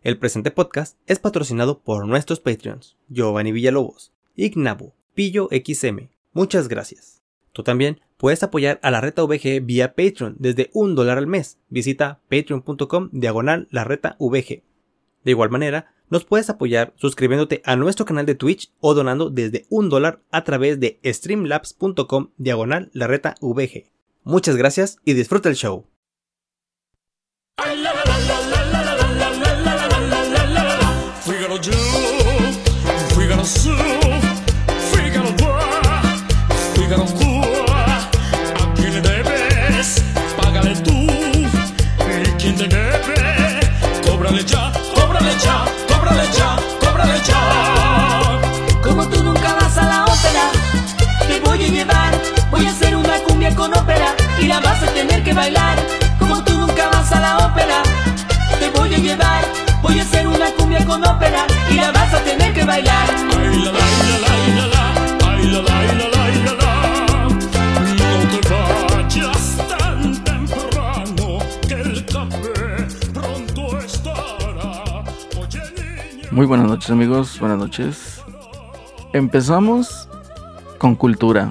El presente podcast es patrocinado por nuestros Patreons, Giovanni Villalobos, Ignabu, Pillo XM. Muchas gracias. Tú también puedes apoyar a la Reta VG vía Patreon desde un dólar al mes. Visita patreon.com diagonal la Reta VG. De igual manera, nos puedes apoyar suscribiéndote a nuestro canal de Twitch o donando desde un dólar a través de streamlabs.com diagonal la Reta VG. Muchas gracias y disfruta el show. Vas a tener que bailar. Como tú nunca vas a la ópera, te voy a llevar. Voy a hacer una cumbia con ópera y la vas a tener que bailar. Ay, la, la, la. Ay, la. No te vayas tan temprano, que el café pronto estará. Oye, niña. Muy buenas noches amigos, buenas noches. Empezamos con cultura.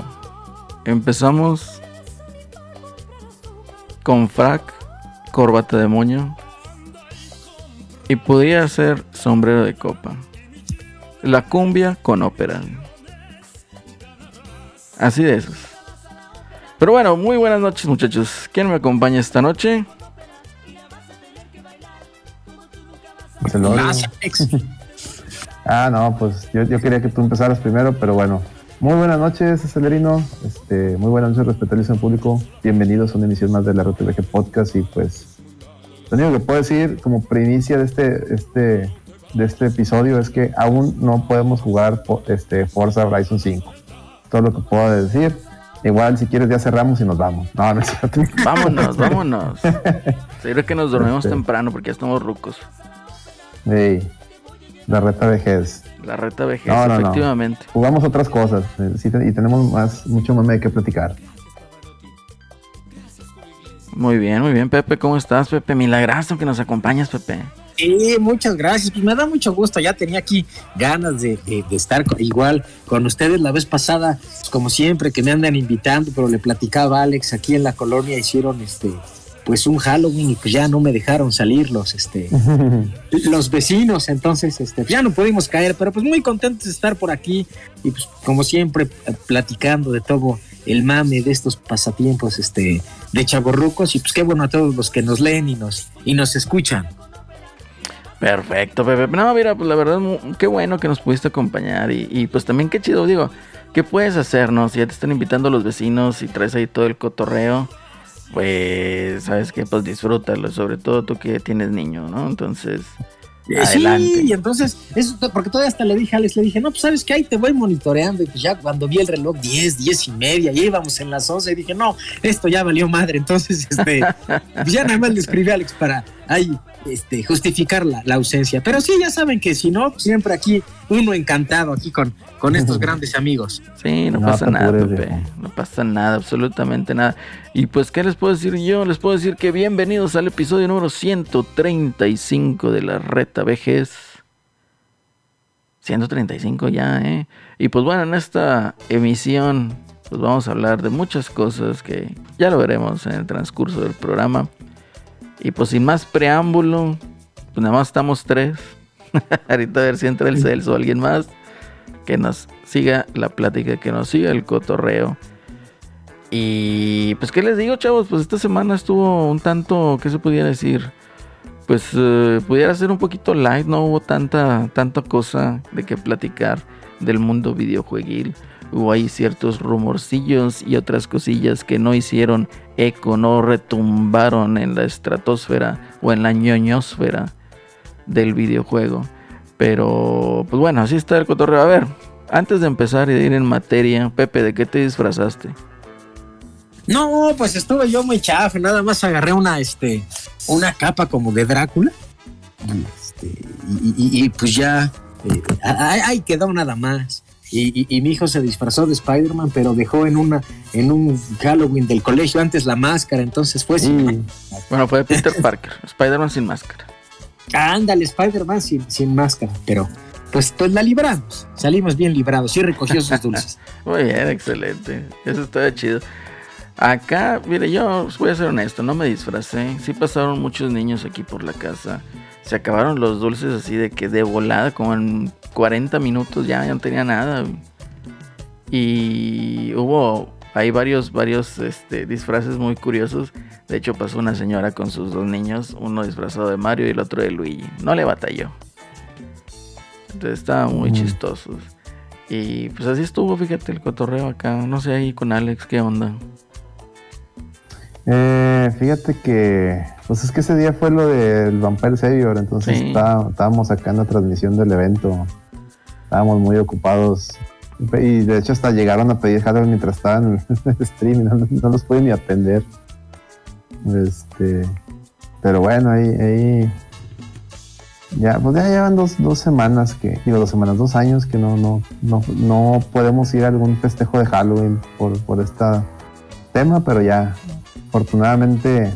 Empezamos con frac, corbata de moño y podría ser sombrero de copa. La cumbia con ópera. Así de esos. Pero bueno, muy buenas noches muchachos. ¿Quién me acompaña esta noche? Gracias, Alex. Ah, no, pues yo, yo quería que tú empezaras primero, pero bueno. Muy buenas noches, Acelerino. Este, muy buenas noches, respetables público. Bienvenidos a una emisión más de la RTVG Podcast. Y pues, lo único que puedo decir como primicia de este, este, de este episodio es que aún no podemos jugar este, Forza Horizon 5. Todo lo que puedo decir. Igual, si quieres, ya cerramos y nos vamos. No, no es cierto. Vámonos, vámonos. Seguro que nos dormimos Este. temprano porque ya estamos rucos. Ey, la reta vejez. La reta vejez, No, no, no. efectivamente. Jugamos otras cosas eh, sí, y tenemos más, mucho más de qué platicar. Muy bien, muy bien, Pepe. ¿Cómo estás, Pepe? Milagrazo que nos acompañas, Pepe. Sí, muchas gracias. Pues me da mucho gusto. Ya tenía aquí ganas de, de- de estar igual con ustedes la vez pasada, pues, como siempre, que me andan invitando, pero le platicaba a Alex aquí en la colonia hicieron este pues un Halloween y pues ya no me dejaron salir los este los vecinos, entonces este ya no pudimos caer, pero pues muy contentos de estar por aquí y pues como siempre eh, platicando de todo el mame de estos pasatiempos este de chaborrucos y pues qué bueno a todos los que nos leen y nos y nos escuchan. Perfecto, Pepe. No, mira, pues la verdad, qué bueno que nos pudiste acompañar. Y, y, pues también qué chido, digo, ¿qué puedes hacernos? Si ya te están invitando los vecinos y traes ahí todo el cotorreo, pues, ¿sabes qué? Pues disfrútalo, sobre todo tú que tienes niño, ¿no? Entonces, Adelante. Sí, y entonces, eso, porque todavía hasta le dije a Alex, le dije, no, pues sabes que ahí te voy monitoreando. Y pues ya cuando vi el reloj 10, 10 y media, ya íbamos en las 11, y dije, no, esto ya valió madre. Entonces, este, pues ya nada más le escribí a Alex para ahí este, justificar la, la ausencia. Pero sí, ya saben que si no, siempre aquí, uno encantado aquí con, con estos grandes amigos. sí, no, No pasa nada, Pepe. No pasa nada, absolutamente nada. Y pues, ¿qué les puedo decir yo? Les puedo decir que bienvenidos al episodio número 135 de la Reta Vejez. 135 ya, ¿eh? Y pues bueno, en esta emisión pues vamos a hablar de muchas cosas que ya lo veremos en el transcurso del programa. Y pues sin más preámbulo, pues nada más estamos tres. Ahorita a ver si entra el Celso o alguien más que nos siga la plática, que nos siga el cotorreo. Y pues qué les digo, chavos, pues esta semana estuvo un tanto, ¿qué se pudiera decir? Pues eh, pudiera ser un poquito light, no hubo tanta, tanta cosa de qué platicar del mundo videojueguil. Hubo ahí ciertos rumorcillos y otras cosillas que no hicieron eco, no retumbaron en la estratosfera o en la ñoñosfera del videojuego. Pero, pues bueno, así está el cotorreo. A ver, antes de empezar y de ir en materia, Pepe, ¿de qué te disfrazaste? No, pues estuve yo muy chafe, nada más agarré una, este, una capa como de Drácula. Y, este, y, y- y, pues ya, eh, ahí quedó nada más. Y, mi hijo se disfrazó de Spider-Man, pero dejó en una, en un Halloween del colegio antes la máscara, entonces fue sin Y Bueno, fue Peter Parker, Spider-Man sin máscara. Ándale, Spider-Man sin, sin máscara, pero pues, pues la libramos. Salimos bien librados y recogió sus dulces. Muy bien, excelente. Eso está chido. Acá, mire, yo voy a ser honesto, no me disfracé. Sí pasaron muchos niños aquí por la casa. Se acabaron los dulces así de que de volada, como en 40 minutos ya, ya no tenía nada. Y hubo hay varios, varios este, disfraces muy curiosos. De hecho, pasó una señora con sus dos niños, uno disfrazado de Mario y el otro de Luigi. No le batalló. Entonces estaban muy Mm. chistosos. Y pues así estuvo, fíjate, el cotorreo acá. No sé ahí con Alex, ¿qué onda? Eh, fíjate que, pues es que ese día fue lo del Vampire Savior, entonces Sí. está- estábamos acá en la transmisión del evento. Estábamos muy ocupados. Y de hecho hasta llegaron a pedir hardware mientras estaban en el stream no, no los pude ni atender. Este, pero bueno, ahí, ahí ya, pues ya llevan dos, dos semanas que, digo dos semanas, dos años que no, no, no, no podemos ir a algún festejo de Halloween por, por este tema, pero ya, afortunadamente,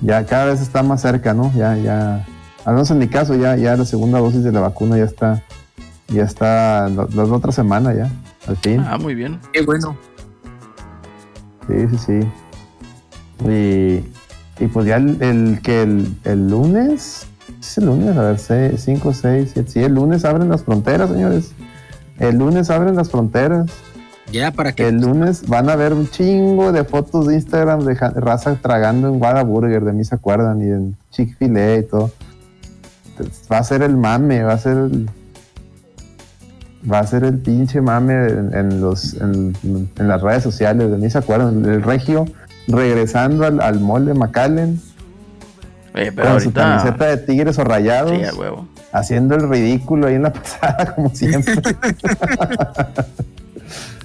ya cada vez está más cerca, ¿no? Ya, ya, al menos en mi caso, ya, ya la segunda dosis de la vacuna ya está, ya está la, la otra semana ya, al fin. Ah, muy bien. Qué bueno. Sí, sí, sí. Y, y pues ya el, el que el, el lunes, es el lunes, a ver, 5, 6, 7, sí, el lunes abren las fronteras, señores. El lunes abren las fronteras. Ya para que El lunes van a ver un chingo de fotos de Instagram de raza tragando en Whataburger, de mí se acuerdan, y en Chick-fil-A y todo. Va a ser el mame, va a ser el. Va a ser el pinche mame en, en los, en, en las redes sociales, de mí se acuerdan. El regio regresando al, al mall de McAllen Oye, pero con su camiseta de tigres o rayados, Sí, a huevo. haciendo el ridículo ahí en la pasada, como siempre.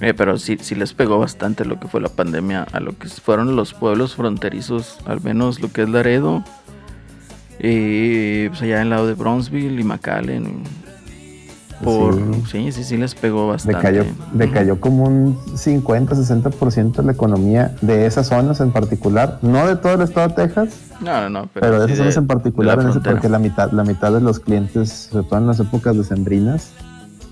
Eh, pero sí, sí les pegó bastante lo que fue la pandemia a lo que fueron los pueblos fronterizos, al menos lo que es Laredo, y pues allá en el lado de Bronzeville y McAllen. Por, Sí. sí. sí, sí, les pegó bastante. Decayó, decayó como un 50-60% de la economía de esas zonas en particular, no de todo el estado de Texas, No, no, no, pero, pero, de sí esas zonas en particular, de la en ese- porque la mitad, la mitad de los clientes, sobre todo en las épocas decembrinas,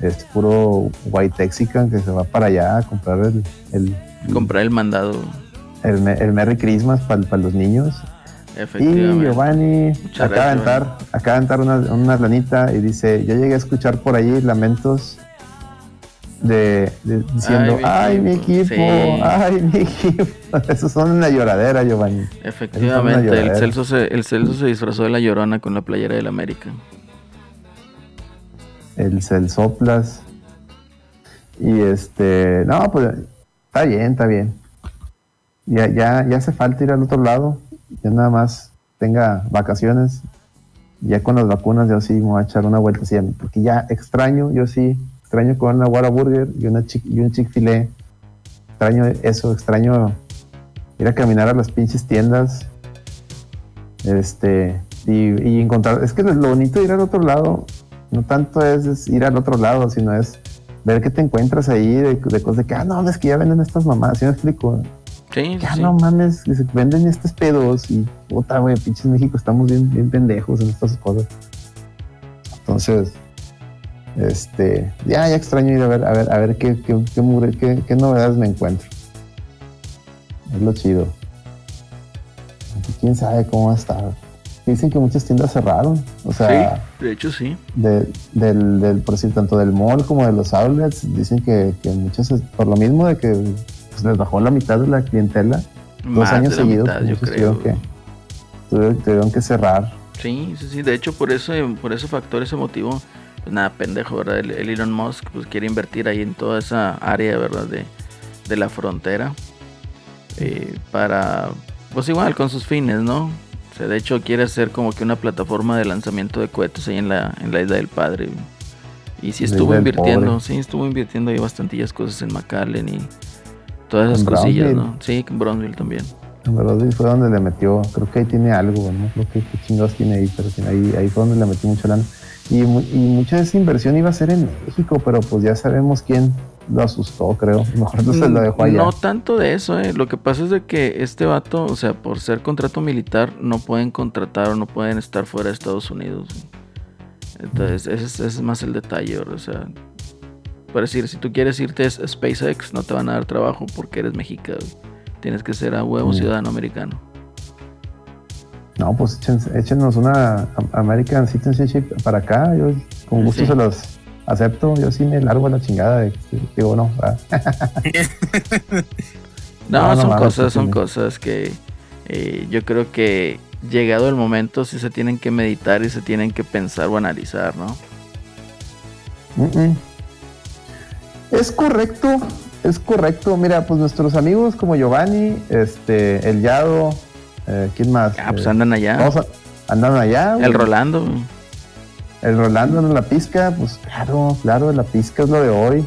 es puro white texican que se va para allá a comprar el, el, Comprar el mandado, el, el Merry Christmas para los niños. Y. Giovanni Muchas acaba de entrar, acaba de entrar una, una lanita y dice, yo llegué a escuchar por allí lamentos de, de- diciendo, Ay, mi equipo". equipo, Sí. ay, mi equipo. Esos son una lloradera, Giovanni. Efectivamente, Eso el. Celso, se, el Celso se disfrazó de la llorona con la playera del América. El Celsoplas. Y este, no, pues está bien, está bien. Ya, ya, ya hace falta ir al otro lado. Ya nada más tenga vacaciones. Ya con las vacunas, yo sí me voy a echar una vuelta así, porque ya extraño, yo sí, extraño con una Whataburger y, una y un Chick-fil-A. Extraño eso, extraño ir a caminar a las pinches tiendas. Este, y, y encontrar, es que lo bonito de ir al otro lado no tanto es, es ir al otro lado, sino es ver qué te encuentras ahí de, de cosas de que, ah, no, es que ya venden estas mamás, ¿sí me explico? Sí, Ya sí. no mames, que se venden estos pedos y puta, güey, pinches México, estamos bien, bien pendejos en estas cosas. Entonces, este, ya, ya extraño ir a ver, a ver, a ver qué, qué, qué, qué- qué novedades me encuentro. Es lo chido. Quién sabe cómo va a estar. Dicen que muchas tiendas cerraron. O sea, Sí, de hecho sí. de- del, del, por decir, tanto del mall como de los outlets, dicen que, que muchos, por lo mismo de que pues, les bajó la mitad de la clientela, dos años de la seguidos, mitad, yo creo. tuvieron que, tuvieron, tuvieron que cerrar. Sí, sí, sí. De hecho, por ese, por ese factor, ese motivo, pues nada, pendejo, ¿verdad? El, el Elon Musk pues quiere invertir ahí en toda esa área, ¿verdad? De, de la frontera. eh, para, pues igual, con sus fines, ¿no? Sea, de hecho, quiere hacer como que una plataforma de lanzamiento de cohetes ahí en la, en la isla del padre. Y sí estuvo invirtiendo, pobre. sí, estuvo invirtiendo ahí bastantillas cosas en McAllen y todas esas En cosillas. ¿no? Sí, en Bronzeville también. En ahí fue donde le metió, creo que ahí tiene algo, no creo que qué chingados tiene ahí, pero sí, ahí, ahí fue donde le metió mucha lana. Y, y mucha de esa inversión iba a ser en México, pero pues ya sabemos quién, lo asustó, creo. Mejor entonces lo dejó allá. No tanto de eso, eh. Lo que pasa es de que este vato, o sea, por ser contrato militar, no pueden contratar o no pueden estar fuera de Estados Unidos. Entonces, ese es, ese es más el detalle, o sea. Por decir, si tú quieres irte a SpaceX, no te van a dar trabajo porque eres mexicano. Tienes que ser a huevo Mm. ciudadano americano. No, pues échen- échenos una American Citizenship para acá. Yo con gusto Sí. se los acepto. Yo sí me largo a la chingada. de- digo, no. No, son cosas, son sí. cosas que eh, yo creo que llegado el momento sí se tienen que meditar y se tienen que pensar o analizar, ¿no? Mm, mm. Es correcto, es correcto. Mira, pues nuestros amigos como Giovanni, este, el Yado, eh, ¿quién más? Ah, pues Eh, andan allá. andan allá. El Rolando. El Rolando en la pizca, pues claro, claro, la pizca es lo de hoy.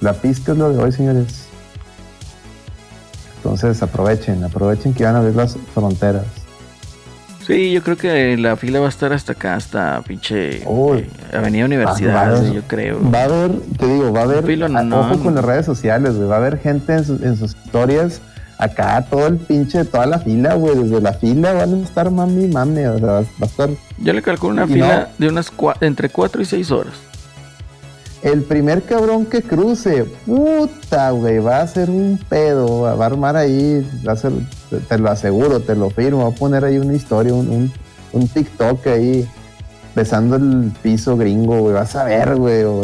La pizca es lo de hoy, señores. Entonces aprovechen, aprovechen que van a abrir las fronteras. Sí, yo creo que la fila va a estar hasta acá, hasta pinche Uy. eh, Avenida Universidad, Va yo creo. Va a haber, te digo, va a haber, no. ojo con las redes sociales, güey, va a haber gente en, sus- en sus historias, acá todo el pinche, toda la fila, güey, desde la fila van a estar mami, mami, o sea, va a estar Yo le calculo una fila de unas cua- entre 4 y 6 horas. el primer cabrón que cruce, puta, güey, va a ser un pedo, va a armar ahí, va a ser, te, te lo aseguro, te lo firmo, va a poner ahí una historia, un, un, un TikTok ahí, besando el piso gringo, güey, vas a ver, güey, o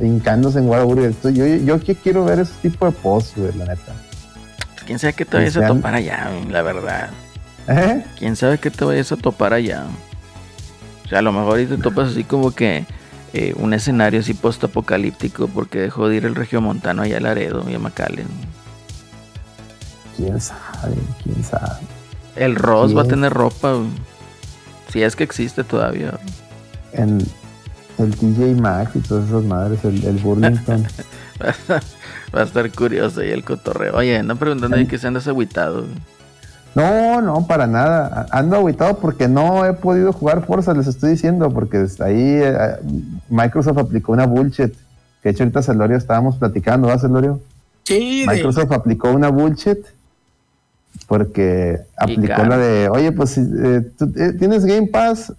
hincándose en Whataburger. Yo, yo que quiero ver ese tipo de posts, güey, la neta. Quién sabe qué te vayas a topar allá, la verdad. ¿Eh? Quién sabe qué te vayas a topar allá. O sea, a lo mejor ahí te topas así como que eh, un escenario así post-apocalíptico porque dejó de ir el regiomontano allá a Laredo y a McAllen. ¿Quién sabe? ¿Quién sabe? El Ross va a tener ropa, si es que existe todavía. El, el DJ Max y todas esas madres, el, el Burlington. Va a estar curioso ahí el cotorreo. Oye, andan preguntando ahí que se andas agüitado. No, no, para nada. Ando aguitado porque no he podido jugar Forza, les estoy diciendo, porque ahí eh, Microsoft aplicó una bullshit. Que de hecho ahorita Celorio estábamos platicando, ¿va, Celorio? Sí, de- Microsoft aplicó una bullshit porque aplicó la de, oye, pues si eh, tú, eh, tienes Game Pass o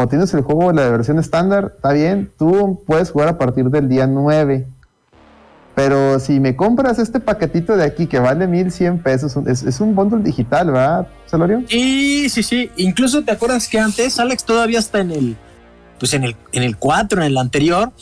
o tienes el juego la versión estándar, está bien, tú puedes jugar a partir del día 9. Pero si me compras este paquetito de aquí que vale 1100 pesos, es, es un bundle digital, ¿verdad, Celorio? Sí, sí, sí. Incluso te acuerdas que antes Alex todavía está en el, pues en el, en el 4, en el anterior.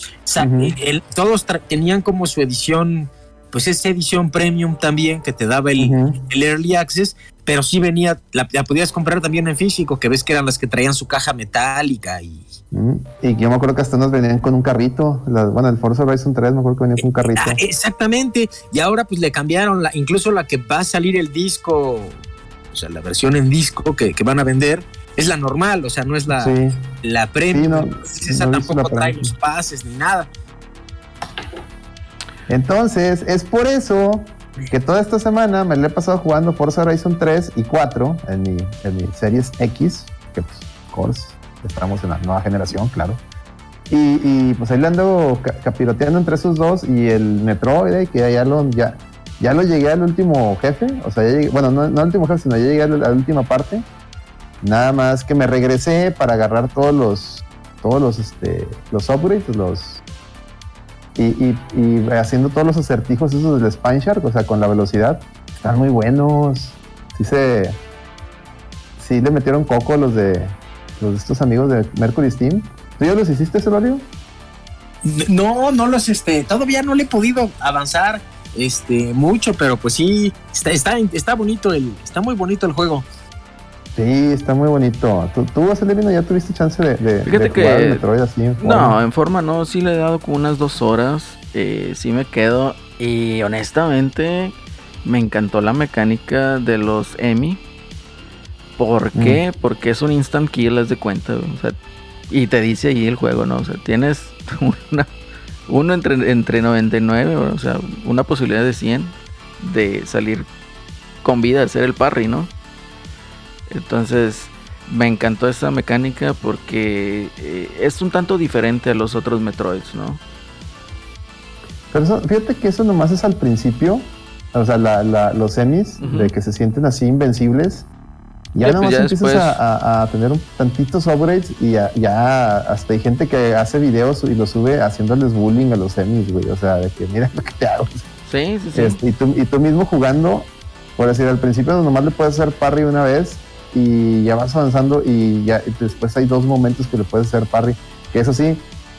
el- todos tenían como su edición, pues esa edición premium también que te daba el, early access, pero sí venía, la, la podías comprar también en físico, que ves que eran las que traían su caja metálica y Mm, Y yo me acuerdo que hasta nos venían con un carrito. bueno, el Forza Horizon 3 me acuerdo que venía con un carrito. Ah, exactamente. Y ahora pues le cambiaron, la, incluso la que va a salir el disco, o sea, la versión en disco que, que van a vender, es la normal, o sea, no es la, Sí, la premium. Sí, no, Entonces, esa no tampoco trae los pases ni nada. Entonces, es por eso que toda esta semana me la he pasado jugando Forza Horizon 3 y 4 en mi, en mi Series X, que pues, of course, estamos en la nueva generación, claro. Y, y, pues ahí le ando ca- capiroteando entre esos dos y el Metroid, que ya lo, ya, ya lo llegué al último jefe, o sea, ya llegué- bueno, no, no al último jefe, sino ya llegué a la, a la última parte. Nada más que me regresé para agarrar todos los, todos los, este, los upgrades, los, y, y- y haciendo todos los acertijos esos del Spine Shark, o sea, con la velocidad, están muy buenos. Sí se. Sí le metieron coco los de los de estos amigos de Mercury Steam. ¿Tú ya los hiciste, Celorio? No, no los, este, todavía no le he podido avanzar, este, mucho, pero pues sí, está, está, está bonito el, está muy bonito el juego. Sí, está muy bonito. ¿Tú, tú ya tuviste chance de, de, Fíjate de jugar que- el Metroid así en forma? No, en forma no, sí le he dado como unas dos horas. eh, sí me quedo. Y honestamente, me encantó la mecánica de los Emi. ¿Por qué? Porque es un instant kill, haz de cuenta. o sea, y te dice ahí el juego, ¿no? O sea, tienes una, uno entre, entre 99, o sea, una posibilidad de 100 de salir con vida, de hacer el parry, ¿no? Entonces, me encantó esa mecánica porque eh, es un tanto diferente a los otros Metroids, ¿no? Pero eso- fíjate que eso nomás es al principio. O sea, la- la- los semis de que se sienten así invencibles. Ya Sí, pues nomás ya empiezas después- a, a- a tener un tantitos upgrades y ya, ya hasta hay gente que hace videos y lo sube haciéndoles bullying a los semis, güey. O sea, de que mira lo que te hago. Sí, sí, sí. Este, y, tú, y tú mismo jugando, por decir, al principio nomás le puedes hacer parry una vez y ya vas avanzando y ya y después hay dos momentos que le puedes hacer parry. Que eso sí,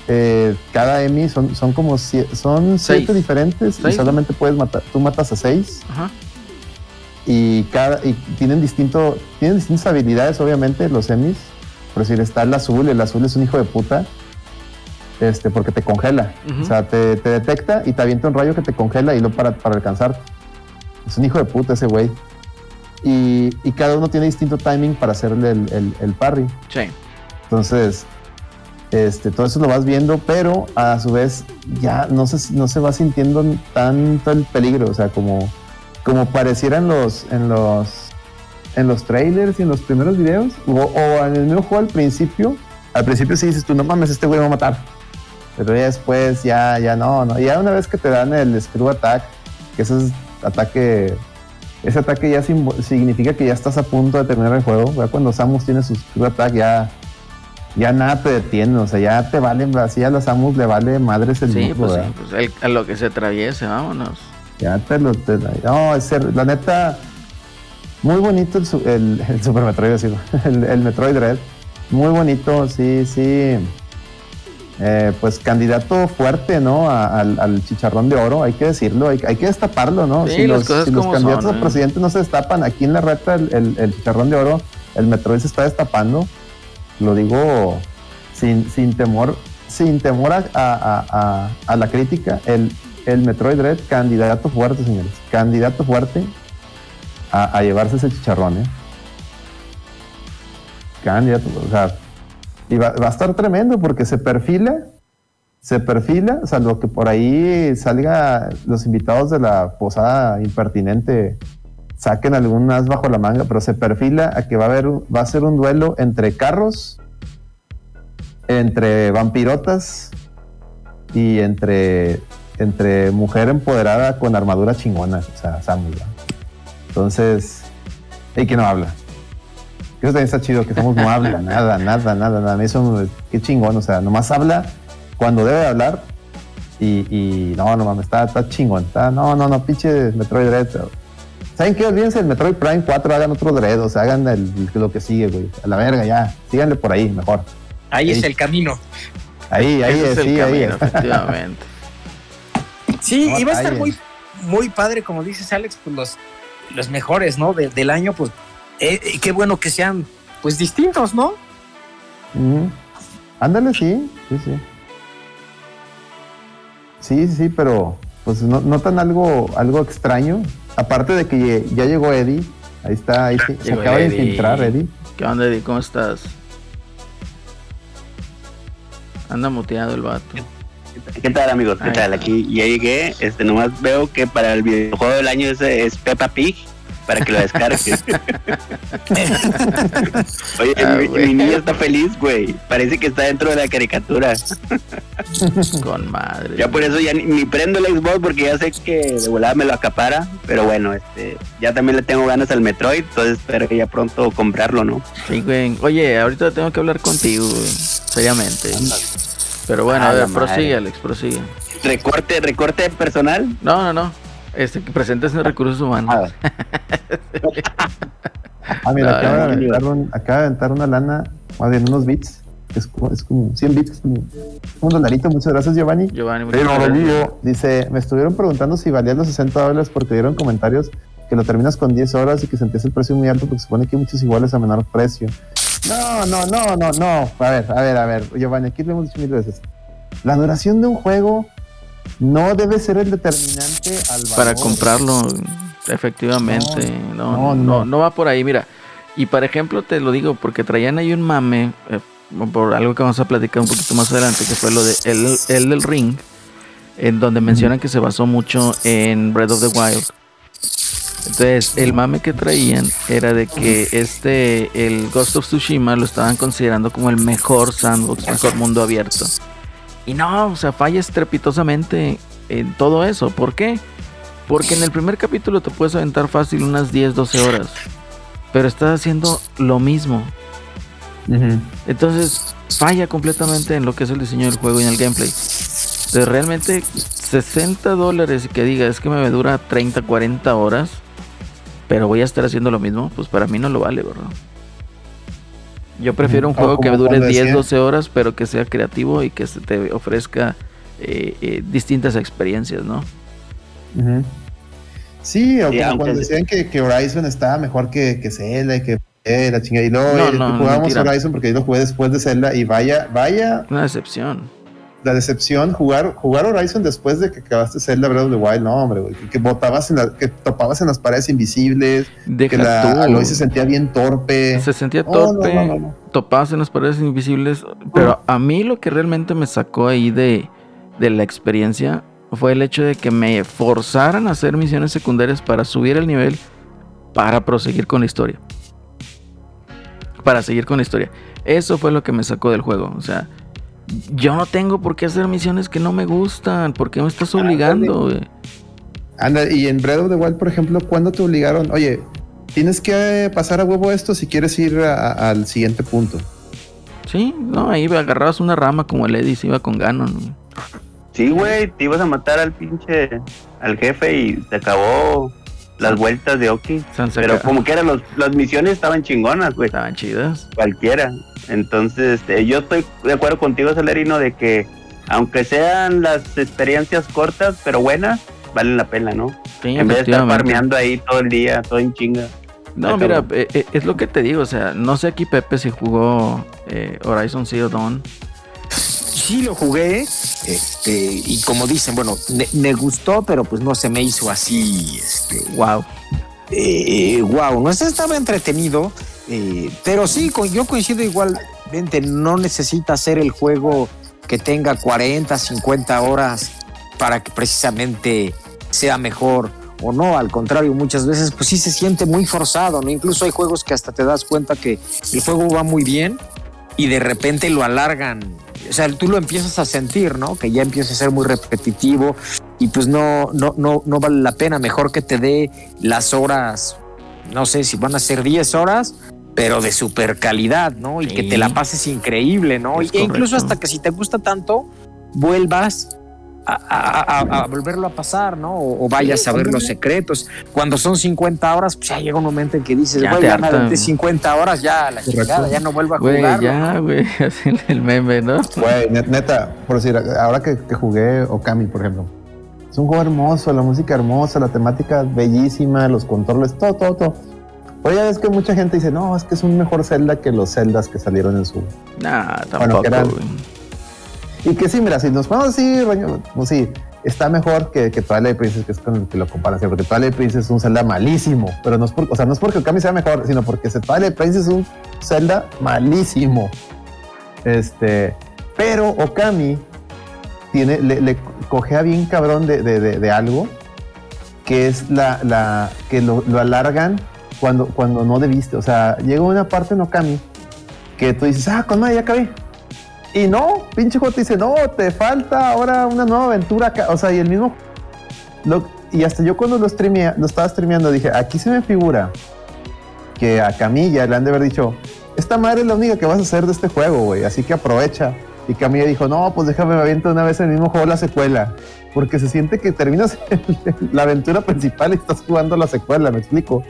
eh, cada Emi son, son como sie- son siete Seis. diferentes y solamente puedes matar, tú matas a seis Ajá. y cada y tienen distinto, tienen distintas habilidades, obviamente, los Emis. Por decir, está el azul, el azul es un hijo de puta. Este, porque te congela. O sea, te, te detecta y te avienta un rayo que te congela y lo para, para alcanzarte. Es un hijo de puta ese güey. Y, y cada uno tiene distinto timing para hacerle el, el, el parry. Sí. Entonces, este, todo eso lo vas viendo, pero a su vez ya no se, no se va sintiendo tanto el peligro. O sea, como, como pareciera en los, en los, en los trailers y en los primeros videos, o, o en el mismo juego al principio. Al principio sí dices tú, no mames, este güey me va a matar. Pero ya después, ya, ya no, no. Ya una vez que te dan el screw attack, que ese es ataque. Ese ataque ya significa que ya estás a punto de terminar el juego. Ya cuando Samus tiene su screw attack, ya, ya nada te detiene. O sea, ya te valen, así a la Samus le vale madres el Sí, mundo, pues, sí, pues, el- a lo que se atraviese, vámonos. Ya te lo. te- no, es ser- la neta, muy bonito el, el, el Super Metroid, decirlo. El, el Metroid Red. Muy bonito, sí, sí. Eh, pues candidato fuerte, ¿no? A- al, al chicharrón de oro, hay que decirlo, hay, hay que destaparlo, ¿no? Sí, si los, si candidatos son, a ¿eh? presidente no se destapan, aquí en la reta el, el- el chicharrón de oro, el Metroid se está destapando. Lo digo sin, sin temor, sin temor a, a- a- la crítica, el, el Metroid Red, candidato fuerte, señores. Candidato fuerte a, a llevarse ese chicharrón, ¿eh? Candidato, o sea, y va, va a estar tremendo porque se perfila, se perfila, salvo que por ahí salga los invitados de la posada impertinente saquen algún as bajo la manga, pero se perfila a que va a haber, va a ser un duelo entre carros, entre vampirotas y entre, entre mujer empoderada con armadura chingona, o sea. ¿verdad? Entonces, y que no habla. Eso también está chido, que Samus no habla, nada, nada, nada, nada. Eso, qué chingón, o sea, nomás habla cuando debe hablar y, y no, no mames, está, está chingón. Está, no, no, no, pinche Metroid Dread. ¿Saben qué? Olvídense el Metroid Prime 4, hagan otro Dread, o sea, hagan el- lo que sigue, güey. A la verga, ya. Síganle por ahí, mejor. Ahí es Ahí. el camino. Ahí, ahí, Ese es el sí, ahí. camino, efectivamente. Sí, No y va a estar muy, muy padre, como dices, Alex, pues los, los mejores, ¿no? De- del año, pues eh, qué bueno que sean, pues distintos, ¿no? Ándale, sí, sí, sí. Sí, sí, pero pues no, notan algo, algo extraño. Aparte de que ya llegó Eddie. Ahí está, ahí se, acaba de infiltrar Eddie. ¿Qué onda, Eddie? ¿Cómo estás? Anda muteado el vato. ¿Qué tal amigos? ¿Qué tal? Aquí ya llegué, este nomás veo que para el videojuego del año ese es Peppa Pig para que lo descargues. Oye, Ah, mi, mi niño está feliz, güey. Parece que está dentro de la caricatura. Con madre. Ya por eso ya ni, ni prendo el Xbox porque ya sé que de volada me lo acapara. Pero bueno, este, ya también le tengo ganas al Metroid, entonces espero ya pronto comprarlo, ¿no? Sí, güey. Oye, ahorita tengo que hablar contigo, güey. Seriamente. Pero bueno, A a ver, prosigue, Alex, prosigue. Recorte, recorte personal. No, no, no. Este, que presentes en recursos humanos. Ah, mira, Ay, acaba, de aventar un- acaba de aventar una lana, más bien unos bits. Es como, es como 100 bits, como un dolarito. Muchas gracias, Giovanni. Giovanni, muchas gracias. Dice, me estuvieron preguntando si valía los 60 dólares porque dieron comentarios que lo terminas con 10 horas y que sentías el precio muy alto porque supone que hay muchos iguales a menor precio. No, no, no, no, no. A ver, a ver, a ver, Giovanni, aquí lo hemos dicho mil veces. La duración de un juego no debe ser el determinante al valor. Para comprarlo, efectivamente. No no, no, no, no. no va por ahí, mira. Y por ejemplo, te lo digo porque traían ahí un mame, eh, por algo que vamos a platicar un poquito más adelante, que fue lo de el, el del Ring, en donde mencionan que se basó mucho en Breath of the Wild. Entonces, el mame que traían era de que este, el Ghost of Tsushima lo estaban considerando como el mejor sandbox, mejor mundo abierto. Y no, o sea, falla estrepitosamente. en todo eso. ¿Por qué? Porque en el primer capítulo te puedes aventar fácil unas 10, 12 horas. Pero estás haciendo lo mismo. Entonces falla completamente en lo que es el diseño del juego y en el gameplay. De realmente 60 dólares y que diga es que me dura 30, 40 horas, pero voy a estar haciendo lo mismo, pues para mí no lo vale, ¿verdad? Yo prefiero un juego que dure cuando 10, decía- 12 horas, pero que sea creativo y que se te ofrezca eh, eh, distintas experiencias, ¿no? Sí, o Sí, como cuando decían que, que Horizon estaba mejor que, que Zelda y que eh, la chingada. Y luego No, eh, no, mentira. Horizon porque yo lo jugué después de Zelda y vaya, vaya Una decepción. La decepción jugar, jugar Horizon después de que acabaste Zelda Breath of the Wild, no hombre, güey, que, que botabas en la, que topabas en las paredes invisibles, que Deja la tú. Aloy se sentía bien torpe. Se sentía torpe, no, no, no. topabas en las paredes invisibles, pero a mí lo que realmente me sacó ahí de, de la experiencia fue el hecho de que me forzaran a hacer misiones secundarias para subir el nivel para proseguir con la historia. Para seguir con la historia. Eso fue lo que me sacó del juego. O sea, yo no tengo por qué hacer misiones que no me gustan. ¿Por qué me estás obligando? Anda, y en Breath of the Wild, por ejemplo, ¿cuándo te obligaron? Oye, tienes que pasar a huevo esto si quieres ir a- a- al siguiente punto. Sí, no, ahí agarrabas una rama como el Eddie se iba con Ganon. Sí, güey, te ibas a matar al pinche, al jefe y se acabó las vueltas de Oki. Pero como que eran los, las misiones estaban chingonas, güey, Estaban chidas. cualquiera. Entonces, este, yo estoy de acuerdo contigo, Celerino, de que aunque sean las experiencias cortas, pero buenas, valen la pena, ¿no? Sí, En vez de estar farmeando ahí todo el día, todo en chinga. No, mira, eh, eh, es lo que te digo, o sea, no sé aquí Pepe si jugó eh, Horizon Zero Dawn. Sí lo jugué, este, y como dicen, bueno, me, gustó, pero pues no se me hizo así, este, Wow. eh, wow, no sé, estaba entretenido, eh, pero sí, yo coincido igualmente, no necesita ser el juego que tenga 40, 50 horas para que precisamente sea mejor o no, al contrario, muchas veces pues sí se siente muy forzado, ¿no? Incluso hay juegos que hasta te das cuenta que el juego va muy bien y de repente lo alargan. O sea, tú lo empiezas a sentir, ¿no? Que ya empieza a ser muy repetitivo y pues no, no, no, no vale la pena. Mejor que te dé las horas, no sé si van a ser 10 horas, pero de super calidad, ¿no? Y Sí. que te la pases increíble, ¿no? Es e incluso correcto. hasta que si te gusta tanto, vuelvas a, a- a- volverlo a pasar, ¿no? O, o vayas a ver los secretos. Cuando son 50 horas, pues ya llega un momento en que dices, Ya güey, ya güey. 50 horas, ya la chingada, ya no vuelvo a Güey, jugar. ya, güey, así el meme, ¿no? Güey, net- neta, por decir, ahora que, que jugué Okami, por ejemplo, es un juego hermoso, la música hermosa, la temática bellísima, los controles, todo, todo, todo. Oye, es que mucha gente dice, no, es que es un mejor Zelda que los Zeldas que salieron en su. Nah, Bueno, tampoco, que eran- güey. Y que sí, mira, si nos ponemos así, pues sí, está mejor que, que Twilight Princess, que es con el que lo comparan siempre, porque Twilight Princess es un Zelda malísimo, pero no es por, o sea, no es porque Okami sea mejor, sino porque Twilight Princess es un Zelda malísimo. Este, pero Okami tiene, le, le cogea bien cabrón de, de- de- de algo que es la, la que lo, lo alargan cuando, cuando no debiste. O sea, llega una parte en Okami que tú dices, ah, con madre, ya acabé. Y no, pinche juego te dice, no, te falta ahora una nueva aventura. O sea, y el mismo. lo- y hasta yo cuando lo, streamea, lo estaba streameando dije, aquí se me figura que a Camilla le han de haber dicho, esta madre es la única que vas a hacer de este juego, güey, así que aprovecha. Y Camilla dijo, no, pues déjame me aviento una vez el mismo juego la secuela. Porque se siente que terminas la aventura principal y estás jugando la secuela, me explico.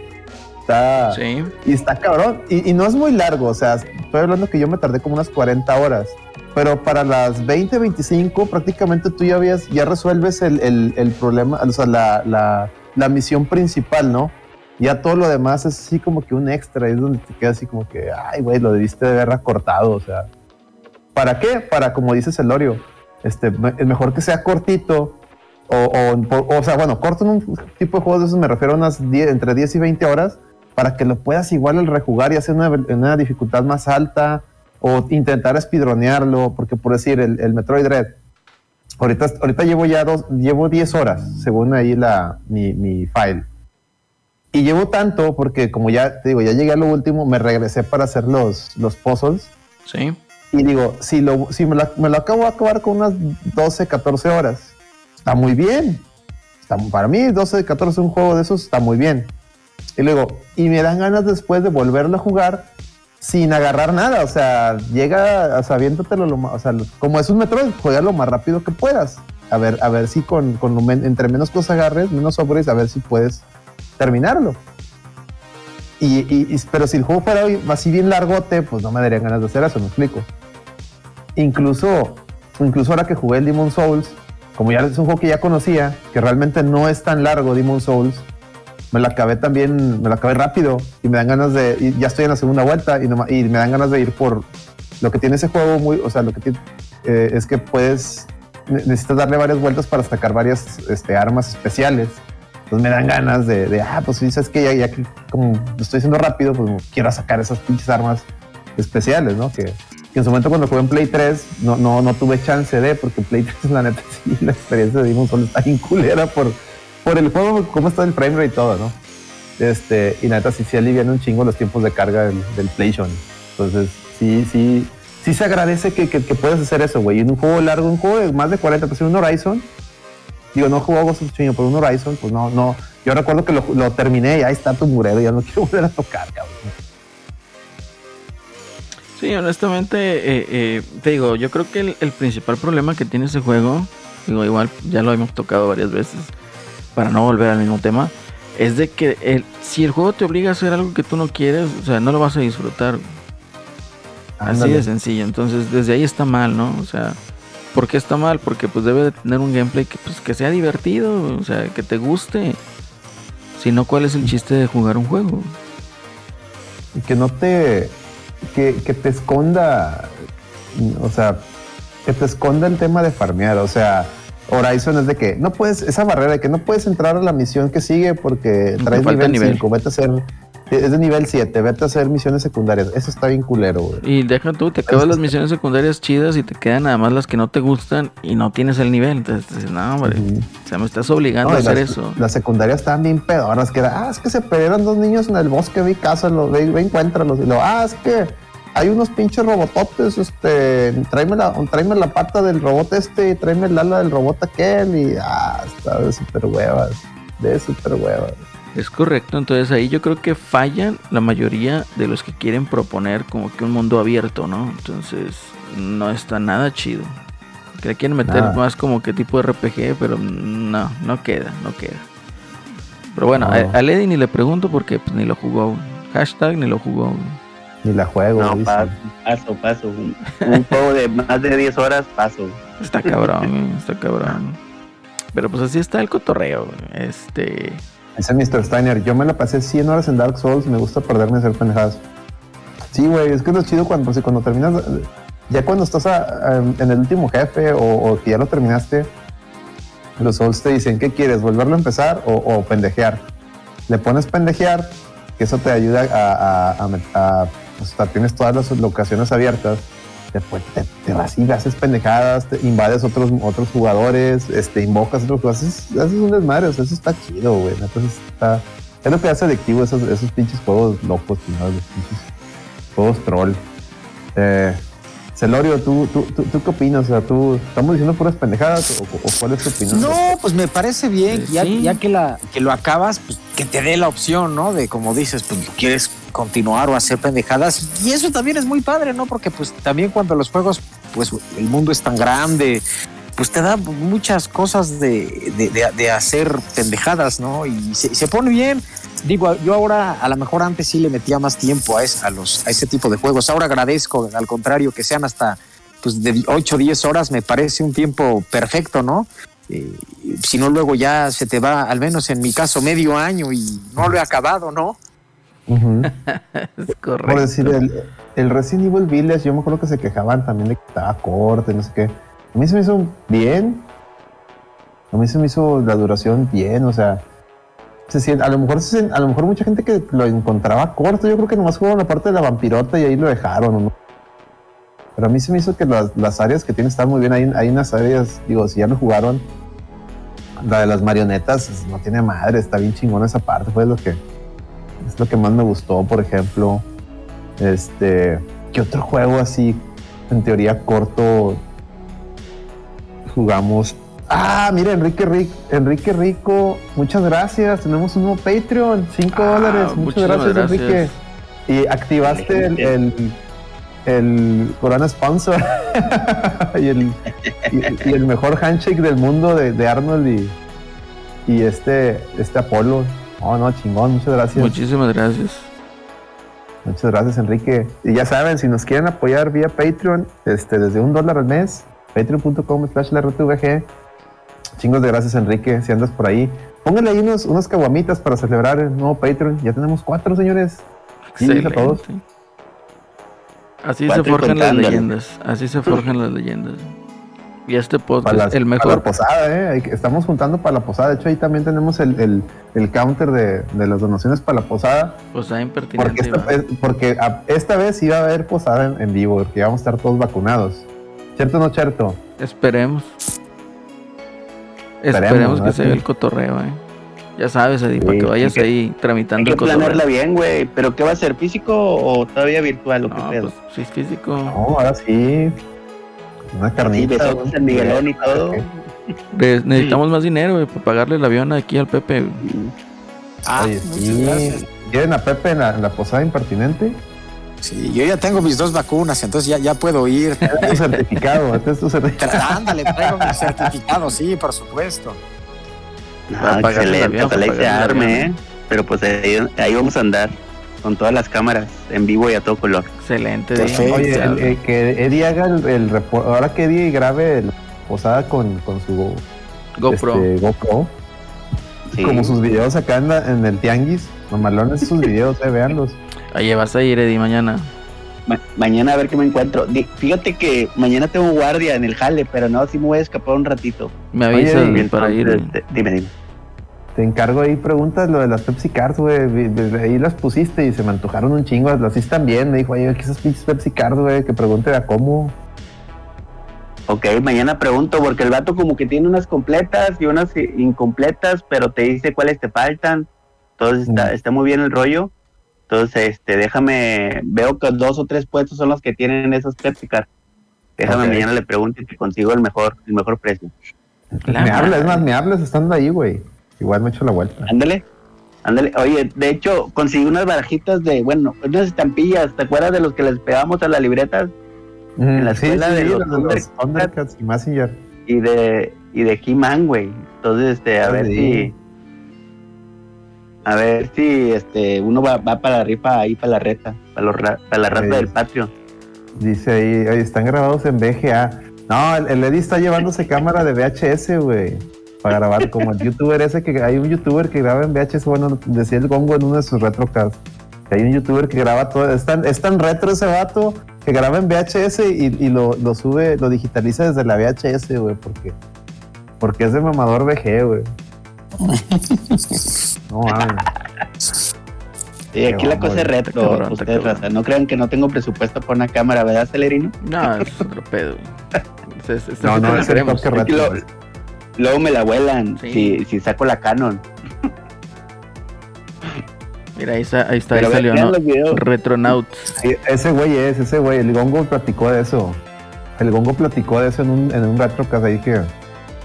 Está, Sí. y está cabrón. Y, y no es muy largo. O sea, estoy hablando que yo me tardé como unas 40 horas. Pero para las 20, 25, prácticamente tú ya habías, ya resuelves el, el- el problema, o sea, la, la- la misión principal, ¿no? Ya todo lo demás es así como que un extra. Es donde te queda así como que, ay, güey, lo debiste de haber acortado. O sea, ¿para qué? Para, como dice Celorio, este, es mejor que sea cortito. O, o, por- o sea, bueno, corto en un tipo de juegos de esos me refiero a unas 10, entre 10 y 20 horas para que lo puedas igual al rejugar y hacer una, dificultad más alta o intentar speedronearlo, porque por decir, el, el Metroid Red, ahorita, ahorita llevo ya dos, llevo 10 horas, según ahí la, mi, mi file. Y llevo tanto porque como ya te digo, ya llegué a lo último, me regresé para hacer los, los puzzles Sí. y digo, si, lo, si me, la- me lo acabo de acabar con unas 12, 14 horas, está muy bien. Está- para mí, 12 de 14, un juego de esos está muy bien. Y luego, y me dan ganas después de volverlo a jugar sin agarrar nada. O sea, llega, o sea, aviéntatelo lo más, o sea, como es un Metroid, juega lo más rápido que puedas. A ver, a ver si con, con entre menos cosas agarres, menos upgrades, a ver si puedes terminarlo. Y, y- y- pero si el juego fuera así bien largote, pues no me darían ganas de hacer eso, me explico. Incluso, incluso ahora que jugué el Demon Souls, como ya es un juego que ya conocía, que realmente no es tan largo Demon Souls, me lo acabé también, me lo acabé rápido y me dan ganas de, y ya estoy en la segunda vuelta y, no, y me dan ganas de ir por lo que tiene ese juego muy, o sea, lo que tiene eh, es que puedes, ne- necesitas darle varias vueltas para sacar varias este, armas especiales. Entonces me dan ganas de, ah, pues sí, sabes que ya, que como lo estoy haciendo rápido, pues quiero sacar esas pinches armas especiales, ¿no? Que, que en su momento cuando jugué en Play 3 no, no, no tuve chance de, porque Play 3 la neta la experiencia de Demon Souls está bien culera por, por el juego, cómo está el frame rate y todo, ¿no? Este, y neta sí, sí alivian un chingo los tiempos de carga del, del PlayStation. Entonces, sí, sí, sí se agradece que, que, que puedas hacer eso, güey. En un juego largo, un juego de más de 40, pues en un Horizon, digo, no jugó Ghost of Tsushima, pero un Horizon, pues no, no. Yo recuerdo que lo, terminé y ahí está tu murero, ya no quiero volver a tocar, cabrón. Sí, honestamente, eh, eh, te digo, yo creo que el principal problema que tiene ese juego, digo, igual ya lo hemos tocado varias veces, para no volver al mismo tema, es de que el, si el juego te obliga a hacer algo que tú no quieres, o sea, no lo vas a disfrutar. Así de sencillo. Entonces, desde ahí está mal, ¿no? O sea, ¿por qué está mal? Porque pues debe de tener un gameplay que, pues, que sea divertido, o sea, que te guste. Si no, ¿cuál es el chiste de jugar un juego? y que no te que, que te esconda o sea que te esconda el tema de farmear o sea Horizon es de que no puedes esa barrera de que no puedes entrar a la misión que sigue porque traes falta nivel nivel. 5 vete a hacer es de nivel 7 vete a hacer misiones secundarias eso está bien culero güey Y deja tú, te acabas las misiones secundarias chidas y te quedan nada más las que no te gustan y no tienes el nivel. Entonces dices, no, hombre, Ujú. o sea, me estás obligando No, a hacer las, eso. las secundarias estaban bien pedoras, que era, ah, es que se perdieron dos niños en el bosque, vi casa, ve, ve, encuéntralos. Y luego, ah, es que hay unos pinches robototes, este, tráeme la, tráeme la pata del robot este y tráeme el ala del robot aquel. Y, ah, está de super huevas, de super huevas. Es correcto, entonces ahí yo creo que fallan la mayoría de los que quieren proponer como que un mundo abierto, ¿no? Entonces no está nada chido. Que le quieren meter más como que tipo de RPG, pero no, no queda, no queda. Pero bueno, No. a, a Lady ni le pregunto porque pues, ni lo jugó aún. Hashtag ni lo jugó aún. Ni la juego, No, paso, paso, paso. Un, un juego de más de 10 horas, paso. Está cabrón, está cabrón. Pero pues así está el cotorreo. güey. Este. Dice Mr. Steiner, yo me la pasé 100 horas en Dark Souls, me gusta perderme a hacer pendejadas. Sí, güey, es que es lo chido cuando, pues, cuando terminas, ya cuando estás a- a- en el último jefe o, o que ya lo terminaste, los Souls te dicen, ¿qué quieres? ¿Volverlo a empezar o, o pendejear? Le pones pendejear, que eso te ayuda a, a, pues, ta- tienes todas las locaciones abiertas, después te, te vas y haces pendejadas, te invades otros, otros jugadores, este, invocas otros jugadores, haces, haces un desmadre, o sea, eso está chido, güey, entonces está, es lo que hace adictivo esos, esos pinches juegos locos, ¿no? Los pinches juegos troll. Eh, Celorio, ¿tú, tú, tú, tú qué opinas? O sea, ¿tú estamos diciendo puras pendejadas o, o cuál es tu opinión? No, pues me parece bien, Eh, ya, sí. ya que, la, que lo acabas, pues que te dé la opción, ¿no? De como dices, pues quieres continuar o hacer pendejadas. Y eso también es muy padre, ¿no? Porque pues también cuando los juegos, pues el mundo es tan grande, pues te da muchas cosas de, de, de- hacer pendejadas, ¿no? Y se, se pone bien. Digo, yo ahora a lo mejor antes sí le metía más tiempo a, es- a, los, a ese tipo de juegos. Ahora agradezco, al contrario, que sean hasta pues de 8 o 10 horas me parece un tiempo perfecto, ¿no? Eh, si no, luego ya se te va, al menos en mi caso, medio año y no lo he acabado, ¿no? Es Por correcto. decir, el, el Resident Evil Village, yo me acuerdo que se quejaban también de que estaba corto, y no sé qué. A mí se me hizo bien. A mí se me hizo la duración bien, o sea. Se siente, a lo mejor se a lo mejor mucha gente que lo encontraba corto, yo creo que nomás jugaron la parte de la vampirota y ahí lo dejaron. ¿no? Pero a mí se me hizo que las, las áreas que tiene están muy bien. Hay, hay unas áreas, digo, si ya lo jugaron, la de las marionetas no tiene madre, está bien chingona esa parte, fue lo que es lo que más me gustó, por ejemplo. Este, ¿qué otro juego así, en teoría corto, jugamos? Ah, mira, Enrique Rico, Enrique Rico, muchas gracias. Tenemos un nuevo Patreon, 5 Ah, dólares. Muchas gracias, gracias. Enrique. Y activaste el, el, el Corona Sponsor y, el, y, y el mejor handshake del mundo de, de Arnold y, y este, este Apolo. No, no, chingón, muchas gracias. Muchísimas gracias. Muchas gracias, Enrique. Y ya saben, si nos quieren apoyar vía Patreon, este, desde un dólar al mes, patreon.com slash la RTVG. Chingos de gracias, Enrique, si andas por ahí. Pónganle ahí unos, unas caguamitas para celebrar el nuevo Patreon. Ya tenemos cuatro, señores. Sí, a Excelente. todos. Así se Cuatro forjan las leyendas. Así se forjan las leyendas. Y este podcast, Para, las- el para la mejor. posada, ¿eh? Hay que- Estamos juntando para la posada. De hecho, ahí también tenemos el, el- el counter de, de las donaciones para la posada. Pues está Porque impertinente. esta, va. es- porque a- esta vez iba a haber posada en, en vivo, porque íbamos a estar todos vacunados. ¿Cierto o no, cierto? Esperemos. Esperemos, Esperemos que ¿no? se vea el cotorreo, eh. Ya sabes, Eddie, para Sí, que vayas hay que- ahí Hay tramitando que el cotorreo. planearla bien, güey. ¿Pero qué va a ser? ¿Físico o todavía virtual o qué No, pedo? pues sí es físico. No, ahora sí. Una Sí, carnita. en Miguelón y todo. Re- necesitamos más dinero, güey, para pagarle el avión aquí al Pepe. güey. Ah, Oye, muchas sí. gracias. ¿Quieren a Pepe en la, en la posada impertinente? Sí, yo ya tengo mis dos vacunas, entonces ya, ya puedo ir. Este es tu certificado. Este es tu certificado. Ándale, traigo mi certificado, sí, por supuesto. Para Ah, excelente. avión, Ojalá y para se pagarle el arme, avión. ¿eh? Pero pues ahí, ahí vamos a andar con todas las cámaras en vivo y a todo color. Excelente. Perfecto. Oye, el- el que Eddie haga el, el Ahora que Eddie grabe la posada con, con su GoPro. este, GoPro, Sí. como sus videos acá en, la- en el tianguis. Mamalones sus videos, eh, véanlos. Ahí vas a ir, Eddie, mañana. Ma- mañana a ver qué me encuentro. Di- Fíjate que mañana tengo guardia en el jale, pero no, sí me voy a escapar un ratito. Me Oye, avisas güey, para ir. Dime, dime. Te encargo ahí preguntas lo de las Pepsi Cards, güey. Vi- Ahí las pusiste y se me antojaron un chingo. Las hice también. Me dijo, oye, ¿qué esas pinches Pepsi Cards, güey? Que pregunte a cómo. Ok, mañana pregunto porque el vato como que tiene unas completas y unas incompletas, pero te dice cuáles te faltan. Entonces está, Mm. está muy bien el rollo. Entonces, este, déjame, veo que dos o tres puestos son los que tienen esas Pepsi Card. Déjame mañana le pregunto y te consigo el mejor, el mejor precio. La me hablas, es más, me hablas estando ahí, güey. Igual me echo la vuelta. Ándale, ándale. Oye, de hecho, conseguí unas barajitas de, bueno, unas estampillas. ¿Te acuerdas de los que les pegamos a las libretas? En la escuela de los los Thundercats y Messenger. Y de, y de He-Man, güey. Entonces, este, a ver sí. si. A ver si este uno va, va para la rifa ahí para la reta, para, los ra- para la rata Sí. del patio. Dice ahí, oye, están grabados en VGA. No, el, el Eddie está llevándose cámara de VHS, güey. Para grabar, como el youtuber ese que hay un youtuber que graba en VHS, bueno, decía el gongo en uno de sus retrocasts. Que hay un youtuber que graba todo, es tan, es tan retro ese vato que graba en VHS y, y lo, lo sube, lo digitaliza desde la VHS, güey, porque, porque es de mamador VG, güey. No mames. Y aquí la cosa es retro, cabrón, ustedes, raza. No crean que no tengo presupuesto para una cámara, ¿verdad, Celerino? No, es otro pedo. güey. Es- es- No, no, que es que retro. lo- luego me la vuelan Sí. si, si saco la Canon. Mira, ahí está, ahí, está, ahí salió, ¿no? Retronauts. Sí, ese güey es, ese güey, el Gongo platicó de eso. El Gongo platicó de eso en un, en un retrocast ahí que.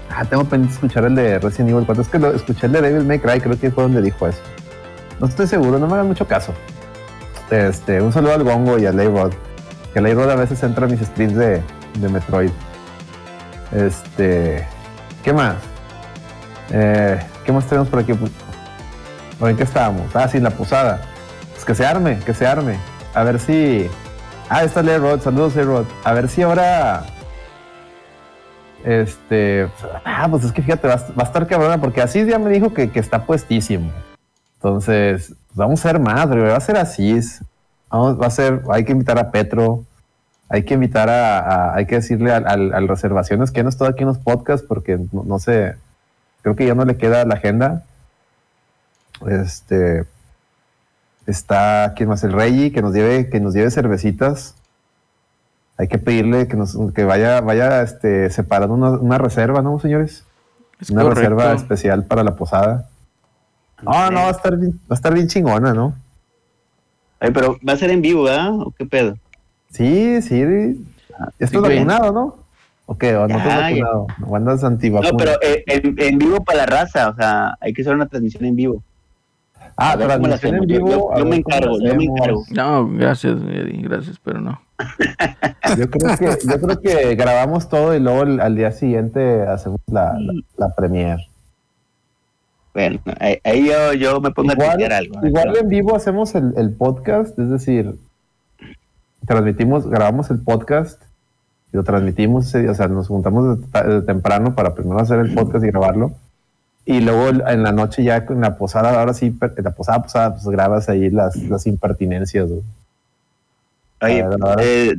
Ah, tengo pendiente escuchar el de Resident Evil 4. Es que lo, escuché el de Devil May Cry, creo que fue donde dijo eso. No estoy seguro, no me hagan mucho caso. Este, un saludo al Gongo y a Leyrod. Que Leyrod a veces entra a mis streams de, de Metroid. Este. ¿Qué más? Eh, ¿Qué más tenemos por aquí? ¿Por en qué estábamos? Ah, sí, la posada. Pues que se arme, que se arme. A ver si. Ah, está Leyrod. Saludos, Leyrod. A ver si ahora. Este. Ah, pues es que fíjate, va, a- estar cabrona, porque así ya me dijo que, está puestísimo. Entonces, pues vamos a ser güey, va a ser así. Va a ser, hay que invitar a Petro, hay que invitar a, a- hay que decirle al, al- al reservaciones que no está aquí en los podcasts porque no, no sé, creo que ya no le queda la agenda. Este está quién más el Rey que nos lleve, que nos lleve cervecitas. Hay que pedirle que nos que vaya, vaya este, separando una, una reserva, ¿no, señores? Es Una correcto. reserva especial para la posada. No, no, va a estar bien, va a estar bien chingona, ¿no? Ay, pero va a ser en vivo, ¿verdad? ¿O qué pedo? Sí, sí. Sí, estás güey. vacunado, ¿no? ¿O qué? ¿O no Ya, ya. vacunado? ¿O andas antivacuna? No, pero eh, en, en vivo para la raza, o sea, hay que hacer una transmisión en vivo. ah, a transmisión en. Yo- vivo. yo- a yo me encargo, yo me encargo. No, gracias, Eddie, gracias, pero no. Yo creo que, yo creo que grabamos todo y luego el- al día siguiente hacemos la, la, la premiere. Bueno, ahí, ahí yo, yo me pongo a Igual, tuitear algo. igual en vivo hacemos el, el podcast, es decir, transmitimos, grabamos el podcast y lo transmitimos, ese día, o sea, nos juntamos desde, temprano para primero hacer el podcast y grabarlo. Y luego en la noche ya en la posada, ahora sí, en la posada, posada, pues grabas ahí las, las impertinencias. güey. Oye, eh,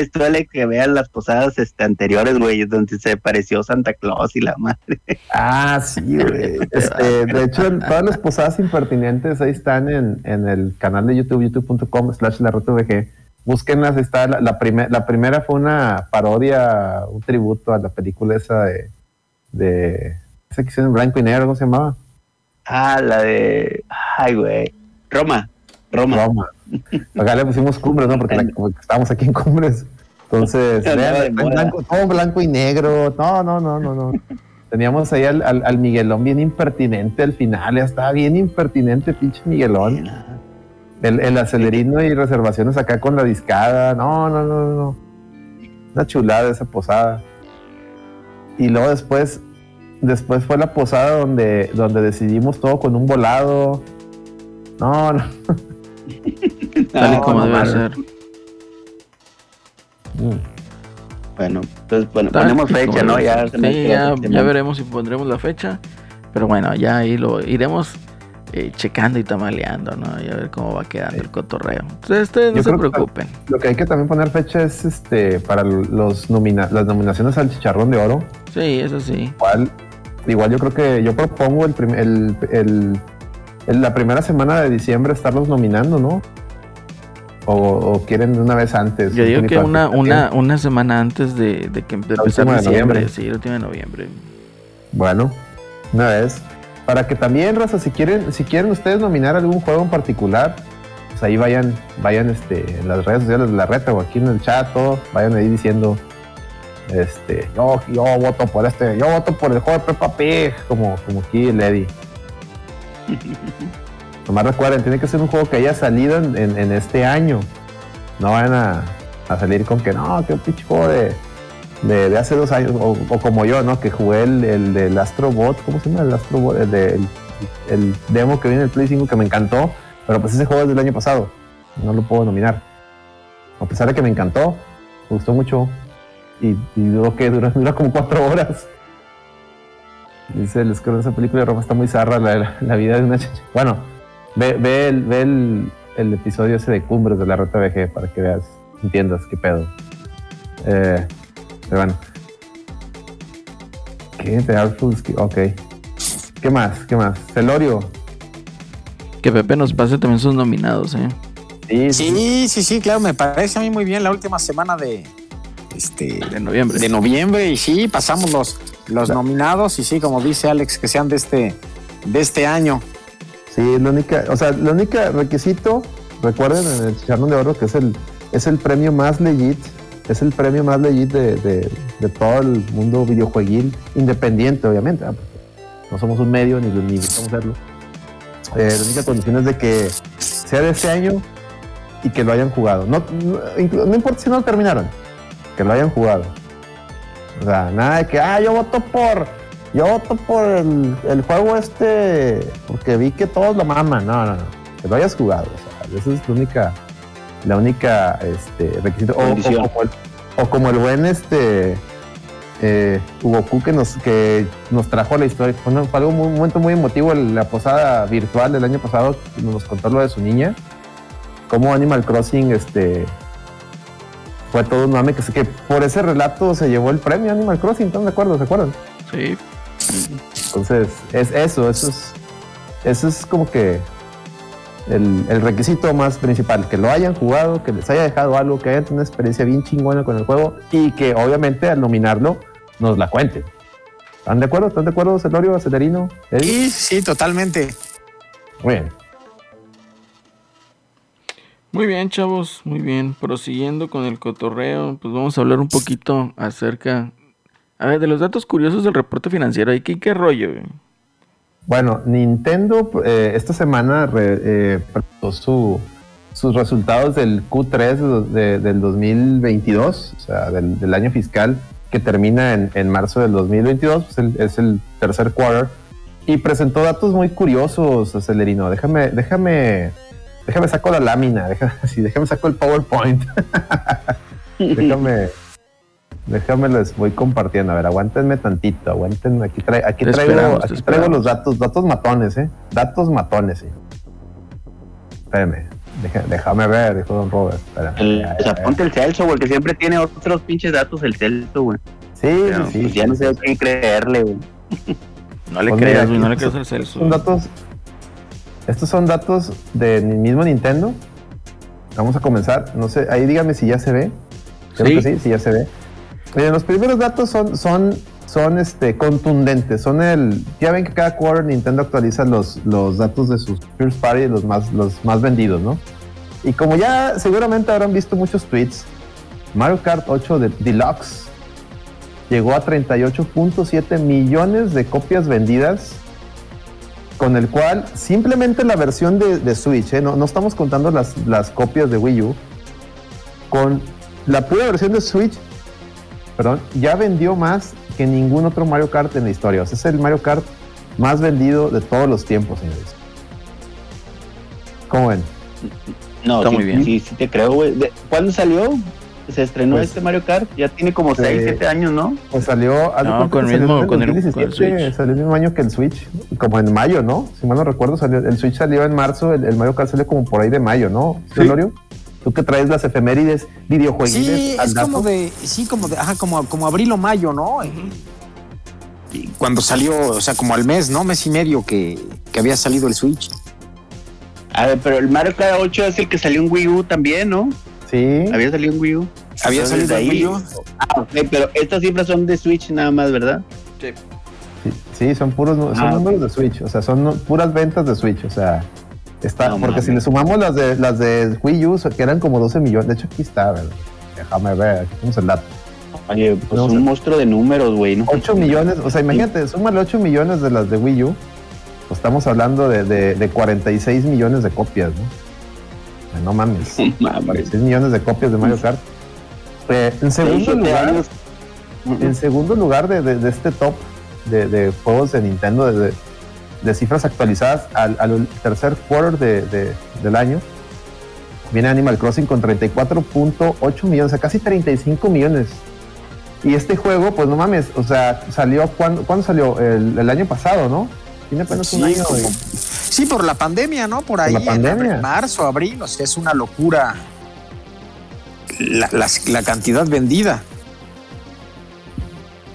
historia de que vean las posadas este, anteriores, güey, donde se pareció Santa Claus y la madre. Ah, sí, güey. Este, de hecho, en todas las posadas impertinentes ahí están en, en el canal de YouTube, youtube.com slash la VG. Búsquenlas, está la, la, primer- la primera fue una parodia, un tributo a la película esa de, de esa que hicieron en blanco y negro, ¿cómo se llamaba? Ah, la de. Ay, güey. Roma. Roma. Roma. Acá le pusimos cumbres, ¿no? Porque, la- estábamos aquí en cumbres. Entonces, vean, moda. blanco, todo blanco y negro. No, no, no, no, no. Teníamos ahí al, al, al Miguelón bien impertinente al final. Ya estaba bien impertinente, pinche Miguelón. El, el acelerino y reservaciones acá con la discada. No, no, no, no, no. Una chulada esa posada. Y luego después, después fue la posada donde, donde decidimos todo con un volado. No, no. Tal y No, como no debe ser. Mm. Bueno, entonces bueno, Tal ponemos fecha, ¿no? Ya, Sí, ya, ya veremos si pondremos la fecha. Pero bueno, ya ahí lo iremos eh, checando y tamaleando, ¿no? Y a ver cómo va quedando el cotorreo. Entonces, ustedes no Yo se que- preocupen. Lo que hay que también poner fecha es este para los nomina las nominaciones al Chicharrón de Oro. Sí, eso sí. Igual, igual yo creo que yo propongo el, el, el- el- la primera semana de diciembre estarlos nominando, ¿no? O, o quieren una vez antes. Yo digo que una, una, una semana antes de, de que de empezar de diciembre. noviembre. Sí, la última de noviembre. Bueno, una vez. Para que también, Raza, si quieren, si quieren ustedes nominar algún juego en particular, pues ahí vayan, vayan este, en las redes sociales de la reta o aquí en el chat, todo, vayan ahí diciendo, este, yo, yo voto por este, yo voto por el juego de Peppa Pig, como, como aquí el Eddie. Nomás recuerden, tiene que ser un juego que haya salido en, en- en este año. No van a, a salir con que no, que un pinche juego de, de, hace dos años, o, o como yo, ¿no? Que jugué el, el del Astrobot, ¿cómo se llama? El Astrobot, el, el, el demo que viene en el Play 5 que me encantó, pero pues ese juego es del año pasado, no lo puedo nominar. A pesar de que me encantó, me gustó mucho y, y duró que dura, dura como cuatro horas. Dice el de esa película de Roma está muy zarra la, la- la vida de una chacha. Bueno, ve, ve, el, ve el, el episodio ese de Cumbres de la Reta VG para que veas, entiendas qué pedo. Eh, pero bueno. ¿Qué? The Artful Ok. ¿Qué más? ¿Qué más? Celorio. Que Pepe nos pase también sus nominados, ¿eh? Sí, Sí, sí, sí, claro, me parece a mí muy bien la última semana de este De noviembre. de noviembre y sí, pasamos los, los nominados y sí, como dice Alex, que sean de este, de este año. Sí, es la única, o sea, la única requisito, recuerden en el Chicharrón de Oro, que es el, es el premio más legit, es el premio más legit de, todo el mundo videojueguil, independiente, obviamente, ¿ah? No somos un medio ni, ni serlo. Eh, la única condición es de que sea de este año y que lo hayan jugado. No, importa si no lo terminaron, que lo hayan jugado. O sea, nada de que, ah, yo voto por, yo voto por el, juego este, porque vi que todos lo maman. No, no, no. Que lo hayas jugado. Esa es la única, la única este, requisito. O, como el, o como el buen este eh, Goku que nos, que nos trajo la historia. Fue, fue algo muy- un momento muy emotivo en la posada virtual del año pasado. Nos contó lo de su niña. Cómo Animal Crossing este, fue todo un mame. Que, que por ese relato se llevó el premio Animal Crossing. ¿Están de acuerdo? ¿Se acuerdan? Sí. Entonces, es eso, eso es, eso es como que el, el requisito más principal, que lo hayan jugado, que les haya dejado algo, que hayan tenido una experiencia bien chingona con el juego y que obviamente al nominarlo nos la cuenten. ¿Están de acuerdo? ¿Están de acuerdo, Celorio, Acelerino? Sí, sí, totalmente. Muy bien. Muy bien, chavos, muy bien. Prosiguiendo con el cotorreo, pues vamos a hablar un poquito acerca A ver, de los datos curiosos del reporte financiero, ¿y qué, qué rollo? güey? Bueno, Nintendo eh, esta semana re- eh, presentó su- sus resultados del Q3 de- de- del 2022, o sea, del, del año fiscal que termina en, en marzo del 2022, pues el- es el tercer quarter, y presentó datos muy curiosos, Acelerino. Déjame, déjame, déjame saco la lámina, déjame, sí, déjame saco el PowerPoint. déjame, déjame les voy compartiendo. A ver, aguántenme tantito, aguántenme. Aquí, trae, aquí traigo, aquí traigo los datos, datos matones, eh. Datos matones, sí. Espérame, déjame ver, dijo Don Robert. Espérame. El, o sea, ponte el Celso, porque siempre tiene otros pinches datos el Celso, güey. Sí, Pero, sí, sí. pues ya no sé a quién creerle, güey. No le Pues creas, güey, no le creas al Celso. Son datos. Estos son datos del mismo Nintendo. Vamos a comenzar. No sé, ahí dígame si ya se ve. Creo Sí. que sí, sí ya se ve. Miren, los primeros datos son, son, son este, contundentes. Son el. Ya ven que cada quarter Nintendo actualiza los, los datos de sus first party, los más, los más vendidos, ¿no? Y como ya seguramente habrán visto muchos tweets, Mario Kart 8 de Deluxe llegó a 38.7 millones de copias vendidas con el cual simplemente la versión de, de Switch, ¿eh? no, no estamos contando las, las copias de Wii U, con la pura versión de Switch, perdón, ya vendió más que ningún otro Mario Kart en la historia. O sea, es el Mario Kart más vendido de todos los tiempos, señores. ¿Cómo ven? No, Está sí, muy bien. Sí, sí te creo, güey. ¿De- ¿Cuándo salió? Se estrenó Pues, este Mario Kart. Ya tiene como 6, eh, 7 años, ¿no? Pues salió, No, con el salió mismo- en con el- con el 2017, Switch. salió el mismo año que el Switch, como en mayo, ¿no? Si mal no recuerdo, salió, el Switch salió en marzo, el, el Mario Kart salió como por ahí de mayo, ¿no? ¿Sí? Tú que traes las efemérides videojueguiles Sí, al es dato. como de, sí, como de, ajá, como, como abril o mayo, ¿no? Y cuando salió, o sea, como al mes, ¿no? Mes y medio que, que había salido el Switch. A ver, pero el Mario Kart 8 es el que salió en Wii U también, ¿no? Sí. Había salido en Wii U. Había Entonces, salido en ahí- Wii U. Ah, ok, pero estas cifras son de Switch nada más, ¿verdad? Sí, sí, son puros son Ah, números de Switch, o sea, son puras ventas de Switch, o sea, está, No porque si le sumamos las de las de Wii U, que eran como 12 millones, de hecho aquí está, ¿verdad? déjame ver, aquí tenemos el dato. Oye, pues No, o sea- un monstruo de números, güey, ¿no? 8 millones, o sea, imagínate, súmale 8 millones de las de Wii U, pues estamos hablando de, de, de 46 millones de copias, ¿no? No mames. Mames. 46 millones de copias de Mario Kart. Eh, en segundo lugar, años. en segundo lugar de, de- este top de, de juegos de Nintendo de, de- cifras actualizadas al, al tercer quarter de- de- del año, viene Animal Crossing con 34.8 millones, o sea, casi 35 millones. Y este juego, pues no mames, o sea, salió, ¿cuándo, ¿cuándo salió? El, el año pasado, ¿no? Tiene apenas un año. como- sí, por la pandemia, ¿no? Por ahí, la en pandemia. marzo, abril, o sea, es una locura la, la cantidad vendida.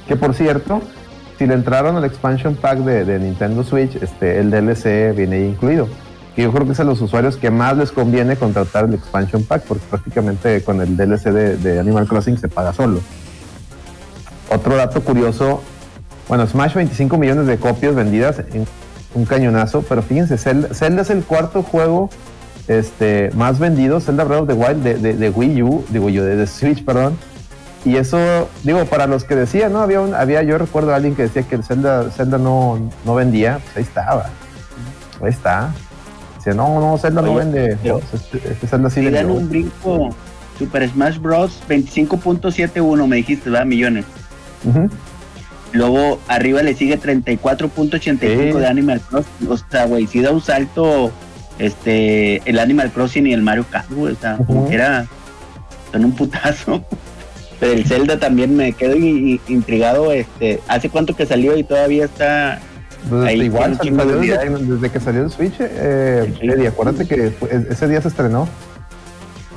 Que por cierto, si le entraron al expansion pack de, Nintendo Switch, este, el DLC viene ahí incluido. Que yo creo que es a los usuarios que más les conviene contratar el expansion pack, porque prácticamente con el DLC de, Animal Crossing se paga solo. Otro dato curioso, bueno, Smash 25 millones de copias vendidas, en un cañonazo, pero fíjense, Zelda, es el cuarto juego este, más vendido, Zelda Breath of the Wild de, de- de Wii U, U, de, de Switch, perdón, y eso, digo, para los que decían, ¿no? Había, un, había yo recuerdo a alguien que decía que el Zelda, Zelda no, no vendía, pues ahí estaba. Ahí está. Dice, no, no, Zelda no Oye, vende. pero- Pues, este, este Zelda sí dan vendió. un brinco, Super Smash Bros. 25.71, me dijiste, ¿verdad? Millones. Luego arriba le sigue 34.85 Sí. de Animal Crossing. O sea, güey, si da un salto este el Animal Crossing y el Mario Kart, güey. O sea, como Ujú. que era son un putazo. Pero el Zelda también me quedo intrigado. Este, ¿hace cuánto que salió y todavía está? Pues, Ahí igual salió desde, desde que salió el Switch, eh, Sí. Eddie, acuérdate que fue- e- ese día se estrenó.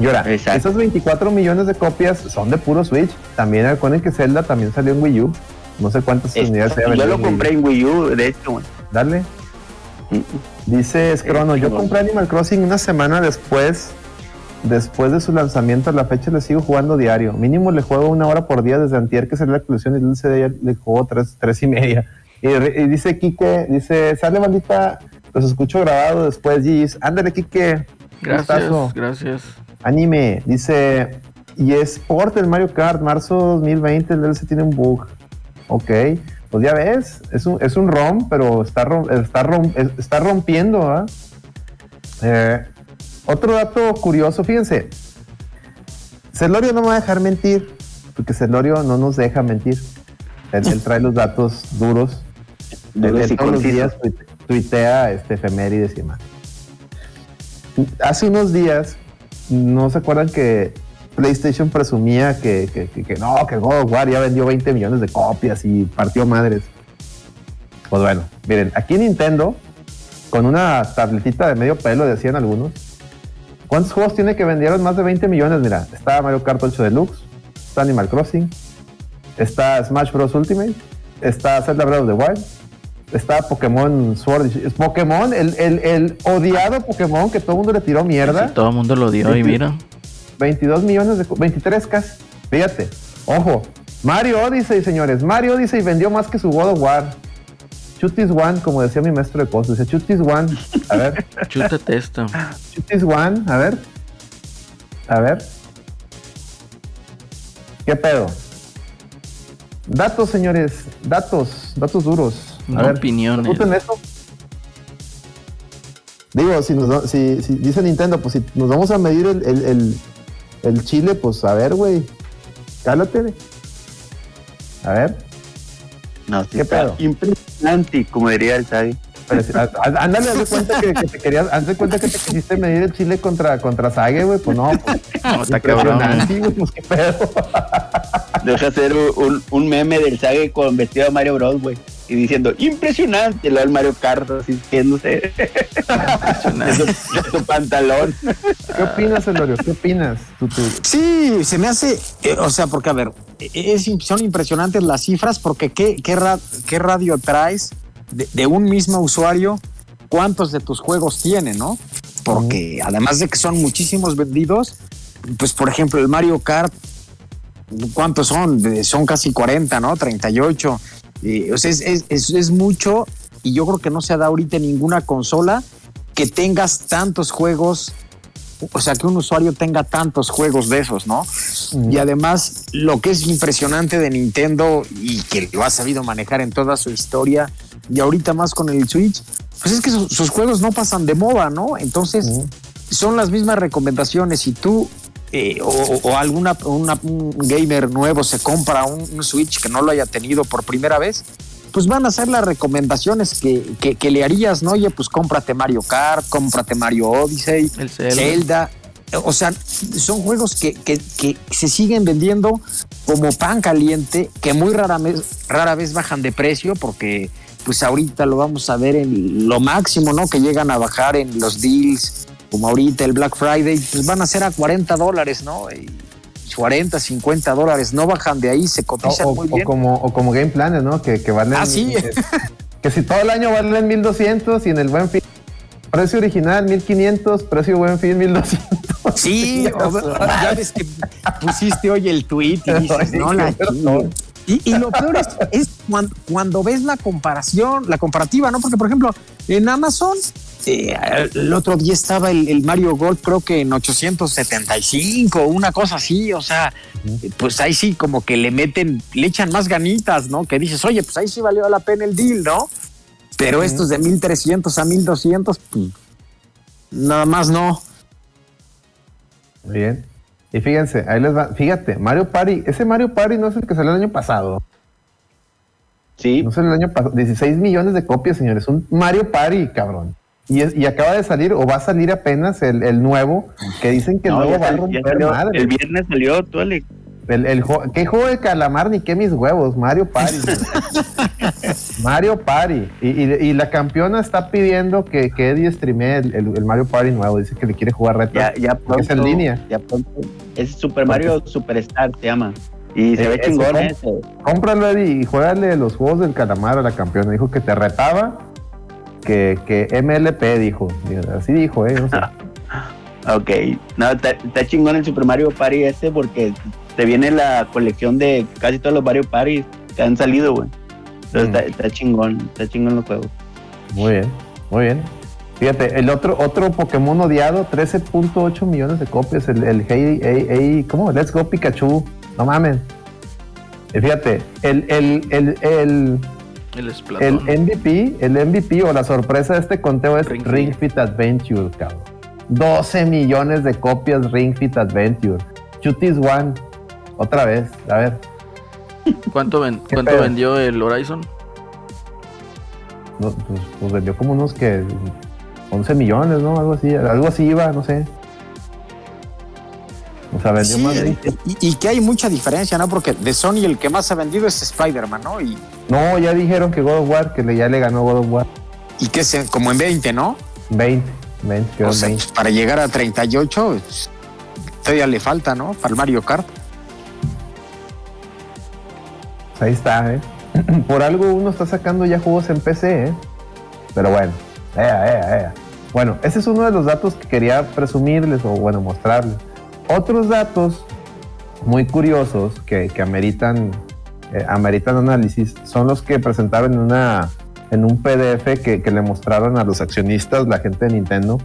Y ahora, Exacto. esas 24 millones de copias son de puro Switch. También recuerden que Zelda también salió en Wii U. No sé cuántas Este, unidades se yo lo compré en Wii U, de hecho. Dale. Dice Scrono, yo compré Animal Crossing una semana después, después de su lanzamiento, a la fecha le sigo jugando diario. Mínimo le juego una hora por día desde antier que salió la actualización y el CD ya le juego tres, tres y media. Y, dice Quique, dice, sale bandita, los escucho grabado después, Gis. Ándale, Quique. Gracias, gracias. Anime, dice, y es port el Mario Kart, marzo 2020, el DLC tiene un bug. Ok, pues ya ves, es un, es un ROM, pero está, rom- está, rom- es- está rompiendo. ¿ah? Eh, otro dato curioso, fíjense. Celorio no me va a dejar mentir, porque Celorio no nos deja mentir. Él, él trae los datos duros. Él, Duros él y todos los días tuite- tuitea este, efemérides y demás. Hace unos días, ¿no se acuerdan que PlayStation presumía que, que- que- que no, que God of War ya vendió 20 millones de copias y partió madres? Pues bueno, miren, aquí Nintendo, con una tabletita de medio pelo, decían algunos, ¿cuántos juegos tiene que vendieron más de 20 millones? Mira, está Mario Kart 8 Deluxe, está Animal Crossing, está Smash Bros. Ultimate, está Zelda Breath of the Wild, está Pokémon Sword. Es Pokémon, el, el- el odiado Pokémon que todo el mundo le tiró mierda. Sí, todo el mundo lo dio y mira. 22 millones de... co- 23 casi. Fíjate. Ojo. Mario Odyssey, señores. Mario Odyssey vendió más que su God of War. Chutis One, como decía mi maestro de cosas. Dice Chutis One. A ver. Chútate esto. Chutis One. A ver. A ver. ¿Qué pedo? Datos, señores. Datos. Datos duros. A No ver. opiniones. Esto. Digo, si, nos, da- si, si dice Nintendo, pues si nos vamos a medir el, el, el- el chile, pues a ver, güey. Cálate. güey. A ver. No, sí ¿Qué pedo? Impresionante, como diría el a- ándale, haz de cuenta que, que te querías, haz de cuenta que te quisiste medir el chile contra, contra Sage, güey. Pues no, pues, No, está cabrón. impresionante, güey, pues qué pedo. Deja hacer un, un- meme del Sagi con vestido de Mario Bros, güey. Y diciendo, impresionante, lo del Mario Kart, de su, su pantalón. ¿Qué opinas, Elorio? ¿Qué opinas? Tú, tú- Sí, se me hace, eh, o sea, porque a ver, es, son impresionantes las cifras porque qué, qué, ra- qué radio traes de, de un mismo usuario, cuántos de tus juegos tiene, ¿no? Porque además de que son muchísimos vendidos, pues por ejemplo el Mario Kart, ¿cuántos son? Son casi 40, ¿no? 38. Eh, o sea, es, es- es- es mucho y yo creo que no se da ahorita ninguna consola que tengas tantos juegos o sea, que un usuario tenga tantos juegos de esos, ¿no? Y además, lo que es impresionante de Nintendo y que lo ha sabido manejar en toda su historia, y ahorita más con el Switch, pues es que sus, sus juegos no pasan de moda, ¿no? Entonces, son las mismas recomendaciones. Si tú eh, o, o alguna una- un gamer nuevo se compra un, un Switch que no lo haya tenido por primera vez, pues van a ser las recomendaciones que, que- que le harías, ¿no? Oye, pues cómprate Mario Kart, cómprate Mario Odyssey, El Zelda. Zelda. O sea, son juegos que, que- que se siguen vendiendo como pan caliente, que muy rara vez, rara vez bajan de precio, porque pues ahorita lo vamos a ver en lo máximo, ¿no? Que llegan a bajar en los deals, como ahorita el Black Friday, pues van a ser a 40 dólares, ¿no? Y 40, 50 dólares, no bajan de ahí, se cotizan o- muy o bien. como, o como Game Planes, ¿no? Que, que valen. Ah, sí. Que, que si todo el año valen 1200 y en el buen fin. Precio original 1500, precio buen fin 1200. Sí, o- ya ves que pusiste hoy el tweet y dices, no la chingue". y, y lo peor es, es cuan- cuando, ves la comparación, la comparativa, ¿no? Porque, por ejemplo, en Amazon, eh, el otro día estaba el, el Mario Golf, creo que en 875, una cosa así, o sea, pues ahí sí, como que le meten, le echan más ganitas, ¿no? Que dices, oye, pues ahí sí valió la pena el deal, ¿no? Pero estos de 1300 a 1200, pues nada más no. Muy bien. Y fíjense, ahí les va. Fíjate, Mario Party. Ese Mario Party no es el que salió el año pasado. Sí, No salió el año pasado. 16 millones de copias, señores. Un Mario Party, cabrón. Y, es- y acaba de salir, o va a salir apenas el, el nuevo, que dicen que el nuevo va a romper salió, madre. el viernes salió, tú, Ale. El, el ¿Qué juego de calamar ni qué mis huevos? Mario Party. Mario Party. Y, y- y la campeona está pidiendo que, que Eddie streame el, el- el Mario Party nuevo. Dice que le quiere jugar reto. Ya, ya pronto. Es en línea. Ya pronto. Es Super Mario Superstar, se llama. Y se Eh, ve chingón ese. Cómpralo, Eddie, y juégale los juegos del calamar a la campeona. Dijo que te retaba. Que, que MLP dijo. Así dijo, ¿eh? No sé. Ok. No, está, chingón el Super Mario Party este porque te viene la colección de casi todos los Mario Party que han salido, güey. Entonces Mm. está, chingón, está chingón los juegos. Muy bien, muy bien. Fíjate, el otro, otro Pokémon odiado, 13.8 millones de copias. El, el Hey, hey, hey, ¿cómo? Let's Go Pikachu. No mames. Y fíjate, el, el, el, el, El. MVP, el MVP o la sorpresa de este conteo es Ring Ring, Fit. Adventure, cabrón. 12 millones de copias Ring Fit Adventure. Chutis One. Otra vez, a ver. ¿Cuánto, ven- ¿Qué cuánto pedo? vendió el Horizon? No, pues, pues vendió como unos que 11 millones, ¿no? Algo así, algo así iba, no sé. O sea, vendió Sí, más de y, y que hay mucha diferencia, ¿no? Porque de Sony el que más ha vendido es Spider-Man, ¿no? Y, No, ya dijeron que God of War, que le, ya le ganó God of War. y que es como en 20, ¿no? 20, 20, quedó O sea, 20. para llegar a 38, pues, todavía le falta, ¿no? Para el Mario Kart. Ahí está, ¿eh? Por algo uno está sacando ya juegos en PC, ¿eh? Pero bueno, ea, ea, ea. Bueno, ese es uno de los datos que quería presumirles o, bueno, mostrarles. Otros datos muy curiosos que, que ameritan, eh, ameritan análisis son los que presentaron en, una, en un PDF que, que le mostraron a los accionistas, la gente de Nintendo,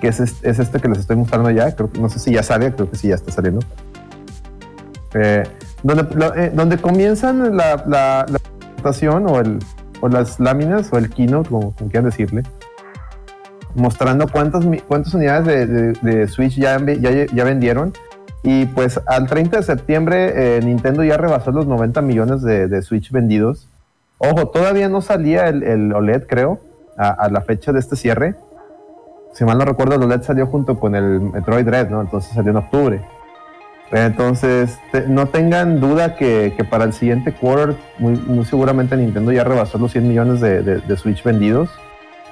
que es, este- es este que les estoy mostrando ya. Creo no sé si ya sale, creo que sí ya está saliendo. Eh, donde, eh, donde comienzan la, la, la presentación o, el, o las láminas o el keynote, como, como quieran decirle, mostrando cuántas, cuántas unidades de, de- de Switch ya, ya, ya vendieron. Y pues al 30 de septiembre eh, Nintendo ya rebasó los 90 millones de, Switch vendidos. Ojo, todavía no salía el, OLED, creo, a, la fecha de este cierre. Si mal no recuerdo, el OLED salió junto con el Metroid Red, ¿no? Entonces salió en octubre. Entonces, no tengan duda que, que para el siguiente quarter, muy, seguramente Nintendo ya rebasó los 100 millones de, de- Switch vendidos,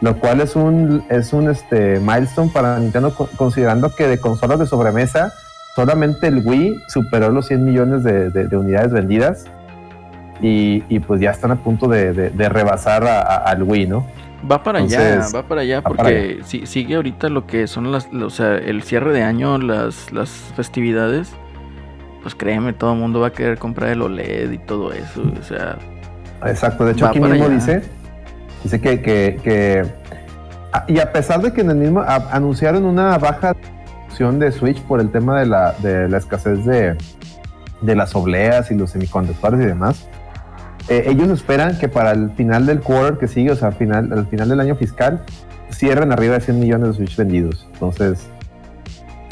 lo cual es un, es un este, milestone para Nintendo, co- considerando que de consolas de sobremesa, solamente el Wii superó los 100 millones de, de- de unidades vendidas. Y, y pues ya están a punto de, rebasar a- a- al Wii, ¿no? Va para allá, va para allá, porque para si- sigue ahorita lo que son las, o sea, el cierre de año, las, las festividades. Pues créeme, todo el mundo va a querer comprar el OLED y todo eso, o sea, Exacto, de hecho aquí mismo allá. dice, dice que, que, que- a- y a pesar de que en el mismo a- anunciaron una baja de Switch por el tema de la, de la escasez de, de las obleas y los semiconductores y demás, eh, ellos esperan que para el final del quarter que sigue, o sea, al final, al final del año fiscal, cierren arriba de 100 millones de Switch vendidos. Entonces,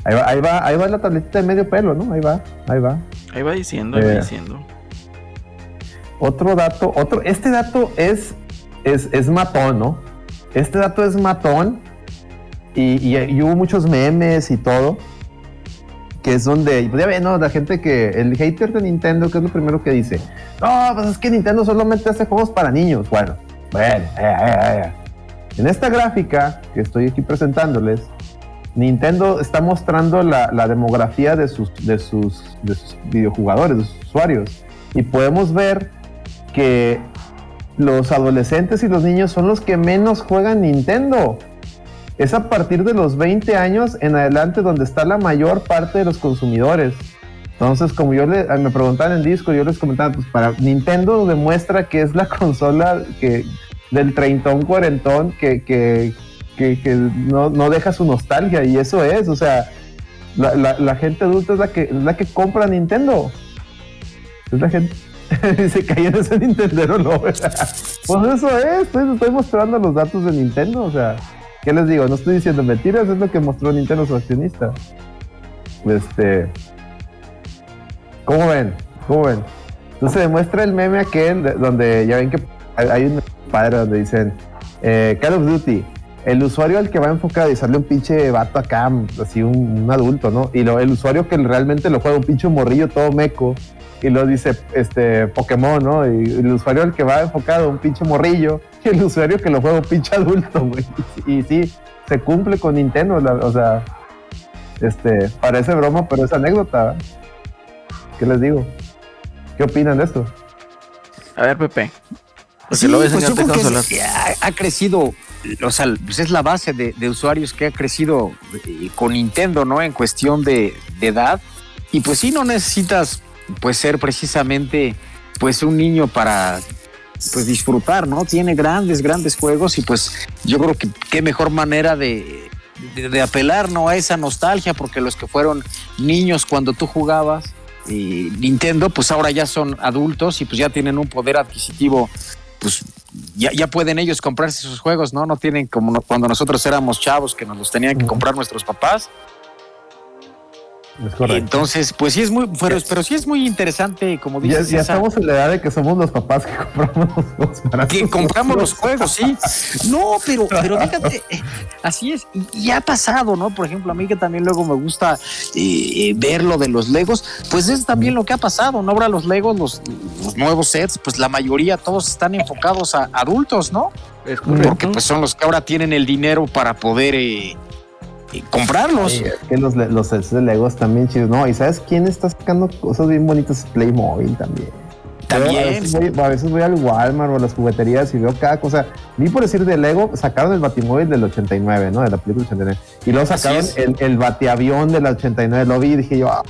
ahí va, ahí va, ahí va la tabletita de medio pelo, ¿no? Ahí va, ahí va. ahí va diciendo, ahí va Eh. diciendo. Otro dato, otro, este dato es, es, es matón, ¿no? Este dato es matón y, y- y hubo muchos memes y todo, que es donde, pues ya ¿no? La gente que, el hater de Nintendo, que es lo primero que dice, no, pues es que Nintendo solamente hace juegos para niños. Bueno, bueno, eh, eh, eh. en esta gráfica que estoy aquí presentándoles, Nintendo está mostrando la, la demografía de sus, de, sus, de sus videojugadores, de sus usuarios. Y podemos ver que los adolescentes y los niños son los que menos juegan Nintendo. Es a partir de los 20 años en adelante donde está la mayor parte de los consumidores. Entonces, como yo le, me preguntaban en disco, yo les comentaba, pues para Nintendo demuestra que es la consola del treintón, cuarentón, que, que, que, no, no deja su nostalgia. Y eso es, o sea, la, gente adulta es la que, es la que compra Nintendo. Es la gente. Se cayó en ese Nintendo, no. pues eso es, estoy, estoy mostrando los datos de Nintendo, o sea, ¿qué les digo? No estoy diciendo mentiras, es lo que mostró Nintendo su accionista. Este. ¿Cómo ven? ¿Cómo ven? Entonces demuestra el meme aquel de- donde ya ven que hay- un padre donde dicen eh, Call of Duty. El usuario al que va enfocado y sale un pinche vato acá, así un, adulto, ¿no? Y lo, el usuario que realmente lo juega, un pinche morrillo todo meco, y lo dice este Pokémon, ¿no? Y el usuario al que va enfocado, un pinche morrillo, y el usuario que lo juega, un pinche adulto, güey. Y, sí, se cumple con Nintendo, la- o sea, este, parece broma, pero es anécdota. ¿Qué les digo? ¿Qué opinan de esto? A ver, Pepe. Porque Sí, luego ves pues yo creo encantados que hablar. es- ha, ha crecido, o sea, pues es la base de, de usuarios que ha crecido eh, con Nintendo, ¿no? En cuestión de, de edad. Y pues sí, no necesitas pues ser precisamente pues un niño para pues disfrutar, ¿no? Tiene grandes, grandes juegos y pues yo creo que qué mejor manera de, de, de apelar, ¿no? A esa nostalgia, porque los que fueron niños cuando tú jugabas, eh, Nintendo, pues ahora ya son adultos y pues ya tienen un poder adquisitivo, pues ya, ya pueden ellos comprarse sus juegos, ¿no? No tienen como cuando nosotros éramos chavos que nos los tenían que comprar nuestros papás. Es correcto. Entonces, pues sí es muy, pero, pero sí es muy interesante, como dices, ya esa- estamos en la edad de que somos los papás que compramos los juegos para que compramos los juegos, sí. No, pero, pero fíjate, eh, así es. Y, y ha pasado, ¿no? Por ejemplo, a mí que también luego me gusta eh, eh, ver lo de los Legos, pues es también lo que ha pasado, ¿no? Ahora los Legos, los, los nuevos sets, pues la mayoría, todos están enfocados a adultos, ¿no? Es Porque correcto. pues son los que ahora tienen el dinero para poder eh, comprarlos. Sí, es que los, los sets de Legos también chidos. No, y ¿sabes quién está sacando cosas bien bonitas? Playmobil también. A, También. veces voy, a veces voy al Walmart o a las jugueterías y veo cada cosa. Vi por decir de Lego, sacaron el Batimóvil del 89, ¿no? De la película 89. Y luego sacaron el, el Bateavión del 89. Lo vi y dije yo, ah,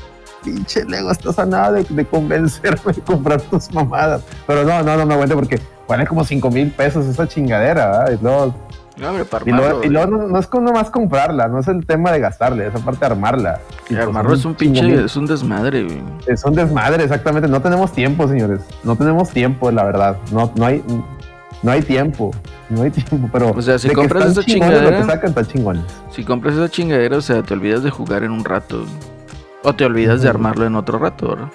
pinche Lego, estás a nada de, de convencerme de comprar tus mamadas. Pero no, no, no me aguante porque vale como 5 mil pesos esa chingadera, ¿verdad? Y luego No, hombre, para y luego, armarlo, y luego no, no es con nomás comprarla, no es el tema de gastarle, es aparte de armarla. y pues armarlo es un pinche, es un desmadre, güey. Es un desmadre, exactamente. No tenemos tiempo, señores. No tenemos tiempo, la verdad. No, no hay, no hay tiempo. No hay tiempo, pero. O sea, si compras esa chingadera- sacan. Si compras esa chingadera, o sea, te olvidas de jugar en un rato. güey. O te olvidas de armarlo en otro rato, ¿verdad?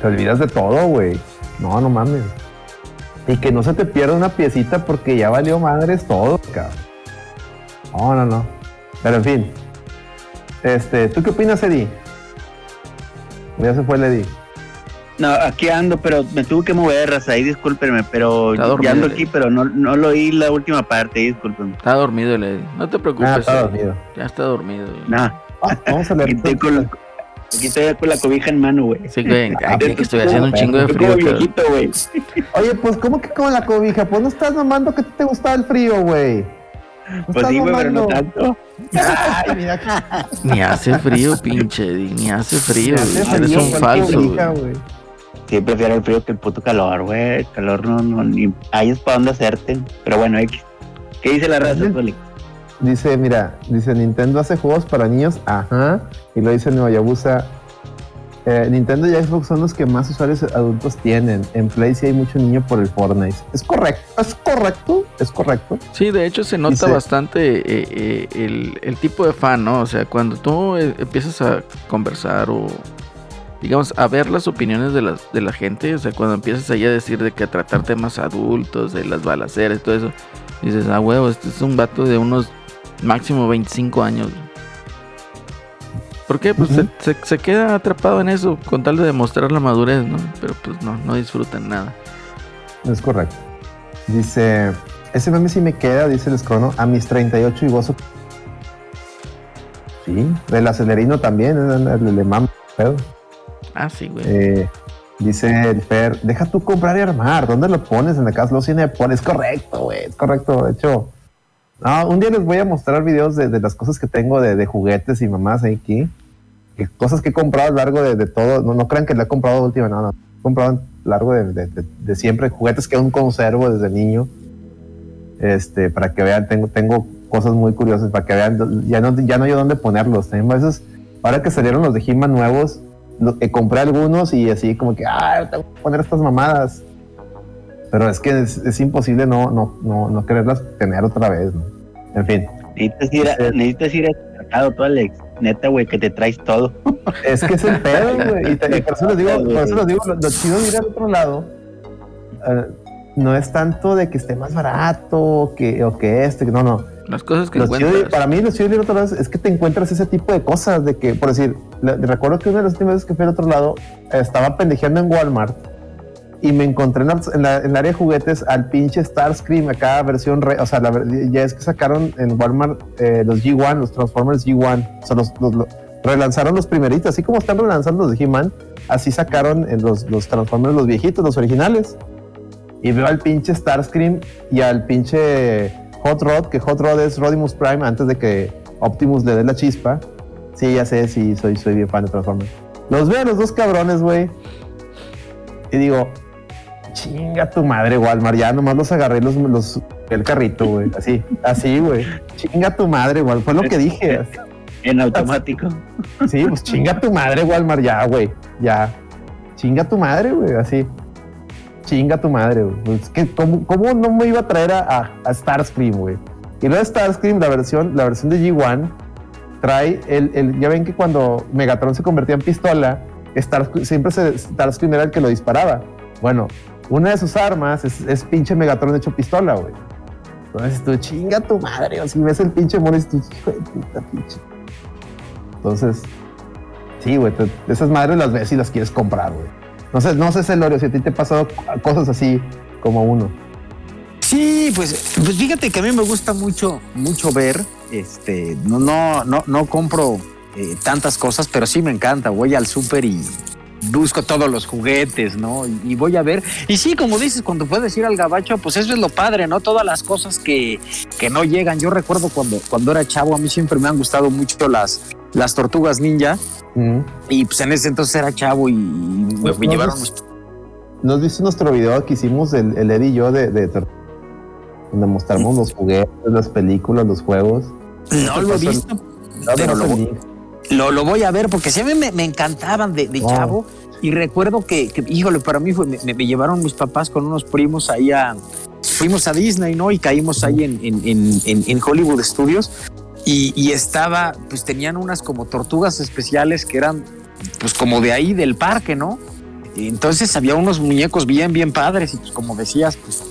Te olvidas de todo, güey. No, no mames. Y que no se te pierda una piecita porque ya valió madres todo, cabrón. No, no, no. Pero en fin. Este, ¿tú qué opinas, Eddie? Ya se fue el Eddie. No, aquí ando, pero me tuve que mover, raza, ahí discúlpenme, pero Está dormido, ya ando aquí, pero no, no lo oí la última parte, ahí discúlpenme. Está dormido el Eddie. No te preocupes. Ah, está dormido. Ya está dormido. No, Ah, vamos a leer. estoy con la, aquí estoy con la cobija en mano, güey. Sí, güey. Aquí que estoy haciendo un chingo de frío. viejito, güey. Oye, pues, ¿cómo que con la cobija? Pues no estás mamando que te gustaba el frío, güey. No Pues estás sí, güey, pero no mamando. tanto. Ay, mira, Ni hace frío, pinche. Ni hace frío. güey. Eres un falso. cobija, güey. güey. Sí, prefiero el frío que el puto calor, güey. El calor no, no, ni ahí es para dónde hacerte. Pero bueno, X. ¿qué dice la raza, Ujú. Dice, mira, dice Nintendo hace juegos para niños, ajá. Y lo dice Nueva Yabusa. eh, Nintendo y Xbox son los que más usuarios adultos tienen. En Play sí hay mucho niño por el Fortnite. Es correcto, es correcto, es correcto. Sí, de hecho se nota Dice- bastante eh, eh, el, el tipo de fan, ¿no? O sea, cuando tú eh, empiezas a conversar o, digamos, a ver las opiniones de la, de la gente, o sea, cuando empiezas ahí a decir de que a tratar temas adultos, de las balaceras y todo eso, dices, ah, huevo, este es un vato de unos máximo 25 años. ¿Por qué? Pues se, se- se queda atrapado en eso con tal de demostrar la madurez, ¿no? Pero pues no, no disfrutan nada. Es correcto. Dice, ese meme sí me queda, dice el escrono, a mis 38 y gozo. Sí, del acelerino también, el, el, el mam- pedo. Ah, sí, güey. Eh, dice el Fer, deja tú comprar y armar. ¿Dónde lo pones? En la casa lo tiene Es correcto, güey. Es correcto. De hecho, no, un día les voy a mostrar videos de, las cosas que tengo de, juguetes y mamás aquí. Que cosas que he comprado a lo largo de, todo. No, no crean que le he comprado última, no, no. He comprado a lo largo de, siempre juguetes que aún conservo desde niño. Este, para que vean, tengo, tengo cosas muy curiosas para que vean. Ya no, ya no hay dónde ponerlos. También a veces, ahora que salieron los de He-Man nuevos, lo- eh, compré algunos y así como que, ah, tengo que poner estas mamadas. Pero es que es, es imposible no, no, no, no quererlas tener otra vez. ¿no? En fin, Necesitas ir, a, necesitas ir al mercado, tú, Alex. Neta, güey, que te traes todo. es que es el pedo, güey. Y, te- y por eso les digo, por eso les digo, lo, lo chido de ir al otro lado eh, no es tanto de que esté más barato que, o que este, que no, no. Las cosas que Lo chido de- encuentras. para mí, lo chido de ir al otro lado es que te encuentras ese tipo de cosas. De que, por decir, le- recuerdo que una de las últimas veces que fui al otro lado, estaba pendejeando en Walmart y me encontré en, la- área de juguetes al pinche Starscream, acá versión, re- o sea, ya es que sacaron en Walmart eh, los G1, los Transformers G1, o sea, los, relanzaron los primeritos, así como están relanzando los de He-Man, así sacaron los, los Transformers, los viejitos, los originales. Y veo al pinche Starscream y al pinche Hot Rod, que Hot Rod es Rodimus Prime antes de que Optimus le dé la chispa. Sí, ya sé, sí, soy, soy bien fan de Transformers. Los veo a los dos cabrones, güey. Y digo, chinga tu madre, Walmart. Ya nomás los agarré los, los el carrito, güey. Así, así, güey. Chinga tu madre, igual. Fue lo que dije. En automático. Sí, pues chinga tu madre, Walmart, ya, güey. Ya. Chinga tu madre, güey, así. Chinga tu madre, güey. Pues, ¿qué- cómo, cómo no me iba a traer a, a, a Starscream, güey? Y luego Starscream, la versión, la versión de G1, trae el, el- Ya ven que cuando Megatron se convertía en pistola, Starscream, siempre se, Starscream era el que lo disparaba. Bueno, una de sus armas es, pinche Megatron hecho pistola, güey. Entonces tú, chinga tu madre, o si ves el pinche mono, tú, hijo puta, pinche. Entonces, sí, güey, esas madres las ves y las quieres comprar, güey. No sé, no sé, Celorio, si a ti te ha pasado cosas así como uno. Sí, pues, pues fíjate que a mí me gusta mucho, mucho ver. Este, no, no, no, no compro eh, tantas cosas, pero sí me encanta. Voy al súper y busco todos los juguetes, ¿no? Y, y voy a ver. Y sí, como dices, cuando puedes ir al gabacho, pues eso es lo padre, ¿no? Todas las cosas que, que no llegan. Yo recuerdo cuando, cuando era chavo, a mí siempre me han gustado mucho las, las tortugas ninja. Mm. Y pues en ese entonces era chavo y, y me, Pues, me no, llevaron. pues, ¿No has visto nuestro video que hicimos el, el Eddie y yo de, de donde mostramos los juguetes, las películas, los juegos? No lo he visto, pero lo. Lo, lo voy a ver porque mí me, me encantaban de, de Wow. chavo y recuerdo que, que, híjole, para mí fue, me, me llevaron mis papás con unos primos ahí a, fuimos a Disney, ¿no? Y caímos ahí en, en, en, en- Hollywood Studios y, y estaba, pues tenían unas como tortugas especiales que eran, pues como de ahí del parque, ¿no? Y entonces había unos muñecos bien, bien padres y pues como decías, pues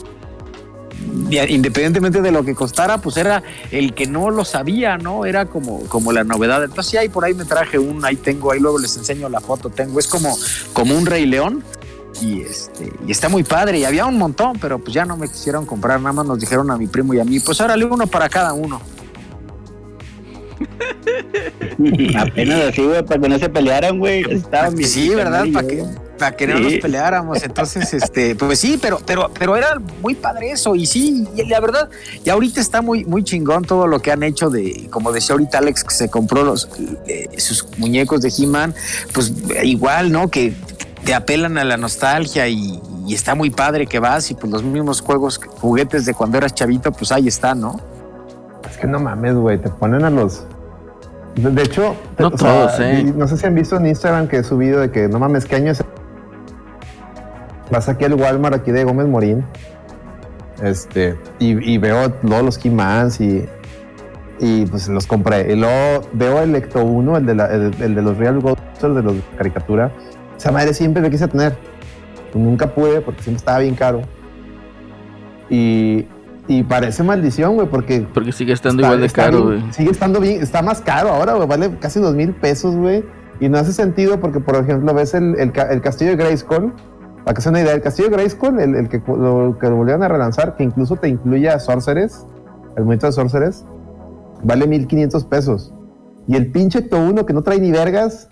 independientemente de lo que costara, pues era el que no lo sabía, ¿no? Era como, como la novedad. Entonces, sí, ahí por ahí me traje un, ahí tengo, ahí luego les enseño la foto, tengo, es como, como un rey león. Y este, y está muy padre, y había un montón, pero pues ya no me quisieron comprar, nada más nos dijeron a mi primo y a mí, pues órale uno para cada uno. Apenas así, güey, para que no se pelearan, güey. Sí, ¿verdad? Para que, para que no nos peleáramos. Entonces, este, pues sí, pero, pero, pero era muy padre eso. Y sí, y la verdad, y ahorita está muy, muy chingón todo lo que han hecho de, como decía ahorita Alex, que se compró los eh, sus muñecos de He-Man, pues igual, ¿no? Que te apelan a la nostalgia y, y está muy padre que vas y pues los mismos juegos, juguetes de cuando eras chavito, pues ahí está, ¿no? Es que no mames, güey, te ponen a los. De, hecho, te- No o sea, todos, ¿eh? No sé si han visto en Instagram que he subido de que no mames, ¿qué año es? Vas aquí al Walmart aquí de Gómez Morín. Este, y, y veo todos los He-Mans y, y pues los compré. Y luego veo el Ecto 1, el de, la- el, el de los Real Ghostbusters, de los de caricatura. Esa madre siempre me quise tener. Nunca pude porque siempre estaba bien caro. Y, y parece maldición, güey, porque Porque sigue estando Está- igual de caro, güey. Sigue estando bien, está más caro ahora, güey, vale casi dos mil pesos, güey. Y no hace sentido porque, por ejemplo, ves el, el, el castillo de Grayskull, para que sea una idea, el castillo Grayskull, el, el que, lo, que lo volvieron a relanzar, que incluso te incluye a Sorceress, el monito de Sorceress, vale 1500 pesos. Y el pinche To 1 que no trae ni vergas,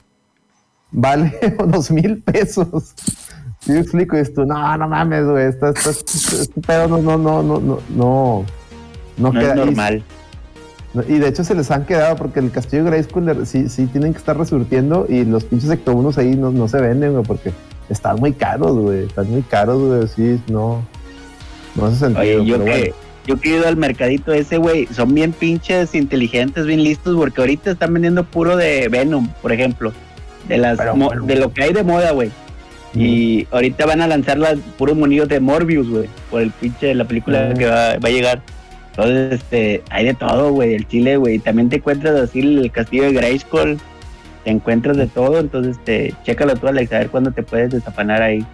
vale dos mil pesos. ¿Sí me explico? Esto, no, no mames, güey, este pedo no, no, no, no, no, no, no No es normal. no, Y de hecho se les han quedado porque el castillo de Grayskull sí, sí tienen que estar resurtiendo y los pinches ectobunos ahí no, no se venden, güey, porque están muy caros, güey. Están muy caros, güey. Sí, no. No hace sentido. Oye, yo que, bueno. yo que he ido al mercadito ese, güey, son bien pinches inteligentes, bien listos, porque ahorita están vendiendo puro de Venom, por ejemplo. De las Pero bueno. de lo que hay de moda, güey. Y ahorita van a lanzar las puros monillos de Morbius, güey, por el pinche la película Mm. que va, va a llegar. Entonces, este, hay de todo, güey, el Chile, güey. También te encuentras así el castillo de Grayskull, te encuentras de todo, entonces, este, chécalo tú, Alex, a ver cuándo te puedes desapanar ahí.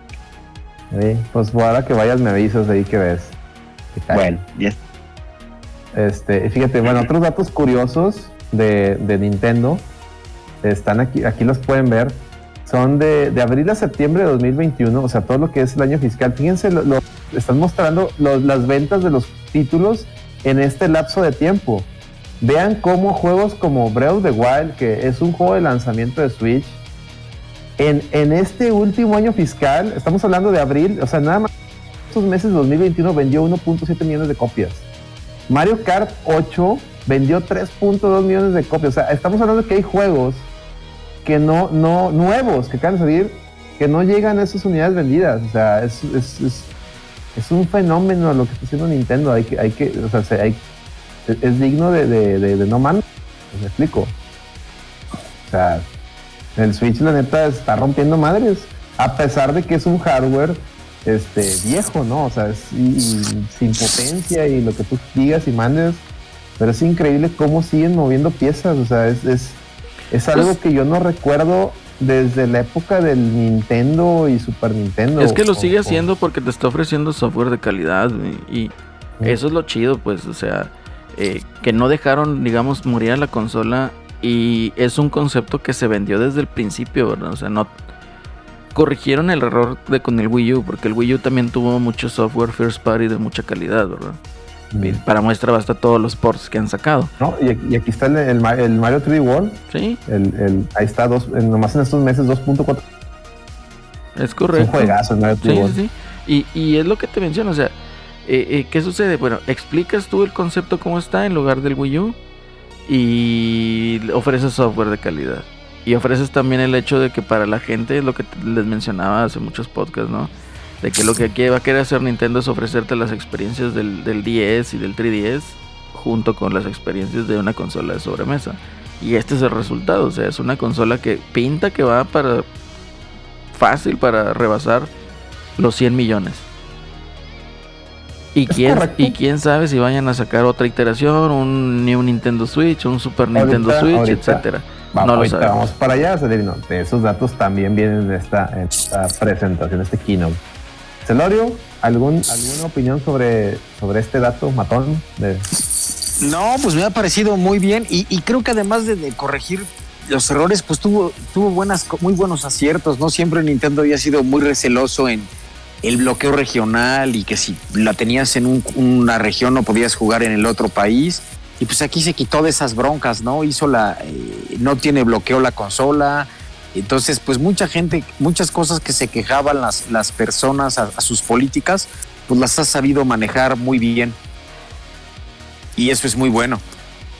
Sí, pues ahora que vayas me avisas de ahí que ves. Bueno, ya está. Este, y fíjate, bueno, otros datos curiosos de, de Nintendo están aquí, aquí los pueden ver. Son de, de abril a septiembre de 2021, o sea, todo lo que es el año fiscal. Fíjense, lo, lo- están mostrando los- las ventas de los títulos en este lapso de tiempo. Vean cómo juegos como Breath of the Wild, que es un juego de lanzamiento de Switch, en, en este último año fiscal, estamos hablando de abril, o sea, nada más estos meses de 2021 vendió 1.7 millones de copias. Mario Kart 8 vendió 3.2 millones de copias. O sea, estamos hablando de que hay juegos que no, no, nuevos, que acaban de salir, que no llegan a esas unidades vendidas. O sea, es, es, es, es un fenómeno lo que está haciendo Nintendo. Hay que, hay que, o sea, se- hay- es, es digno de, de, de, de no man. Me explico. O sea, el Switch la neta está rompiendo madres. A pesar de que es un hardware este viejo, ¿no? O sea, es y- y sin potencia y lo que tú digas y mandes. Pero es increíble cómo siguen moviendo piezas. O sea, es, es, es algo Pues- que yo no recuerdo desde la época del Nintendo y Super Nintendo. Es que lo sigue o- haciendo porque te está ofreciendo software de calidad y Sí. eso es lo chido, pues, o sea, eh, que no dejaron, digamos, morir a la consola y es un concepto que se vendió desde el principio, ¿verdad? O sea, no corrigieron el error de con el Wii U porque el Wii U también tuvo mucho software first party de mucha calidad, ¿verdad? Para muestra basta todos los ports que han sacado. No, y, aquí- y aquí está el, el Ma- el Mario 3D World. Sí, El, el- ahí está, dos, nomás en estos meses 2.4. es Es un correcto. juegazo el Mario 3D Sí, World. sí, sí. Y, y es lo que te menciono, o sea, eh, eh, ¿qué sucede? Bueno, explicas tú el concepto cómo está en lugar del Wii U y ofreces software de calidad. Y ofreces también el hecho de que para la gente, lo que les mencionaba hace muchos podcasts, ¿no? De que lo que aquí va a querer hacer Nintendo es ofrecerte las experiencias del, del 10 y del 3DS junto con las experiencias de una consola de sobremesa. Y este es el resultado, o sea, es una consola que pinta que va para fácil para rebasar los 100 millones. Y quién, y quién sabe si vayan a sacar otra iteración, un New Nintendo Switch, un Super Nintendo Switch, ahorita. etcétera. Va- No lo ahorita vamos para allá, Celerino. Esos datos también vienen en esta, en esta presentación, este keynote. Celorio, ¿algún, ¿alguna opinión sobre, sobre este dato matón? No, pues me ha parecido muy bien y, y creo que además de, corregir los errores, pues tuvo, tuvo buenas, muy buenos aciertos, ¿no? Siempre Nintendo había sido muy receloso en el bloqueo regional y que si la tenías en un- una región no podías jugar en el otro país. Y pues aquí se quitó de esas broncas, ¿no? Hizo la, eh, no tiene bloqueo la consola. Entonces, pues mucha gente, muchas cosas que se quejaban las, las personas a- a sus políticas, pues las ha sabido manejar muy bien. Y eso es muy bueno.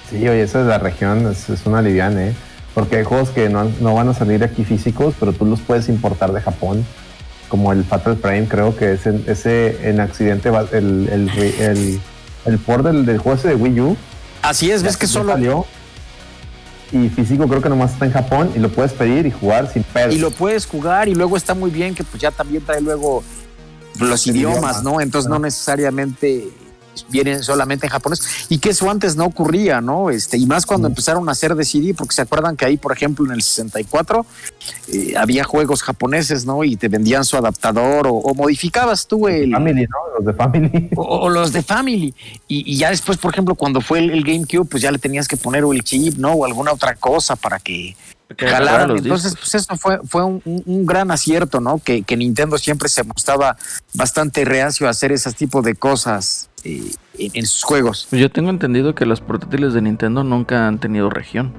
sí, oye, esa es la región, es, es una liviana, ¿eh? Porque hay juegos que no, no van a salir aquí físicos, pero tú los puedes importar de Japón. Como el Fatal Frame, creo que es en- ese en accidente, el, el, el, el port del, del juego ese de Wii U. Así es, ves que solo salió. Y físico creo que nomás está en Japón y lo puedes pedir y jugar sin pedo. y lo puedes jugar y luego está muy bien que pues ya también trae luego los idiomas, idioma. ¿no? Entonces no necesariamente vienen solamente en japonés y que eso antes no ocurría, ¿no? Este y más cuando empezaron a hacer de CD, porque se acuerdan que ahí, por ejemplo, en el 64 eh, había juegos japoneses, ¿no? Y te vendían su adaptador o, o modificabas tú el Family, ¿no? Los de Family. o, o los de Family. Y, y ya después, por ejemplo, cuando fue el, el GameCube, pues ya le tenías que poner o el chip, ¿no? O alguna otra cosa para que Entonces, discos. pues eso fue, fue un, gran acierto, ¿no? Que, que Nintendo siempre se mostraba bastante reacio a hacer ese tipo de cosas eh, en, en sus juegos. Pues yo tengo entendido que los portátiles de Nintendo nunca han tenido región.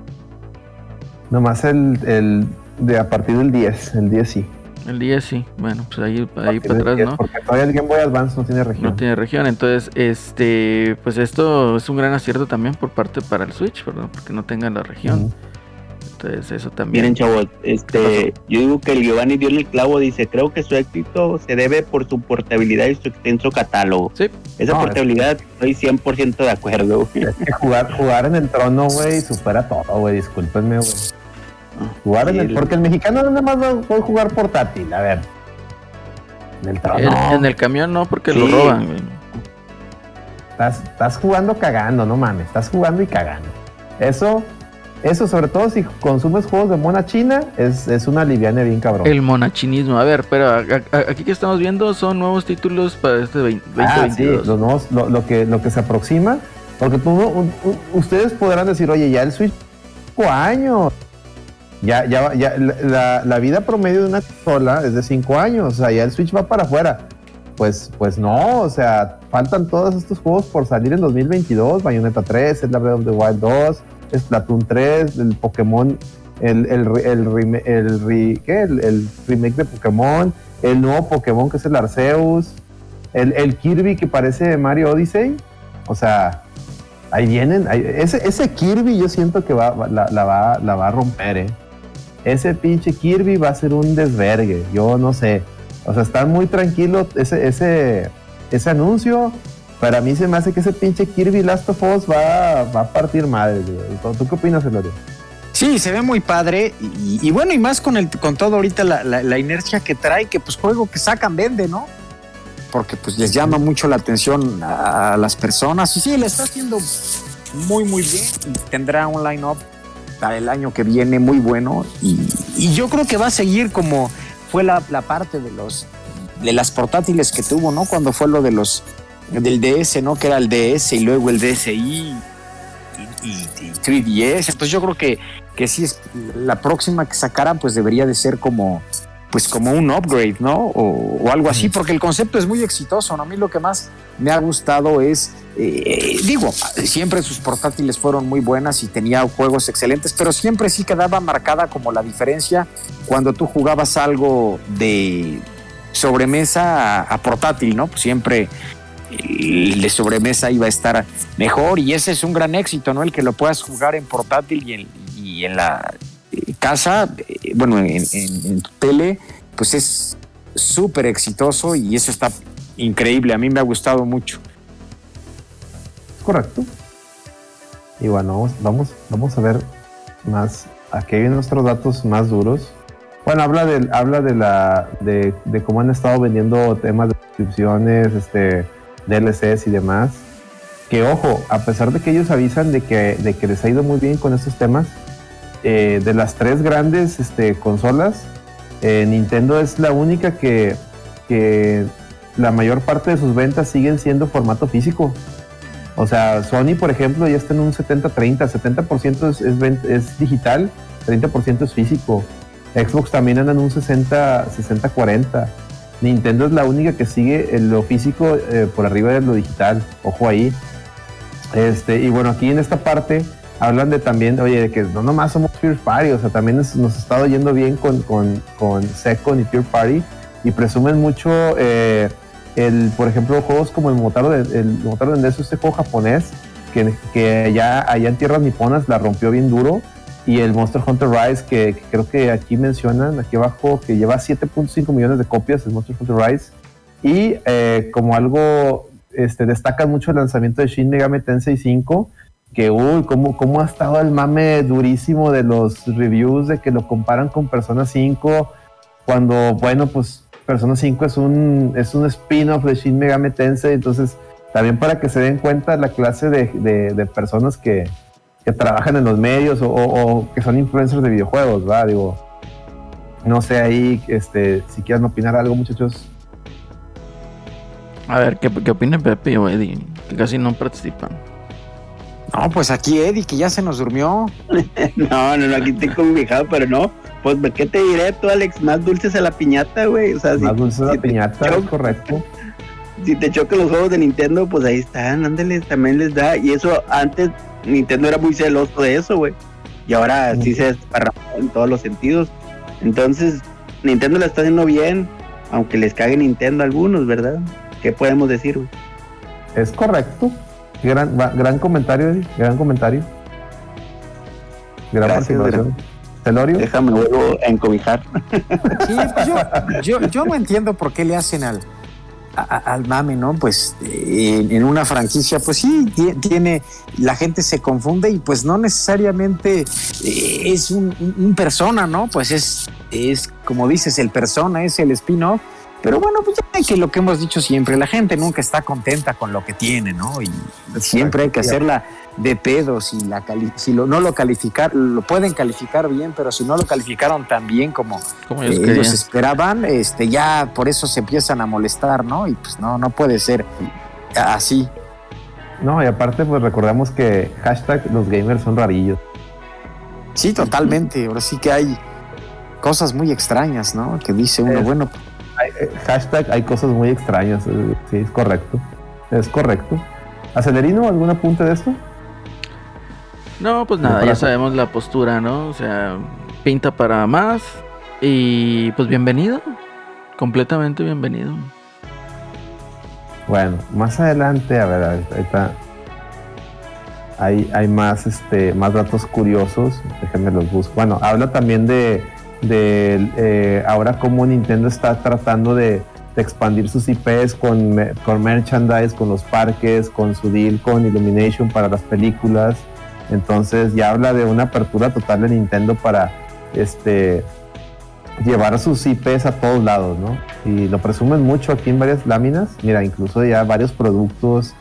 Nomás el, el de a partir del 10, el 10 sí. El 10 sí, bueno, pues ahí, ahí para atrás, 10, ¿no? Porque todavía el Game Boy Advance no tiene región. No tiene región, entonces, este, pues esto es un gran acierto también por parte para el Switch, ¿verdad? Porque no tenga la región. Ujú. Entonces, eso también. Miren, chavos, este, yo digo que el Giovanni dio en el clavo, dice, creo que su éxito se debe por su portabilidad y su extenso catálogo. Sí, Esa No, es- portabilidad, estoy 100% de acuerdo. Es que jugar, jugar en el trono, güey, supera todo, güey. Discúlpenme, güey. Jugar en Sí, el. el- Porque el mexicano nada más va puede jugar portátil, a ver. En el trono. en, en el camión no, porque lo roban, güey. Estás, estás jugando cagando, no mames. Estás jugando y cagando. Eso, eso, sobre todo si consumes juegos de mona china, es, es una liviana bien cabrón. El monachinismo. A ver, pero a- a- aquí que estamos viendo son nuevos títulos para este 20- Ah, sí, 2022. los nuevos- lo, lo que, lo que se aproxima. Porque tú, no- un- un- ustedes podrán decir, oye, ya el Switch, cinco años. Ya, ya, ya, la, la- vida promedio de una consola es de cinco años. O sea, ya el Switch va para afuera. Pues, pues no, o sea, faltan todos estos juegos por salir en 2022. Bayonetta 3, es la Breath of the Wild 2, Splatoon 3, el Pokémon, el, el, el, el, remake de Pokémon, el nuevo Pokémon que es el Arceus, el, Kirby que parece Mario Odyssey. O sea, ahí vienen. ahí- ese, ese Kirby yo siento que va, la, va, la va a romper, ¿eh? Ese pinche Kirby va a ser un desvergue. Yo no sé. O sea, está muy tranquilo ese, ese, ese anuncio. Para mí se me hace que ese pinche Kirby Last of Us va, va a partir madre. güey. ¿Tú, qué opinas, Elorio? Sí, se ve muy padre y, y bueno, y más con el con todo ahorita la, la- la inercia que trae, que pues juego que sacan vende, ¿no? Porque pues les llama mucho la atención a, a las personas y sí, le está haciendo muy muy bien. y Tendrá un line-up para el año que viene muy bueno y, y yo creo que va a seguir como fue la, la parte de los de las portátiles que tuvo, ¿no? Cuando fue lo de los del DS, ¿no? Que era el DS y luego el DSi y, y, y 3DS. Entonces yo creo que, que sí es la próxima que sacaran, pues debería de ser como pues como un upgrade, ¿no? O, o algo así, porque el concepto es muy exitoso. ¿no? A mí lo que más me ha gustado es, eh, digo, siempre sus portátiles fueron muy buenas y tenía juegos excelentes, pero siempre sí quedaba marcada como la diferencia cuando tú jugabas algo de sobremesa a, a portátil, ¿no? Pues siempre de sobremesa iba a estar mejor y ese es un gran éxito, ¿no? El que lo puedas jugar en portátil y en, y en la eh, casa, eh, bueno, en, en- tu tele, pues es súper exitoso y eso está increíble. A mí me ha gustado mucho. Correcto. Y bueno, vamos, vamos, a ver más. Aquí vienen nuestros datos más duros. Bueno, habla de, habla de la de, de cómo han estado vendiendo temas de suscripciones, este, DLCs y demás. Que ojo, a pesar de que ellos avisan de que, de que les ha ido muy bien con estos temas, eh, de las tres grandes este, consolas, eh, Nintendo es la única que, que la mayor parte de sus ventas siguen siendo formato físico. O sea, Sony, por ejemplo, ya está en un 70-30, 70%, es, es, digital, 30% es físico. Xbox también anda en un 60, 60-40. Nintendo es la única que sigue lo físico eh, por arriba de lo digital. Ojo ahí. Este, y bueno, aquí en esta parte hablan de también, oye, de que no nomás somos Pure Party, o sea, también nos, ha estado yendo bien con, con, con Second y Pure Party y presumen mucho, eh, el, por ejemplo, juegos como el Motaro de, el Motaro de Ness, este juego japonés, que, que allá, allá en tierras niponas la rompió bien duro, y el Monster Hunter Rise, que, que creo que aquí mencionan, aquí abajo, que lleva 7.5 millones de copias, el Monster Hunter Rise, y eh, como algo, este, destacan mucho el lanzamiento de Shin Megami Tensei 5, que uy, cómo, cómo ha estado el mame durísimo de los reviews de que lo comparan con Persona 5, cuando, bueno, pues Persona 5 es un, es un spin-off de Shin Megami Tensei, entonces también para que se den cuenta la clase de, de- de personas que, que trabajan en los medios o, o- o que son influencers de videojuegos, ¿verdad? Digo, no sé ahí, este, si quieran opinar algo, muchachos. A ver, ¿qué, qué opina Pepe o Eddie? Que casi no participan. No, pues aquí Eddie, que ya se nos durmió. No, no, no, aquí estoy cobijado, pero no. Pues, ¿qué te diré tú, Alex? Más dulces a la piñata, güey. O sea, si, Más dulce la si te piñata, es correcto. Si te chocan los juegos de Nintendo, pues ahí están, ándale, también les da. Y eso antes Nintendo era muy celoso de eso, güey. Y ahora sí se desparramó en todos los sentidos. Entonces, Nintendo la está haciendo bien, aunque les cague Nintendo a algunos, ¿verdad? ¿Qué podemos decir, güey? Es correcto. Gran, gran comentario, Eddie, gran comentario. Gran Gracias, participación. Celorio, Déjame vuelvo a encobijar. Sí, pues yo, yo, yo no entiendo por qué le hacen al, al mame, ¿no? Pues eh, en, una franquicia, pues sí, tie- tiene, la gente se confunde y pues no necesariamente eh, es un persona, ¿no? Pues es, es, como dices, el persona, es el spin-off. Pero bueno, pues ya hay que lo que hemos dicho siempre, la gente nunca está contenta con lo que tiene, ¿no? Y siempre hay que hacerla de pedo si la cali- si lo, no lo calificar, lo pueden calificar bien, pero si no lo calificaron tan bien como Como eh, ellos querían. esperaban, este, ya por eso se empiezan a molestar, ¿no? Y pues no, no puede ser así. no, y aparte, pues recordamos que hashtag los gamers son rarillos. Sí, totalmente. Ahora sí que hay cosas muy extrañas, ¿no? Que dice uno, Es- bueno, Hay- eh, hashtag hay cosas muy extrañas. eh, Sí, es correcto. Es correcto. ¿Acelerino algún apunte de esto? No, pues nada, ya sabemos la postura, ¿no? O sea, pinta para más. Y pues bienvenido. Completamente bienvenido. Bueno, más adelante, a ver, ahorita- ahorita hay, hay más, este, más datos curiosos. Déjenme los busco. Bueno, habla también de, de eh, ahora cómo Nintendo está tratando de, expandir sus IPs con, con merchandise, con los parques, con su deal con Illumination para las películas. Entonces ya habla de una apertura total de Nintendo para este llevar sus IPs a todos lados, ¿no? Y lo presumen mucho aquí en varias láminas. Mira, incluso ya varios productos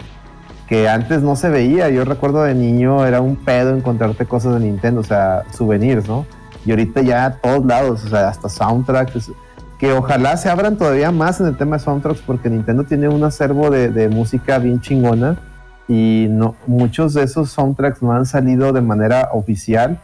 que antes no se veía. Yo recuerdo de niño era un pedo encontrarte cosas de Nintendo, o sea, souvenirs, ¿no? Y ahorita ya a todos lados, o sea, hasta soundtracks, que ojalá se abran todavía más en el tema de soundtracks porque Nintendo tiene un acervo de, música bien chingona y no, muchos de esos soundtracks no han salido de manera oficial.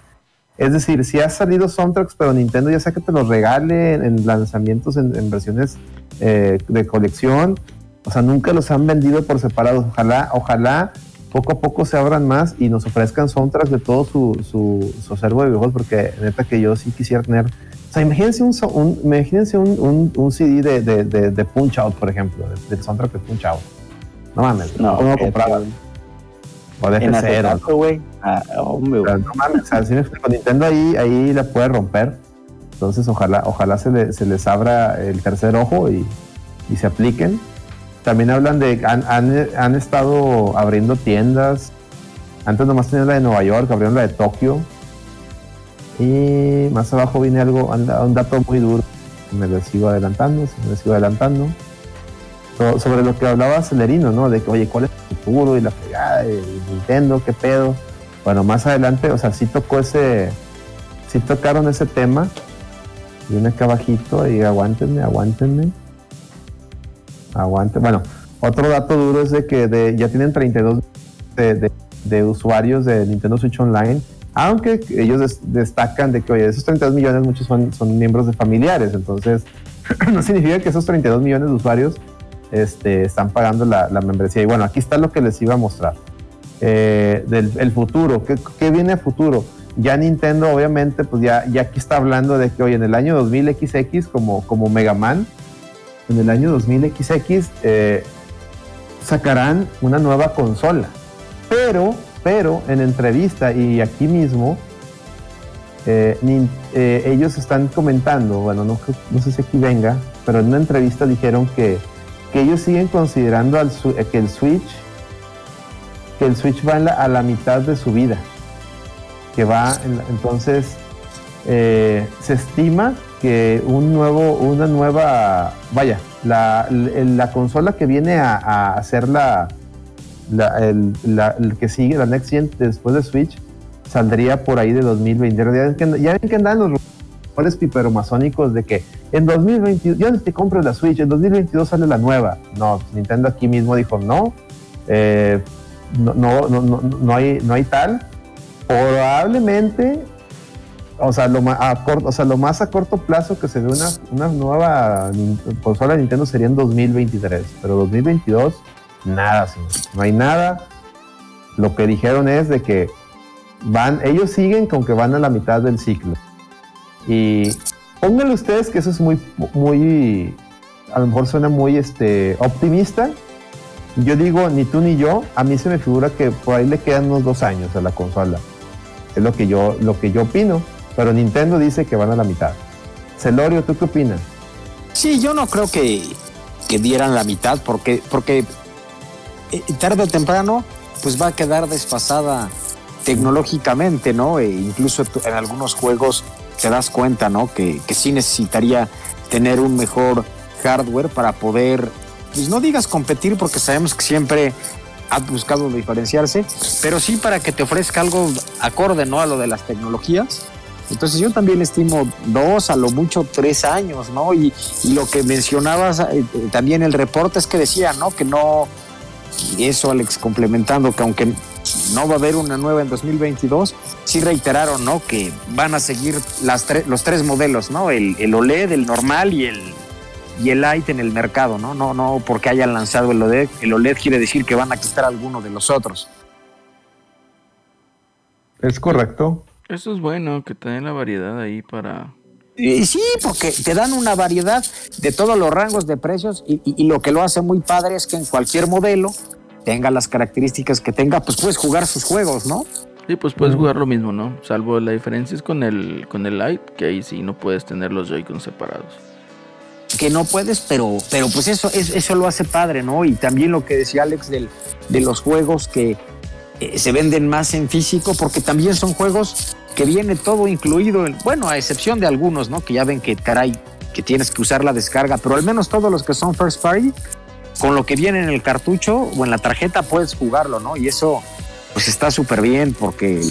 Es decir, si ha salido soundtracks, pero Nintendo ya sea que te los regale en, en lanzamientos, en, en versiones eh, de colección, o sea, nunca los han vendido por separado. Ojalá, ojalá poco a poco se abran más y nos ofrezcan soundtracks de todo su, su, su acervo de videojuegos, porque neta que yo sí quisiera tener. O sea, imagínense un, un- imagínense un, un, un CD de, de, de, de Punch Out, por ejemplo, de- del soundtrack de Punch Out. No mames, No, ¿cómo compraba? O de En FCR, acetato, güey. Ah, hombre, o sea, güey. no mames, o sea, explico, Nintendo ahí, ahí la puede romper. Entonces, ojalá, ojalá se, le- se les abra el tercer ojo y, y se apliquen. También hablan de, han, han, han estado abriendo tiendas. Antes nomás tenían la de Nueva York, abrieron la de Tokio. Y más abajo viene algo, un dato muy duro. Me lo sigo adelantando, me sigo adelantando. So- sobre lo que hablaba Celerino, ¿no? De que, oye, ¿cuál es el futuro? Y la fregada, y Nintendo, ¿qué pedo? Bueno, más adelante, o sea, sí tocó ese, sí tocaron ese tema. Viene acá abajito y aguántenme, aguántenme. Aguante. Bueno, otro dato duro es de que de- ya tienen 32 de, de- de usuarios de Nintendo Switch Online, aunque ellos des- destacan de que, oye, de esos 32 millones muchos son, son miembros de familiares, entonces no significa que esos 32 millones de usuarios este, están pagando la, la membresía. Y bueno, aquí está lo que les iba a mostrar. Eh, del el futuro, ¿Qué, ¿qué viene a futuro? Ya Nintendo, obviamente, pues ya, ya aquí está hablando de que hoy en el año 2000 XX, como, como Mega Man, en el año 2000 XX, eh, sacarán una nueva consola. Pero, pero en entrevista y aquí mismo, eh, eh, ellos están comentando, bueno, no, no sé si aquí venga, pero en una entrevista dijeron que, que ellos siguen considerando al que el Switch, que el Switch va a la mitad de su vida, que va, en la- entonces se estima que un nuevo, una nueva, vaya, la, la- la consola que viene a, a hacer la, la- el, la- el que sigue, la Next Gen después de Switch, saldría por ahí de 2020. Ya ven que, andan los rumores piperomasónicos de que en 2022, ya te compres la Switch, en 2022 sale la nueva. No, Nintendo aquí mismo dijo no, eh, no, no, no, no, no hay, no hay tal. Probablemente, o sea, lo más a corto, o sea, lo más a corto plazo que se ve una, nueva consola de Nintendo sería en 2023, pero 2022, nada, señor. no hay nada. Lo que dijeron es de que van, ellos siguen con que van a la mitad del ciclo. Y pónganle ustedes que eso es muy, muy, a lo mejor suena muy este, optimista. Yo digo, ni tú ni yo, a mí se me figura que por ahí le quedan unos dos años a la consola. Es lo que yo, lo que yo opino. Pero Nintendo dice que van a la mitad. Celorio, ¿tú qué opinas? Sí, yo no creo que, que dieran la mitad porque, porque eh, tarde o temprano pues va a quedar desfasada tecnológicamente, ¿no? E incluso en algunos juegos te das cuenta, ¿no? Que, que sí necesitaría tener un mejor hardware para poder, pues no digas competir porque sabemos que siempre ha buscado diferenciarse, pero sí para que te ofrezca algo acorde, ¿no? A lo de las tecnologías. Entonces yo también estimo dos, a lo mucho tres años, ¿no? Y, lo que mencionabas eh, eh, también el reporte es que decía, ¿no? Que no, y eso Alex complementando, que aunque no va a haber una nueva en 2022, sí reiteraron, ¿no? Que van a seguir las tre- los tres modelos, ¿no? El, el OLED, el normal y el, y el Lite en el mercado, ¿no? No, no porque hayan lanzado el OLED, el OLED quiere decir que van a quitar alguno de los otros. Es correcto. Eso es bueno, que te den la variedad ahí para... Y sí, porque te dan una variedad de todos los rangos de precios y, y- y lo que lo hace muy padre es que en cualquier modelo tenga las características que tenga, pues puedes jugar sus juegos, ¿no? Sí, pues puedes jugar lo mismo, ¿no? Salvo la diferencia es con el, con el Lite, que ahí sí no puedes tener los Joy-Con separados. Que no puedes, pero, pero pues eso, es- eso lo hace padre, ¿no? Y también lo que decía Alex del, de los juegos que, eh, se venden más en físico porque también son juegos que viene todo incluido, en- bueno, a excepción de algunos, ¿no? Que ya ven que, caray, que tienes que usar la descarga, pero al menos todos los que son first party, con lo que viene en el cartucho o en la tarjeta puedes jugarlo, ¿no? Y eso, pues está súper bien porque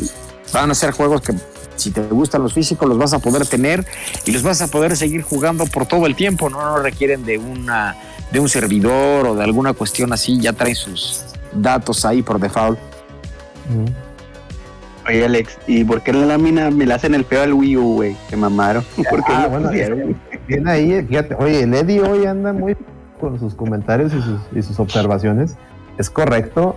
van a ser juegos que si te gustan los físicos los vas a poder tener y los vas a poder seguir jugando por todo el tiempo, no, no requieren de una de un servidor o de alguna cuestión así, ya traen sus datos ahí por default. Oye, Alex, ¿y por qué la lámina me la hacen el feo al Wii U, güey? Se mamaron. ¿Por qué Ah, bueno, que viene ahí, fíjate, oye, el Eddie hoy anda muy con sus comentarios y sus, y sus observaciones. Es correcto.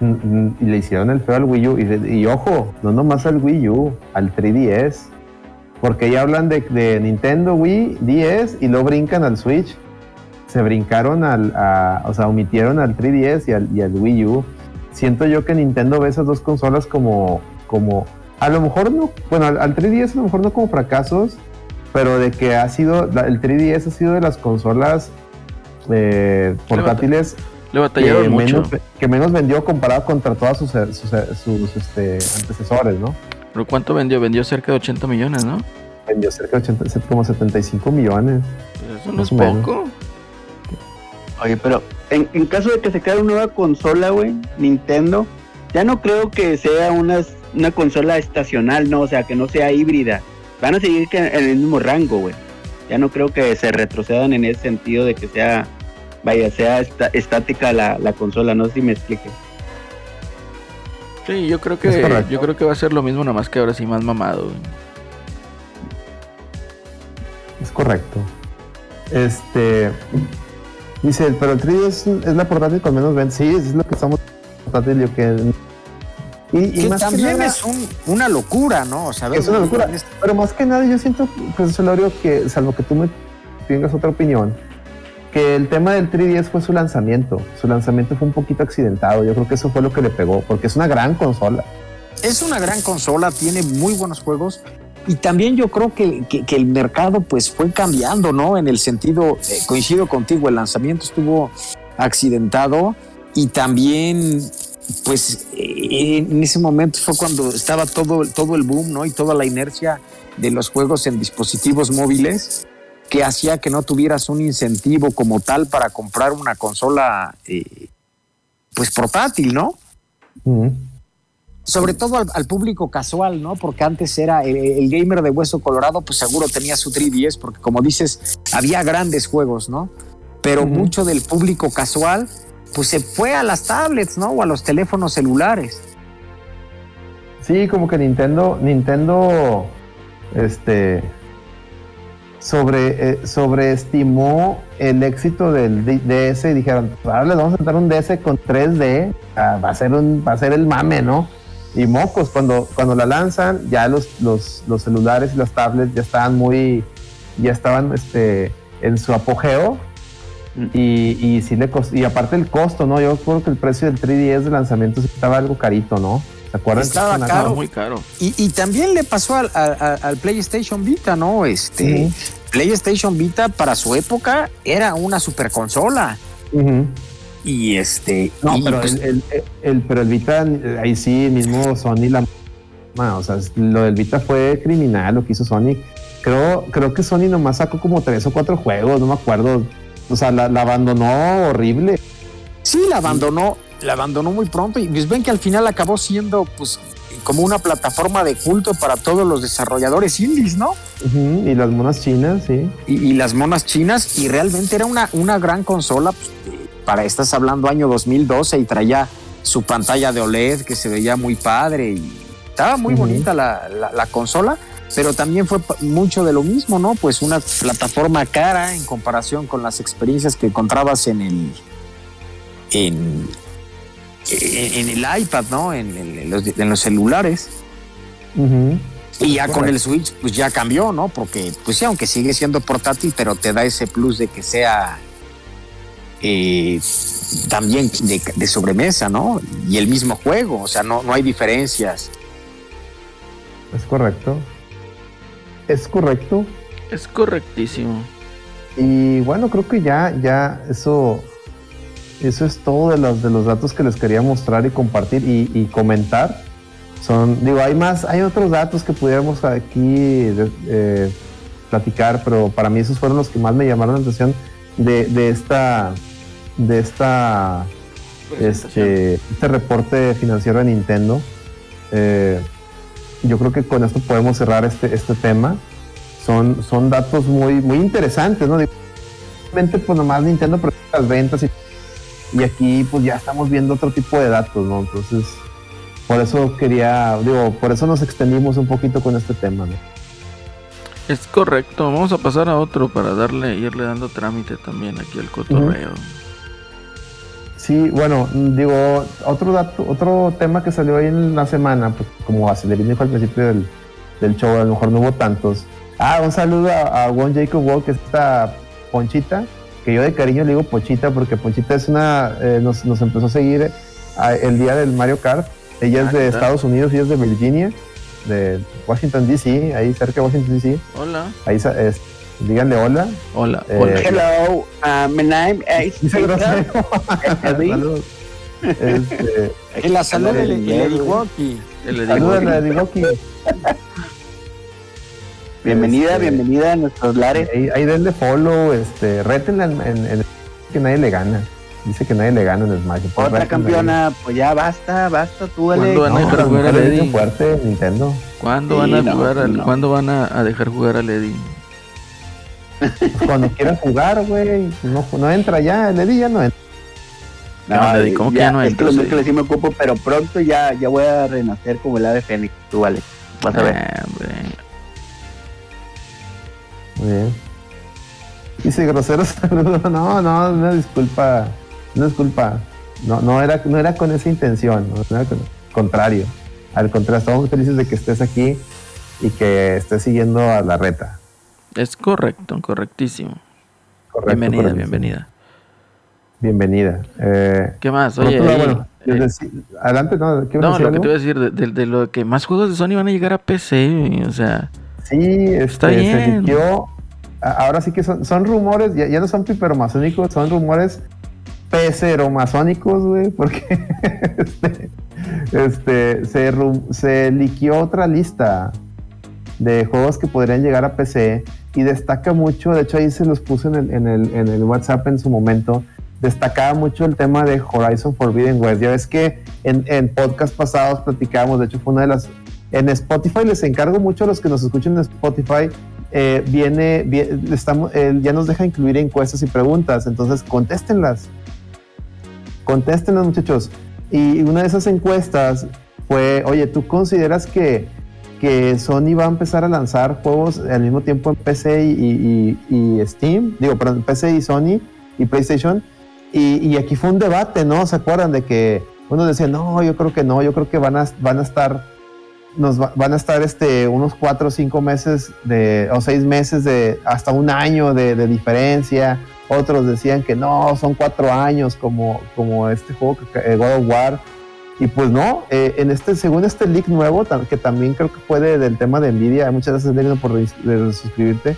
Mm, mm, Y le hicieron el feo al Wii U. Y, ojo, no nomás al Wii U, al 3DS. Porque ya hablan de, de Nintendo Wii, 10 y luego brincan al Switch. Se brincaron al, a- o sea, omitieron al 3DS y al, y al Wii U. Siento yo que Nintendo ve esas dos consolas como, como, a lo mejor no, bueno, al, al 3DS a lo mejor no como fracasos, pero de que ha sido, el 3DS ha sido de las consolas eh, portátiles Le batallaron que mucho. menos, que menos vendió comparado contra todos sus, sus, sus, este, antecesores, ¿no? ¿Pero cuánto vendió? Vendió cerca de 80 millones, ¿no? Vendió cerca de 80, como 75 millones. Pues Eso no es poco. Oye, pero en, en caso de que se cree una nueva consola, güey, Nintendo, ya no creo que sea una, una consola estacional, ¿no? O sea, que no sea híbrida. Van a seguir que- en el mismo rango, güey. Ya no creo que se retrocedan en ese sentido de que sea, vaya, sea esta- estática la, la consola, no sé si me explique. Sí, yo creo que yo creo que va a ser lo mismo, nada más que ahora sí más mamado. güey. Es correcto. Este. Dice, pero el 3DS es, es la portátil con menos ventas. Sí, es lo que estamos portátil. Yo que. Y, y Que más que también nada- es un- una locura, ¿no? O sea, Es una locura. Pero más que nada, yo siento, pues, Celorio, que salvo que tú me tengas otra opinión, que el tema del 3DS fue su lanzamiento. Su lanzamiento fue un poquito accidentado. Yo creo que eso fue lo que le pegó, porque es una gran consola. es una gran consola, tiene muy buenos juegos y también yo creo que, que- el mercado pues fue cambiando, ¿no? En el sentido, eh, coincido contigo, el lanzamiento estuvo accidentado y también pues eh, en ese momento fue cuando estaba todo, todo el boom, ¿no? Y toda la inercia de los juegos en dispositivos móviles que hacía que no tuvieras un incentivo como tal para comprar una consola eh, pues portátil, ¿no? Ujú. Sobre todo al, al público casual, ¿no? Porque antes era el, el gamer de hueso colorado, pues seguro tenía su 3DS, porque como dices, había grandes juegos, ¿no? Pero mucho del público casual, pues se fue a las tablets, ¿no? O a los teléfonos celulares. Sí, como que Nintendo, Nintendo, este, sobre, eh, sobreestimó el éxito del DS y dijeron, les vamos a dar un DS con 3D, ah, va a ser un, va a ser el mame, ¿no? Y mocos, cuando, cuando la lanzan, ya los, los, los celulares y las tablets ya estaban muy, ya estaban, este, en su apogeo. Y, y sí le costó, y aparte el costo, ¿no? Yo creo que el precio del 3DS de lanzamiento sí estaba algo carito, ¿no? ¿Se acuerdan? Estaba caro. Muy caro. Y, y también le pasó al, al PlayStation Vita, ¿no? Este, PlayStation Vita para su época era una super consola. Ujú. Y este. No, y, pero pues, el, el- el- pero el Vita, ahí sí, mismo Sony la o sea, lo del Vita fue criminal lo que hizo Sony. Creo, creo que Sony nomás sacó como tres o cuatro juegos, no me acuerdo. O sea, la, la abandonó horrible. Sí, la abandonó, la abandonó muy pronto y pues ven que al final acabó siendo pues como una plataforma de culto para todos los desarrolladores indies, ¿no? Y las monas chinas, sí. Y, y las monas chinas y realmente era una, una gran consola pues, para estás hablando año 2012 y traía su pantalla de OLED que se veía muy padre y estaba muy bonita la, la- la consola, pero también fue mucho de lo mismo, ¿no? Pues una plataforma cara en comparación con las experiencias que encontrabas en el en, en, en el iPad, ¿no? En, los, celulares. Y ya con el Switch, pues ya cambió, ¿no? Porque, pues sí, aunque sigue siendo portátil, pero te da ese plus de que sea eh, también de, de sobremesa, ¿no? Y el mismo juego, o sea, no, no hay diferencias. Es correcto. Es correcto. Es correctísimo. Y bueno, creo que ya, ya eso eso es todo de los, de los datos que les quería mostrar y compartir y, y comentar. Son, digo, hay más, hay otros datos que pudiéramos aquí eh, platicar, pero para mí esos fueron los que más me llamaron la atención de, de esta, de esta, este, este reporte financiero de Nintendo. Eh, yo creo que con esto podemos cerrar este, este tema. Son, son datos muy, muy interesantes, ¿no? Obviamente, pues nomás Nintendo pero las ventas y, y aquí pues ya estamos viendo otro tipo de datos, ¿no? Entonces, por eso quería, digo, por eso nos extendimos un poquito con este tema, ¿no? Es correcto, vamos a pasar a otro para darle, irle dando trámite también aquí al cotorreo. Sí, bueno, digo, otro dato, otro tema que salió ahí en la semana, pues como Acelerino dijo al principio del, del show, a lo mejor no hubo tantos. Ah, un saludo a, a Juan Jacob Wall, que es esta Ponchita, que yo de cariño le digo Ponchita porque Ponchita es una, eh, nos, nos empezó a seguir eh, a- el día del Mario Kart. Ella es Ah, de ¿neta? Estados Unidos y es de Virginia, de Washington DC, ahí cerca de Washington DC. Hola. Ahí es- díganle hola. Hola, Eh, hola. Hello, uh, my name is. Este, Que la salud Ándale, el, el bien, Eddie güey. Wonky. Él le dijo, Salúdale a Digoki. Bienvenida, Este, bienvenida a nuestros lares. Ahí, ahí denle follow, este, rétenla en, en- en- que nadie le gana. Dice que nadie le gana en Smash. pues Otra rétenla campeona, pues ya basta, basta, tú dale. ¿Cuándo van a ahí. dejar No, jugar a Lady? fuerte Nintendo. ¿Cuándo Sí, van a no, jugar al- no. ¿Cuándo van a, a dejar jugar a Lady? Cuando quieran jugar, güey, no, no entra ya, el Eddie ya no entra. No, Lady, ¿cómo que ya no es que ahí? miércoles sí me ocupo, pero pronto ya, ya voy a renacer como el ave fénix, tú vale. Vas a ver. Hombre. Muy bien. Dice grosero saludo. No, no, una disculpa. Una disculpa. No, no era, no era con esa intención, no era con contrario. Al contrario, estamos muy felices de que estés aquí y que estés siguiendo a la reta. Es correcto, correctísimo. Correcto, bienvenida, correcto. bienvenida. Bienvenida. Eh, ¿Qué más? Oye, bueno, eh, deci- adelante, no, ¿qué no, decir lo que te iba a decir, de, de- de lo que más juegos de Sony van a llegar a PC, o sea, Sí, este, Está se bien. liqueó. A- Ahora sí que son, son rumores, ya, ya no son piperomasónicos, son rumores peceromasónicos, güey, porque este, este, se, se liqueó otra lista de juegos que podrían llegar a PC y destaca mucho, de hecho ahí se los puse en el, en el, en el WhatsApp en su momento, destacaba mucho el tema de Horizon Forbidden West. Ya ves que en, en podcast pasados platicábamos, de hecho fue una de las... En Spotify les encargo mucho a los que nos escuchen en Spotify, eh, viene, vie- estamos, él ya nos deja incluir encuestas y preguntas, entonces contéstenlas. Contéstenlas muchachos. Y una de esas encuestas fue, oye, ¿tú consideras que, que Sony va a empezar a lanzar juegos al mismo tiempo en PC y, y- y Steam? Digo, PC y Sony y PlayStation. Y, y aquí fue un debate, ¿no? ¿Se acuerdan de que uno decía, no, yo creo que no, yo creo que van a, van a estar, nos va- van a estar este, unos cuatro o cinco meses de, o seis meses de, hasta un año de, de diferencia. Otros decían que no, son cuatro años como, como este juego, eh, God of War. Y pues no, eh, en este, según este leak nuevo, que también creo que fue de- del tema de Nvidia, muchas gracias Nelly, por suscribirte,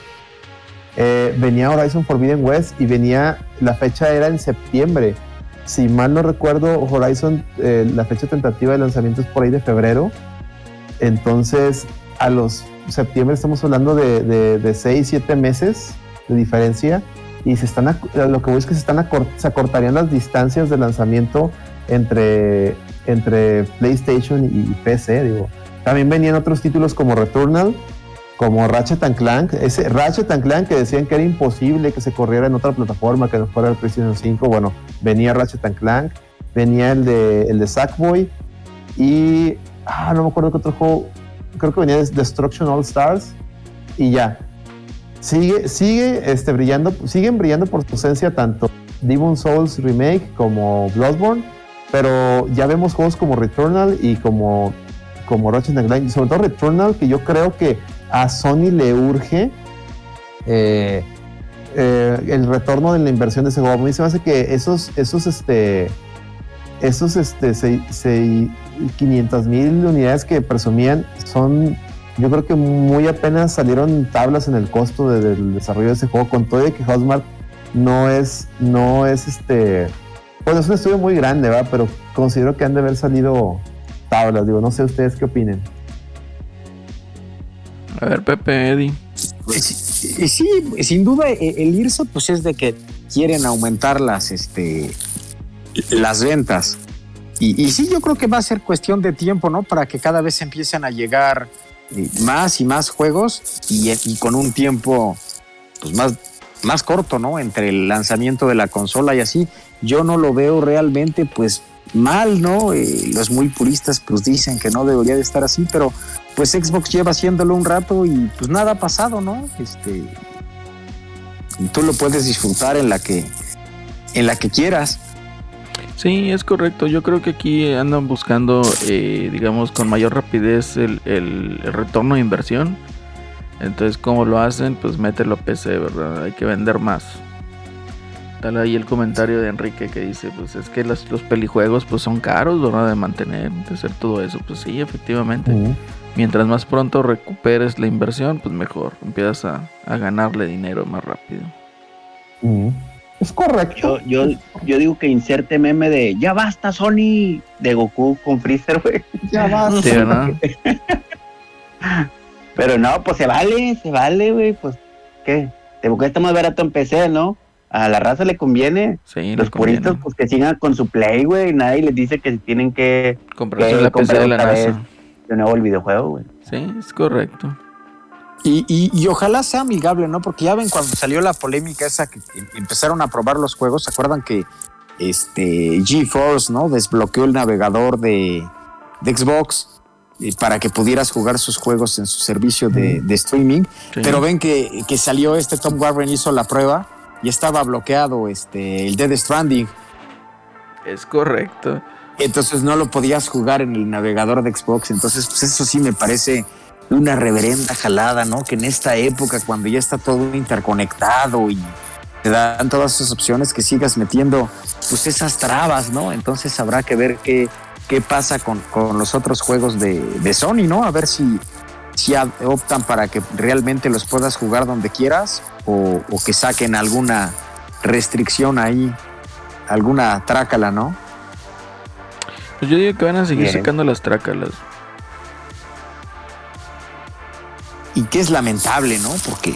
eh, venía Horizon Forbidden West y venía, la fecha era en septiembre. Si mal no recuerdo, Horizon, eh, la fecha tentativa de lanzamiento es por ahí de febrero. Entonces, a los septiembre estamos hablando de, de, de 6, 7 meses de diferencia. Y se están, lo que voy es que se, están acor- se acortarían las distancias de lanzamiento entre, entre PlayStation y PC. Digo. También venían otros títulos como Returnal, como Ratchet and Clank. Ese Ratchet and Clank que decían que era imposible que se corriera en otra plataforma que no fuera el PlayStation 5. Bueno, venía Ratchet and Clank, venía el de, el de Sackboy y ah, no me acuerdo qué otro juego. Creo que venía de Destruction All Stars y ya. Sigue, sigue este, brillando, siguen brillando por su ausencia tanto Demon Souls Remake como Bloodborne, pero ya vemos juegos como Returnal y como, como Ratchet Clank, sobre todo Returnal, que yo creo que a Sony le urge eh, eh, el retorno de la inversión de ese juego. A mí se me hace que esos, esos, este, esos, este, 500 mil unidades que presumían son, yo creo que muy apenas salieron tablas en el costo de- del desarrollo de ese juego, con todo de que Housemark no es, no es este, Bueno, es un estudio muy grande, ¿va? Pero considero que han de haber salido tablas. Digo, no sé ustedes qué opinen. A ver, Pepe, Eddie. Sí, sí, sin duda eh, el irse pues es de que quieren aumentar las este las ventas. Y, y sí, yo creo que va a ser cuestión de tiempo, ¿no? Para que cada vez empiecen a llegar eh, más y más juegos y, y con un tiempo pues más, más corto, ¿no? Entre el lanzamiento de la consola y así. Yo no lo veo realmente pues mal, ¿no? Eh, los muy puristas pues dicen que no debería de estar así, pero pues Xbox lleva haciéndolo un rato y pues nada ha pasado, ¿no? Este tú lo puedes disfrutar en la que en la que quieras. Sí, es correcto. Yo creo que aquí andan buscando, eh, digamos, con mayor rapidez el, el- el retorno de inversión. Entonces, ¿cómo lo hacen? Pues mételo a PC, ¿verdad? Hay que vender más. Dale ahí el comentario de Enrique que dice, pues es que los, los pelijuegos pues son caros, ¿verdad? De mantener, de hacer todo eso. Pues sí, efectivamente. Mientras más pronto recuperes la inversión, pues mejor. Empiezas a, a ganarle dinero más rápido. Ujú. Es correcto. Yo, yo, yo digo que inserte meme de ya basta Sony de Goku con Freezer, güey. Ya vas. Sí, ¿verdad? Pero no, pues se vale, se vale, güey. Pues, ¿qué? Te cuesta más barato en PC, ¿no? A la raza le conviene. Sí, Los conviene. puristas, pues que sigan con su play, güey. Nadie les dice que tienen que Comprarse que la PC comprar de la. NASA. de nuevo el videojuego, güey. Sí, es correcto. Y, y- y ojalá sea amigable, ¿no? Porque ya ven cuando salió la polémica esa que em- empezaron a probar los juegos, ¿se acuerdan que este GeForce, ¿no? Desbloqueó el navegador de, de Xbox para que pudieras jugar sus juegos en su servicio de, de streaming. Sí. Pero ven que, que salió este Tom Warren hizo la prueba y estaba bloqueado este el Dead Stranding. Es correcto. Entonces no lo podías jugar en el navegador de Xbox. Entonces, pues eso sí me parece una reverenda jalada, ¿no? Que en esta época, cuando ya está todo interconectado y te dan todas esas opciones, que sigas metiendo pues esas trabas, ¿no? Entonces habrá que ver qué, qué pasa con, con los otros juegos de, de Sony, ¿no? A ver si, si optan para que realmente los puedas jugar donde quieras o, o que saquen alguna restricción ahí, alguna trácala, ¿no? Pues yo digo que van a seguir Bien. sacando las trácalas. y que es lamentable, ¿no? Porque,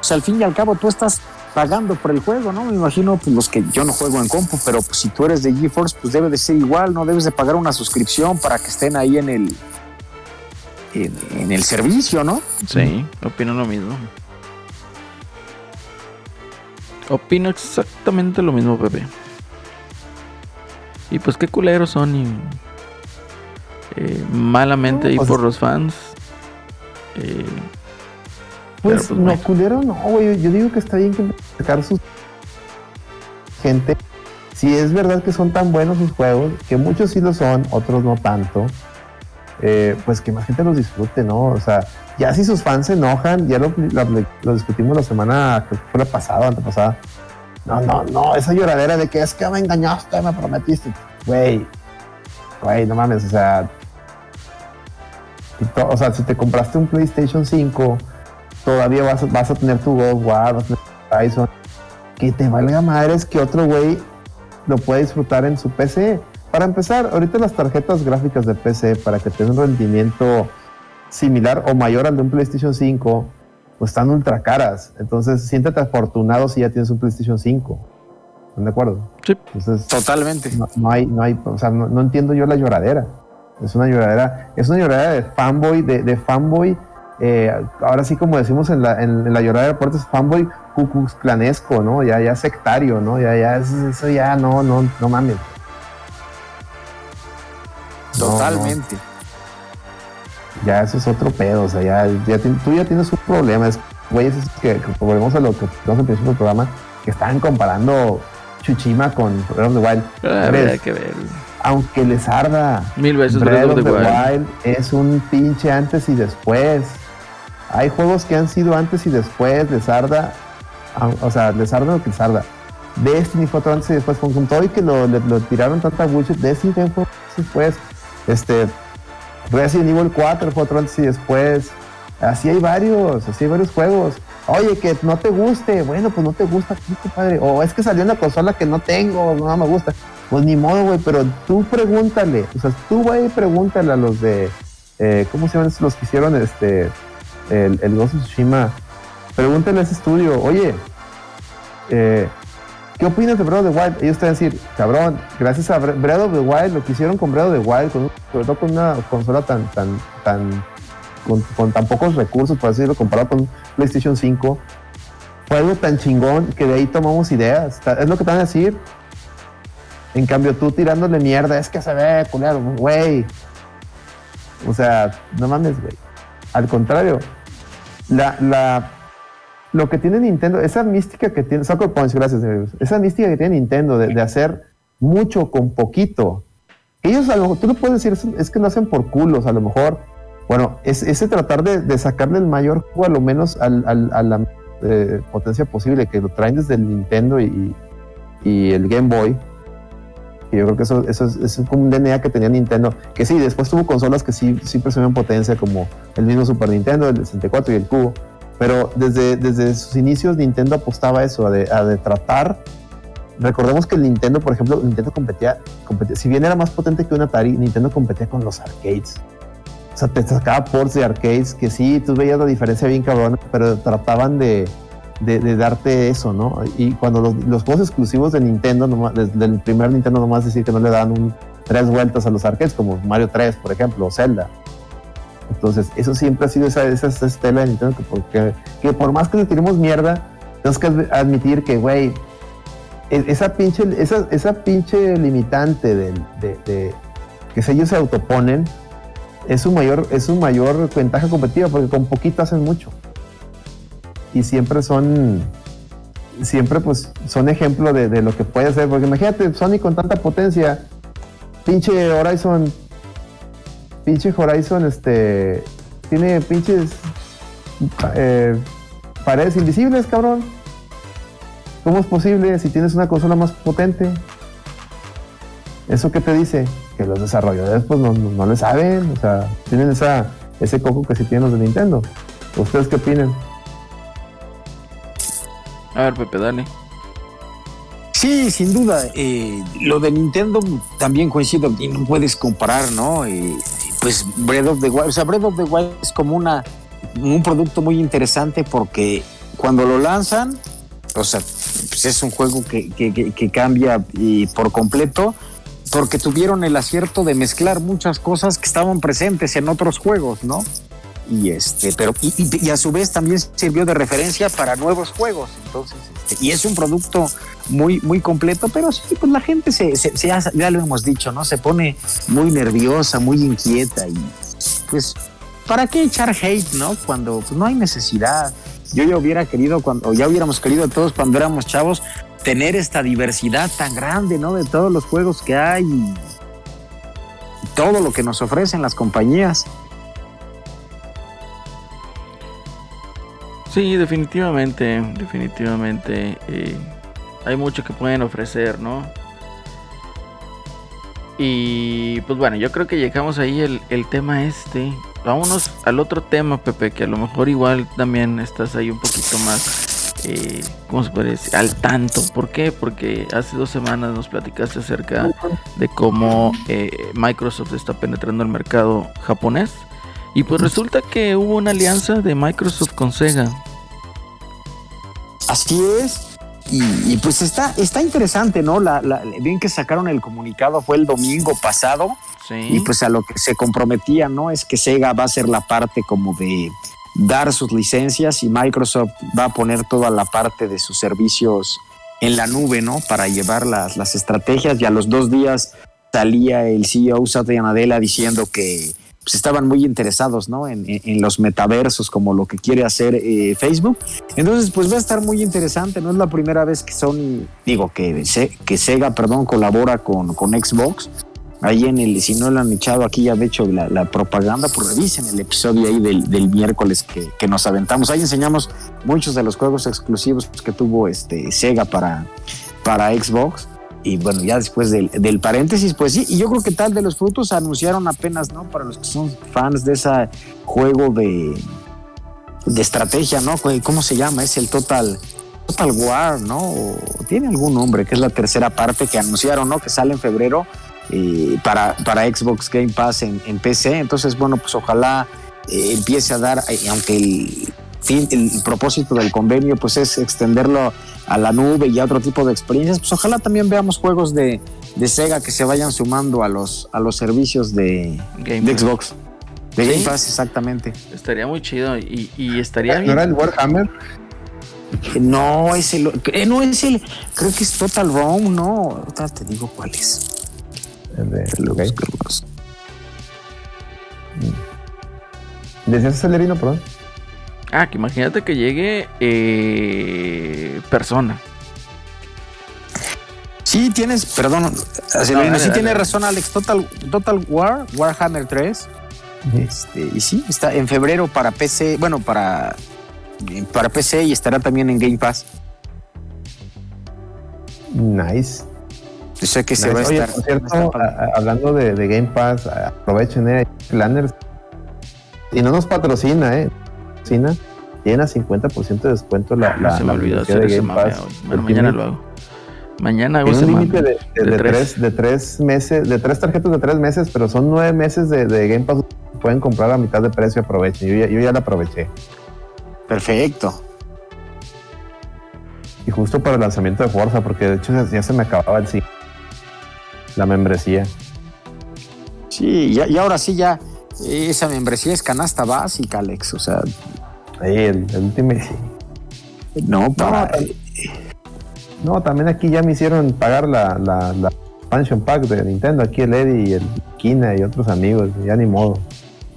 o sea, al fin y al cabo tú estás pagando por el juego, ¿no? Me imagino, pues los que yo no juego en compu, pero pues, si tú eres de GeForce, pues debe de ser igual, ¿no? Debes de pagar una suscripción para que estén ahí en el, en, en el servicio, ¿no? Sí, opino lo mismo. Opino exactamente lo mismo, Pepe. Y pues qué culeros son y eh, malamente No, ahí pues- por los fans. Eh, Pues, pues, no, bueno. culero no, güey. Yo digo que está bien que sacar sus gente. Si es verdad que son tan buenos sus juegos, que muchos sí lo son, otros no tanto. eh, pues que más gente los disfrute, ¿no? O sea, ya si sus fans se enojan, ya lo, lo- lo discutimos la semana, que fue la pasada, antepasada. No, no, no, esa lloradera de que es que me engañaste, me prometiste. Güey, güey, no mames, o sea, o sea, si te compraste un PlayStation 5, todavía vas, a- vas a tener tu God of War, vas a tener tu Horizon. Que te valga madres que otro güey lo pueda disfrutar en su PC. Para empezar, ahorita las tarjetas gráficas de PC para que tengan un rendimiento similar o mayor al de un PlayStation 5, pues están ultra caras. Entonces, siéntate afortunado si ya tienes un PlayStation 5. ¿Están de acuerdo? Sí. Entonces, Totalmente. no, no hay, no hay, o sea, no, no entiendo yo la lloradera. Es una lloradera, es una lloradera de fanboy, de, de fanboy. Eh, ahora sí, como decimos en la, en, en la lloradera de deportes, fanboy cucux clanesco, ¿no? Ya, ya sectario, ¿no? Ya, ya, eso, ya, no, no, no mames. No, Totalmente. ya eso es otro pedo, o sea, ya, ya tú ya tienes un problema, es güeyes que, que volvemos a lo que hablamos al principio del programa, que estaban comparando Chuchima con Breath of the Wild. ah, que ver. aunque les arda, Mil veces Breath of the. Wild es un pinche antes y después. Hay juegos que han sido antes y después, les arda, ah, o sea, les arda lo que les arda. Destiny fue otro antes y después, con, todo y que lo, tiraron tanta bullshit, Destiny fue antes y después. Este, Resident Evil 4 fue otro antes y después. Así hay varios, así hay varios juegos. Oye, que no te guste, bueno, pues no te gusta, ¿qué, compadre? O es que salió una consola que no tengo, no me gusta. Pues ni modo, güey, pero tú pregúntale, o sea, tú, güey, pregúntale a los de, eh, ¿cómo se llaman los que hicieron este, el, el Ghost of Tsushima? A ese estudio, oye, eh, ¿qué opinas de Breath of the Wild? Ellos te van a decir, cabrón, gracias a Bre- Breath of the Wild, lo que hicieron con Breath of the Wild, sobre todo con una consola tan, tan, tan, con, con tan pocos recursos, por así decirlo, comparado con PlayStation 5, fue algo tan chingón que de ahí tomamos ideas. Es lo que te van a decir. En cambio, tú tirándole mierda, es que se ve culero, güey. O sea, no mames, güey. Al contrario, la, la, lo que tiene Nintendo, esa mística que tiene, Soccer gracias, esa mística que tiene Nintendo de, hacer mucho con poquito. Ellos a lo mejor, tú lo puedes decir, es, que lo hacen por culos, a lo mejor. Bueno, es ese tratar de, sacarle el mayor jugo a lo menos a la eh, potencia posible, que lo traen desde el Nintendo y, y el Game Boy. Y yo creo que eso, es, como un DNA que tenía Nintendo. Que sí, después tuvo consolas que sí, sí presumían potencia, como el mismo Super Nintendo, el 64 y el Cubo. Pero desde, desde sus inicios Nintendo apostaba a eso, a de tratar. Recordemos que el Nintendo, por ejemplo, Nintendo competía, competía, si bien era más potente que un Atari, Nintendo competía con los arcades. O sea, te sacaba ports de arcades que sí, tú veías la diferencia bien cabrona, pero trataban de, de, de darte eso, ¿no? Y cuando los, los juegos exclusivos de Nintendo, nomás- desde primer Nintendo nomás decir que no le dan un, tres vueltas a los arcades, como Mario 3, por ejemplo, o Zelda. Entonces, eso siempre ha sido esa, esa, estela de Nintendo, que, porque, que por más que le tiremos mierda, tenemos que admi- admitir que, güey, e- esa pinche, esa, esa pinche limitante del- de, de- que ellos se autoponen, es su mayor, es su mayor ventaja competitiva, porque con poquito hacen mucho. Y siempre son, siempre pues son ejemplo de, lo que puede hacer, porque imagínate, Sony con tanta potencia, pinche Horizon, pinche Horizon, este, tiene pinches eh, paredes invisibles, cabrón. ¿Cómo es posible si tienes una consola más potente? ¿Eso qué te dice? Que los desarrolladores pues no, no, no le saben, o sea, tienen esa, ese coco que sí tienen los de Nintendo. ¿Ustedes qué opinan? A ver, Pepe, dale. Sí, sin duda. eh, lo de Nintendo también coincido y no puedes comparar, ¿no? Eh, pues Breath of the Wild, o sea, Breath of the Wild es como una un producto muy interesante porque cuando lo lanzan, o sea, pues es un juego que, que- que- cambia y por completo porque tuvieron el acierto de mezclar muchas cosas que estaban presentes en otros juegos, ¿no? Y este, pero y, y- a su vez también sirvió de referencia para nuevos juegos. Entonces, este, y es un producto muy, muy completo, pero sí, pues la gente se, se- se ya lo hemos dicho, ¿no? Se pone muy nerviosa, muy inquieta y pues, ¿para qué echar hate, no? Cuando pues, no hay necesidad. Yo ya hubiera querido, cuando, o ya hubiéramos querido todos cuando éramos chavos, tener esta diversidad tan grande, ¿no? De todos los juegos que hay y todo lo que nos ofrecen las compañías. Sí, definitivamente, definitivamente. eh, hay mucho que pueden ofrecer, ¿no? Y pues bueno, yo creo que llegamos ahí el, el tema este. Vámonos al otro tema, Pepe, que a lo mejor igual también estás ahí un poquito más, eh, ¿cómo se puede decir? Al tanto. ¿Por qué? Porque hace dos semanas nos platicaste acerca de cómo eh, Microsoft está penetrando el mercado japonés. Y pues resulta que hubo una alianza de Microsoft con Sega. Así es. Y, y pues está, está interesante, ¿no? La, la- bien que sacaron el comunicado fue el domingo pasado Sí. y pues a lo que se comprometía, ¿no? Es que Sega va a ser la parte como de dar sus licencias y Microsoft va a poner toda la parte de sus servicios en la nube, ¿no? Para llevar las, las estrategias y a los dos días salía el CEO Satya Nadella diciendo que pues, estaban muy interesados, ¿no? En, en- los metaversos como lo que quiere hacer eh, Facebook. Entonces, pues va a estar muy interesante. No es la primera vez que Sony, digo, que, que Sega, perdón, colabora con, con Xbox. Ahí en el, si no lo han echado aquí ya de hecho la, la propaganda, pues revisen el episodio ahí del, del miércoles que, que nos aventamos. Ahí enseñamos muchos de los juegos exclusivos que tuvo este Sega para, para Xbox. Y bueno, ya después del, del paréntesis, pues sí, y yo creo que tal de los frutos anunciaron apenas, ¿no? Para los que son fans de ese juego de de estrategia, ¿no? ¿Cómo se llama? Es el Total Total War, ¿no? Tiene algún nombre, que es la tercera parte que anunciaron, ¿no? Que sale en febrero eh, para, para Xbox Game Pass en, en PC. Entonces, bueno, pues ojalá eh, empiece a dar, eh, aunque el fin, el propósito del convenio pues es extenderlo a la nube y a otro tipo de experiencias, pues ojalá también veamos juegos de, de Sega que se vayan sumando a los, a los servicios de, Game de. Xbox. De Sí. Game Pass, exactamente. Estaría muy chido y, y estaría ¿No bien. era el Warhammer? No, es el, eh, no es el, creo que es Total Rome, no, ahorita te digo cuál es. El de, Lo ok. buscamos. ¿Decías Celerino, perdón? Ah, que imagínate que llegue eh, persona. Sí, tienes, perdón, Acelerino, dale, sí dale, tiene dale. razón Alex, Total, Total War, Warhammer 3, este, y sí, está en febrero para PC, bueno, para, para PC y estará también en Game Pass. Nice. Yo sé que se va a Oye, estar. por cierto, a a- hablando de, de Game Pass, aprovechen, eh, Planners. Y no nos patrocina, ¿eh? Tiene a 50% de descuento la, la, se me la olvidó hacer de Game Pass. Bueno, mañana tiene- lo hago. Mañana hago un límite de, de- De de tres. tres, de tres meses, de tres tarjetas de tres meses, pero son nueve meses de, de Game Pass. Pueden comprar a mitad de precio, aprovechen. Yo ya, yo ya la aproveché. Perfecto. Y justo para el lanzamiento de Forza, porque de hecho ya, se me acababa el sí. La membresía. Sí, y, y ahora sí ya, esa membresía es canasta básica, Alex, o sea, Ahí el, el último. no para... No, también aquí ya me hicieron pagar la, la, la expansion pack de Nintendo. Aquí el Eddie y el Kina y otros amigos. Ya ni modo.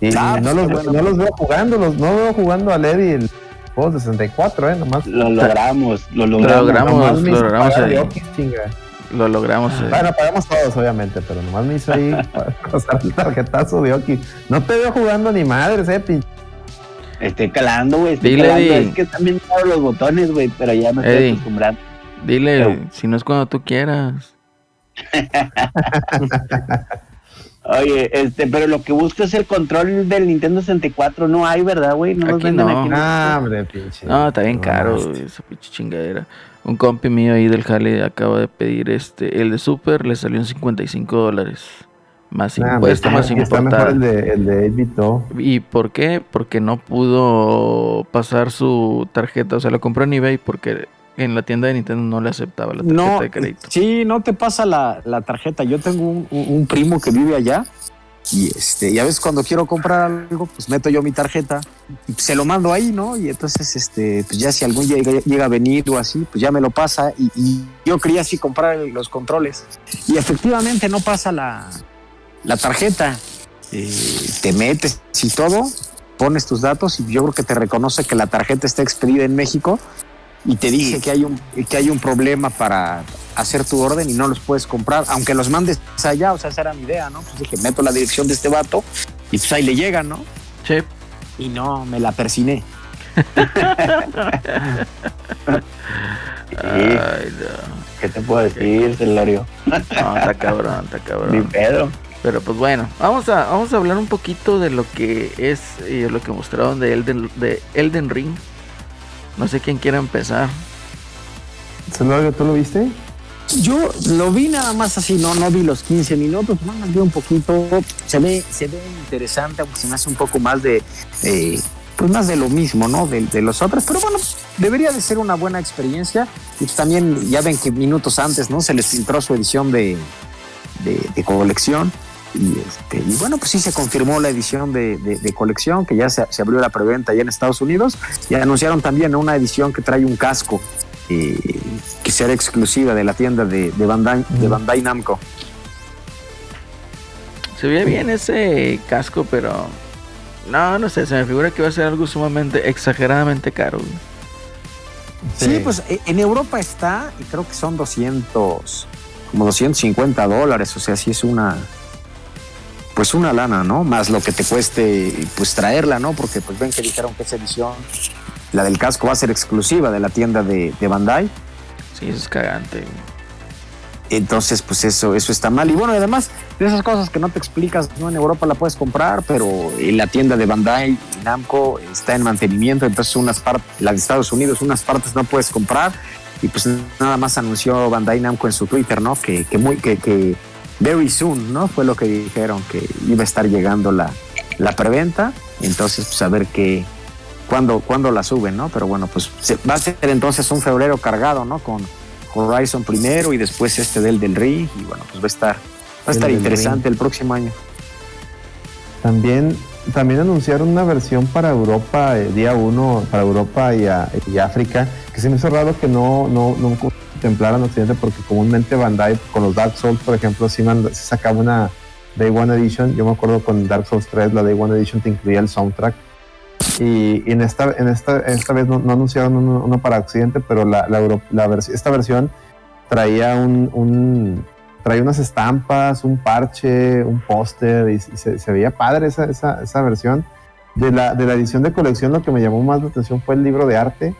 Y, Ah, y no, pues los, bueno. no los veo jugando. Los, no veo jugando al Eddie el juego 64, ¿eh? Nomás. Lo logramos, lo Lo logramos. logramos. lo logramos ahí. Lo logramos. eh. Bueno, pagamos todos, obviamente, pero nomás me hizo ahí pasar el tarjetazo de Oki. No te veo jugando ni madres, eh, pinche. Estoy calando, güey. Estoy Dile, calando. Es que están bien caros los botones, güey, pero ya me estoy acostumbrando. Dile, Pero- si no es cuando tú quieras. Oye, este, pero lo que busco es el control del Nintendo 64. No hay, ¿verdad, güey? No los venden no. aquí. Ah, hombre, pinche. No, está bien No, caro este. güey, esa pinche chingadera. Un compi mío ahí del Jale acaba de pedir este. El de Super le salió en 55 dólares. Más Nah, más está- Está mejor importada. el de, el de 8-bit, ¿Y por qué? Porque no pudo pasar su tarjeta. O sea, lo compró en eBay porque en la tienda de Nintendo no le aceptaba la tarjeta No, de crédito. sí, no te pasa la, la tarjeta. Yo tengo un, primo que vive allá y este, ya ves cuando quiero comprar algo, pues meto yo mi tarjeta y se lo mando ahí, ¿no? Y entonces, este, pues ya si algún día llega, llega a venir o así, pues ya me lo pasa y, y yo quería así comprar los controles y efectivamente no pasa la, la tarjeta. Eh, te metes y todo, pones tus datos y yo creo que te reconoce que la tarjeta está expedida en México y te dice que hay un que hay un problema para hacer tu orden y no los puedes comprar, aunque los mandes allá, o sea, esa era mi idea, ¿no? Pues dije, meto la dirección de este vato y pues ahí le llegan, ¿no? Sí. Y no, me la persiné. Ay, no. ¿Qué te puedo decir, Celorio? No, está cabrón, está Ni cabrón. pedo. Pero pues bueno, vamos a, vamos a hablar un poquito de lo que es eh, lo que mostraron de Elden, de Elden Ring. No sé quién quiera empezar. Celorio, ¿tú lo viste? Yo lo vi nada más así, no, no vi los 15 minutos, nada más vi un poquito, se ve, se ve interesante, aunque se me hace un poco más de, eh, pues más de lo mismo, ¿no? De, de los otros, pero bueno, debería de ser una buena experiencia. Y pues también, ya ven que minutos antes, ¿no? Se les filtró su edición de, de, de colección. Y, este, y bueno, pues sí se confirmó la edición de, de- de colección, que ya se, se abrió la preventa allá en Estados Unidos. Y anunciaron también una edición que trae un casco eh, que será exclusiva de la tienda de, de, Bandai, de Bandai Namco. Se ve bien ese casco, pero no, no sé, se me figura que va a ser algo sumamente exageradamente caro. güey. Sí, pues eh, en Europa está, y creo que son 200, como 250 dólares, o sea, sí es una, pues una lana, ¿no? Más lo que te cueste, pues traerla, ¿no? Porque pues ven que dijeron que esa edición, la del casco va a ser exclusiva de la tienda de, de Bandai. Sí, eso es cagante. entonces, pues eso, eso está mal. Y bueno, además, de esas cosas que no te explicas, ¿no? En Europa la puedes comprar, pero en la tienda de Bandai Namco está en mantenimiento, entonces unas partes, la de Estados Unidos, unas partes no puedes comprar. Y pues nada más anunció Bandai Namco en su Twitter, ¿no? Que, que muy, que, que very soon, ¿no? Fue lo que dijeron, que iba a estar llegando la, la preventa. Entonces, pues a ver qué, cuándo, cuándo la suben, ¿no? Pero bueno, pues se- va a ser entonces un febrero cargado, ¿no? Con Horizon primero y después este del del Ring. Y bueno, pues va a estar, va a estar interesante el próximo año. También, también anunciaron una versión para Europa, eh, día 1, para Europa y, a- y África, que se me hizo raro que no, no, no contemplaran Occidente, porque comúnmente Bandai con los Dark Souls, por ejemplo, sí, sacaba una Day One Edition. Yo me acuerdo con Dark Souls 3, la Day One Edition te incluía el soundtrack. Y, y en, esta, en, esta, esta vez no, no anunciaron uno, uno para Occidente, pero la, la, la esta versión traía un, un- traía unas estampas, un parche, un póster y, y se, se veía padre esa, esa, esa versión. De la, de la edición de colección lo que me llamó más la atención fue el libro de arte.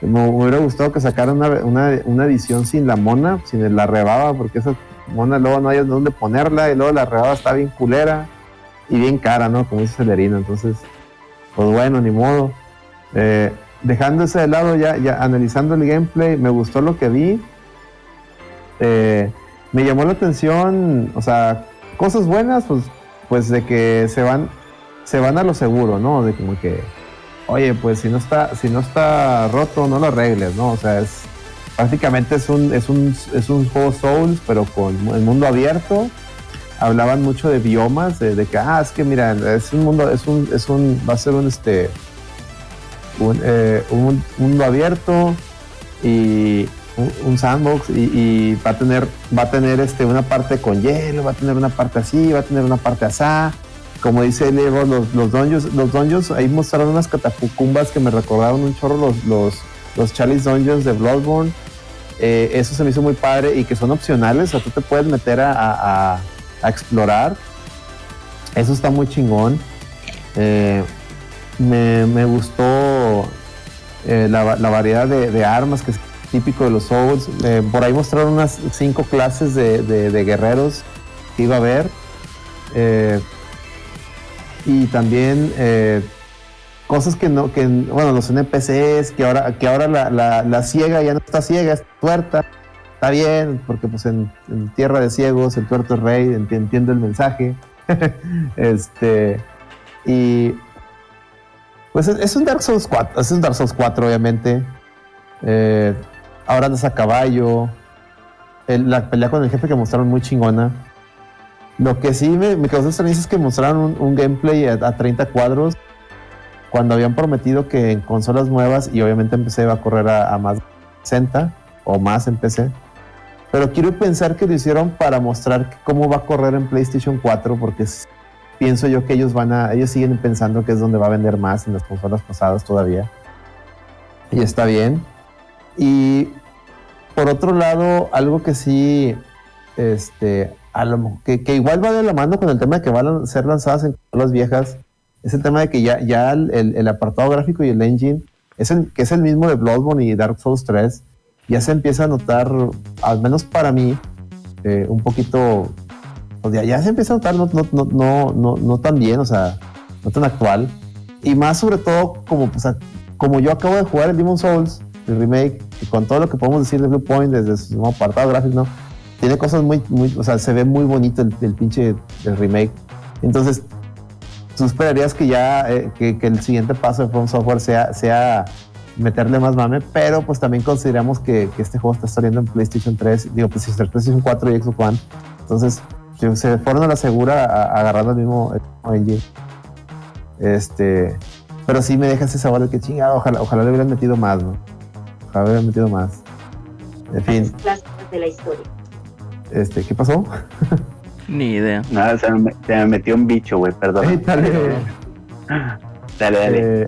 Me, hubiera gustado que sacaran una, una, una edición sin la mona, sin la rebaba, porque esa mona luego no hay dónde ponerla y luego la rebaba está bien culera y bien cara, ¿no? Como dice Celerino. Entonces, pues bueno, ni modo. Eh, dejando ese de lado, ya, ya analizando el gameplay, me gustó lo que vi. Eh, me llamó la atención, o sea, cosas buenas, pues, pues de que se van, se van a lo seguro, ¿no? De como que, oye, pues si no está, si no está roto, no lo arregles, ¿no? O sea, es prácticamente es un, es un, es un juego Souls, pero con el mundo abierto. Hablaban mucho de biomas, de, que, ah, es que mira, es un mundo, es un, es un, va a ser un este, un, eh, un mundo abierto y un, sandbox y, y va a tener va a tener este una parte con hielo va a tener una parte así va a tener una parte asá como dice Lego los los dungeons los dungeons ahí mostraron unas catacumbas que me recordaron un chorro los los los Dungeons de Bloodborne Eh, eso se me hizo muy padre y que son opcionales o sea tú te puedes meter a, a- explorar eso está muy chingón Eh, me, me gustó eh, la, la variedad de, armas que es típico de los Souls. Por ahí mostraron unas cinco clases de, de- de guerreros que iba a haber. Y también eh, cosas que no, que bueno, los NPCs, que ahora, que ahora la, ciega ya no está ciega, es tuerta. Está bien, porque pues en, tierra de ciegos el tuerto es rey, enti- entiende el mensaje. este, y pues es, un Dark Souls 4, es un Dark Souls 4 obviamente. Eh, ahora andas a caballo. La pelea con el jefe que mostraron muy chingona. Lo que sí me, me causó extrañeza es que mostraron un, gameplay a, a 30 cuadros cuando habían prometido que en consolas nuevas y obviamente en PC va a correr a, a más de 60 o más en PC. Pero quiero pensar que lo hicieron para mostrar cómo va a correr en PlayStation 4 porque pienso yo que ellos van a, ellos siguen pensando que es donde va a vender más en las consolas pasadas todavía. Y está bien. Y por otro lado, algo que sí, este, a lo que, que igual va de la mano con el tema de que van a ser lanzadas en consolas viejas, es el tema de que ya, ya el, el- apartado gráfico y el engine, es el, que es el mismo de Bloodborne y Dark Souls 3, ya se empieza a notar, al menos para mí, eh, un poquito pues ya, ya se empieza a notar no, no, no, no, no, tan bien, o sea, no tan actual. Y más sobre todo, como, sea, como yo acabo de jugar el Demon Souls, el remake, y con todo lo que podemos decir de Blue Point desde su apartado gráfico, ¿no? Tiene cosas muy, muy, o sea, se ve muy bonito el, el pinche el remake. Entonces, tú esperarías que ya, eh, que, que el siguiente paso de From Software sea, sea meterle más mame, pero pues también consideramos que, que este juego está saliendo en PlayStation 3, digo, pues, PlayStation 3, PlayStation 4 y Xbox One. Entonces, se fueron a la segura agarrando el mismo, engine. Este, pero sí me deja ese sabor de que chingado, ojalá, ojalá le hubieran metido más, ¿no? Ojalá le hubieran metido más. En fin, clásicos de la historia. Este, ¿qué pasó? Ni idea. Nada, se me, se me metió un bicho, güey, perdón. Dale. Dale, dale. Eh,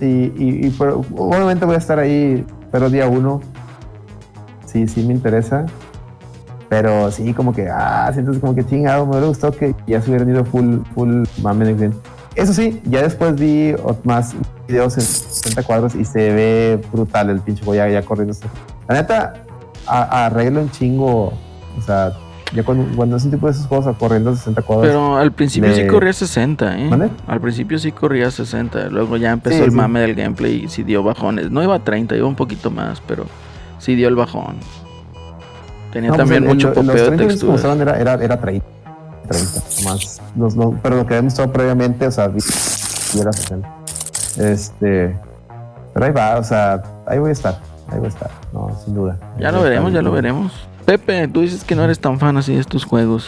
y, y, y pero, obviamente voy a estar ahí, pero día uno. Sí, sí me interesa. Pero sí, como que, ah, sientes como que chingado, me hubiera gustado que ya se hubieran ido full, full mame next gen. Eso sí, ya después vi más videos en 60 cuadros y se ve brutal el pinche juego ya, ya corriendo. La neta, a- arregla un chingo O sea, ya cuando, cuando es un tipo de esos juegos a corriendo a 60 cuadros. Pero al principio sí corría 60, ¿eh? ¿Mande? Al principio sí corría 60. Luego ya empezó Sí, el sí. mame del gameplay y sí dio bajones. No iba a 30, iba un poquito más, pero sí dio el bajón. Tenía No, pues, también el- el- mucho los popeo de 30 minutos que texturas. mostraban era, era, era 30. 30 más. Los- los- pero lo que había mostrado previamente, o sea, era 60. Este. Pero ahí va, o sea, ahí voy a estar. Ahí voy a estar, no, sin duda. Ya lo veremos, ya lo veremos. Pepe, tú dices que no eres tan fan así de estos juegos.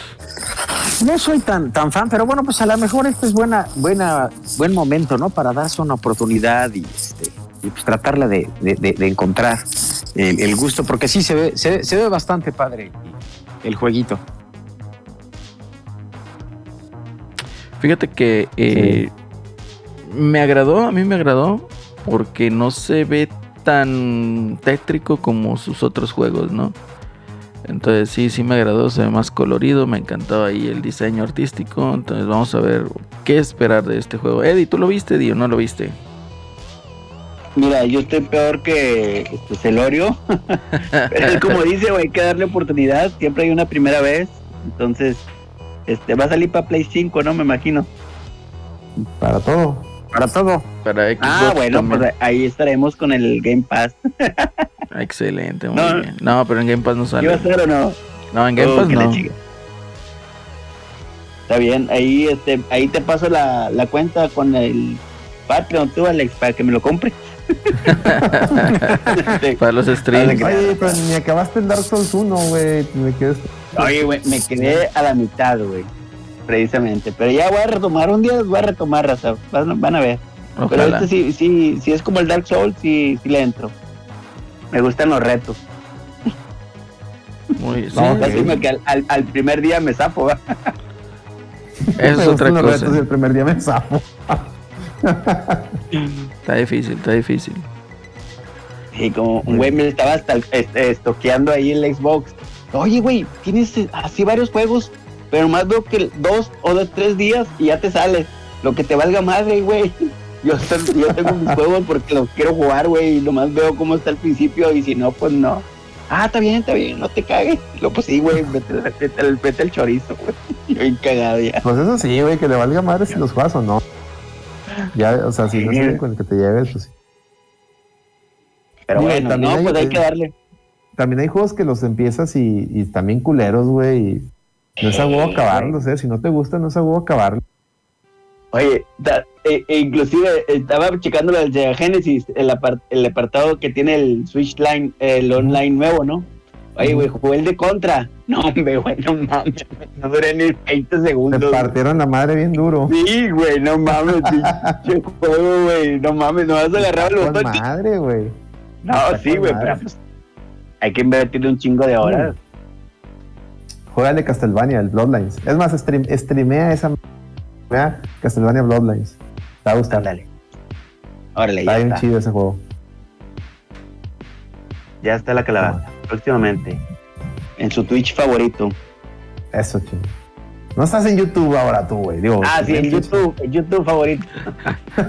No soy tan, tan fan, pero bueno, pues a lo mejor este es buena, buena, buen momento, ¿no? Para darse una oportunidad y, este, y pues tratarla de, de- de- de encontrar el, el gusto, porque sí se ve, se, ve- se ve bastante padre el jueguito. Fíjate que eh, me agradó, a mí me agradó, porque no se ve tan tétrico como sus otros juegos, ¿no? Entonces sí, sí me agradó, se ve más colorido, me encantó ahí el diseño artístico, entonces vamos a ver qué esperar de este juego. Eddie, ¿tú lo viste, Dio? ¿No lo viste? Mira, yo estoy peor que este, Celorio. Pero es como dice, güey, hay que darle oportunidad. Siempre hay una primera vez. Entonces, este va a salir para Play 5, ¿no? Me imagino. Para todo. Para todo. Para Xbox Ah, bueno, también. pues ahí estaremos con el Game Pass. Excelente, muy No. bien. No, pero en Game Pass no ¿Qué va a sale. ser o no? No, en Game Oh, Pass no. Está bien, ahí este, ahí te paso la, la cuenta con el Patreon tú, Alex, para que me lo compre. Sí. Para los streams. Oye, pero ni acabaste el Dark Souls 1, güey. Me quedé. Oye, güey, me quedé a la mitad, güey. Precisamente. Pero ya voy a retomar un día, voy a retomar, raza. Van, van a ver. Pero este sí, sí, sí es como el Dark Souls, sí, sí le entro. Me gustan los retos. Muy, sí, No, Lástima que al, al- al primer día me zafo, ¿va? Eso es otra los cosa. retos y el primer día me zafo. Está difícil, está difícil. Y como un güey me estaba hasta este, estoqueando ahí el Xbox. Oye, güey, tienes así varios juegos, pero más veo que dos o dos, tres días y ya te sale. Lo que te valga madre, güey. Yo, yo tengo mis juegos porque los quiero jugar, güey, y nomás veo cómo está el principio y si no, pues no. Ah, está bien, está bien, no te cagues. Lo pues sí, güey, vete, vete, vete, el chorizo, güey. Yo bien cagado ya. Pues eso sí, güey, que le valga madre si los juegas o no. Ya, o sea, si no alguien con el que te lleves, pues sí. Pero bueno, también no, hay- pues hay que darle. También hay juegos que los empiezas y, y también culeros, güey. y No es a huevo Sí, acabarlos, eh. Si no te gusta, no es a huevo acabarlos. Oye, da- e- e inclusive estaba checando lo del Genesis, el, apar- el apartado que tiene el Switch Line, el online nuevo, ¿no? Oye, güey, jugué el de contra. No, hombre, güey, no mames. No duré ni 20 Te segundos. partieron la madre bien duro. Sí, güey, no mames. pinche juego, güey. No mames, no vas a agarrar el botón. madre, güey. No, sí, güey, pero pues, hay que invertirle un chingo de horas. Juega el de Castlevania, el Bloodlines. Es más, stream, streamea esa. Streamea Castlevania Bloodlines. Te va a gustar. Ándale. Órale, Está ya bien está. chido ese juego. Ya está la calabaza. Próximamente. En su Twitch favorito. Eso, chido. No estás en YouTube ahora tú, güey. Digo, Ah, sí, en YouTube, en YouTube favorito.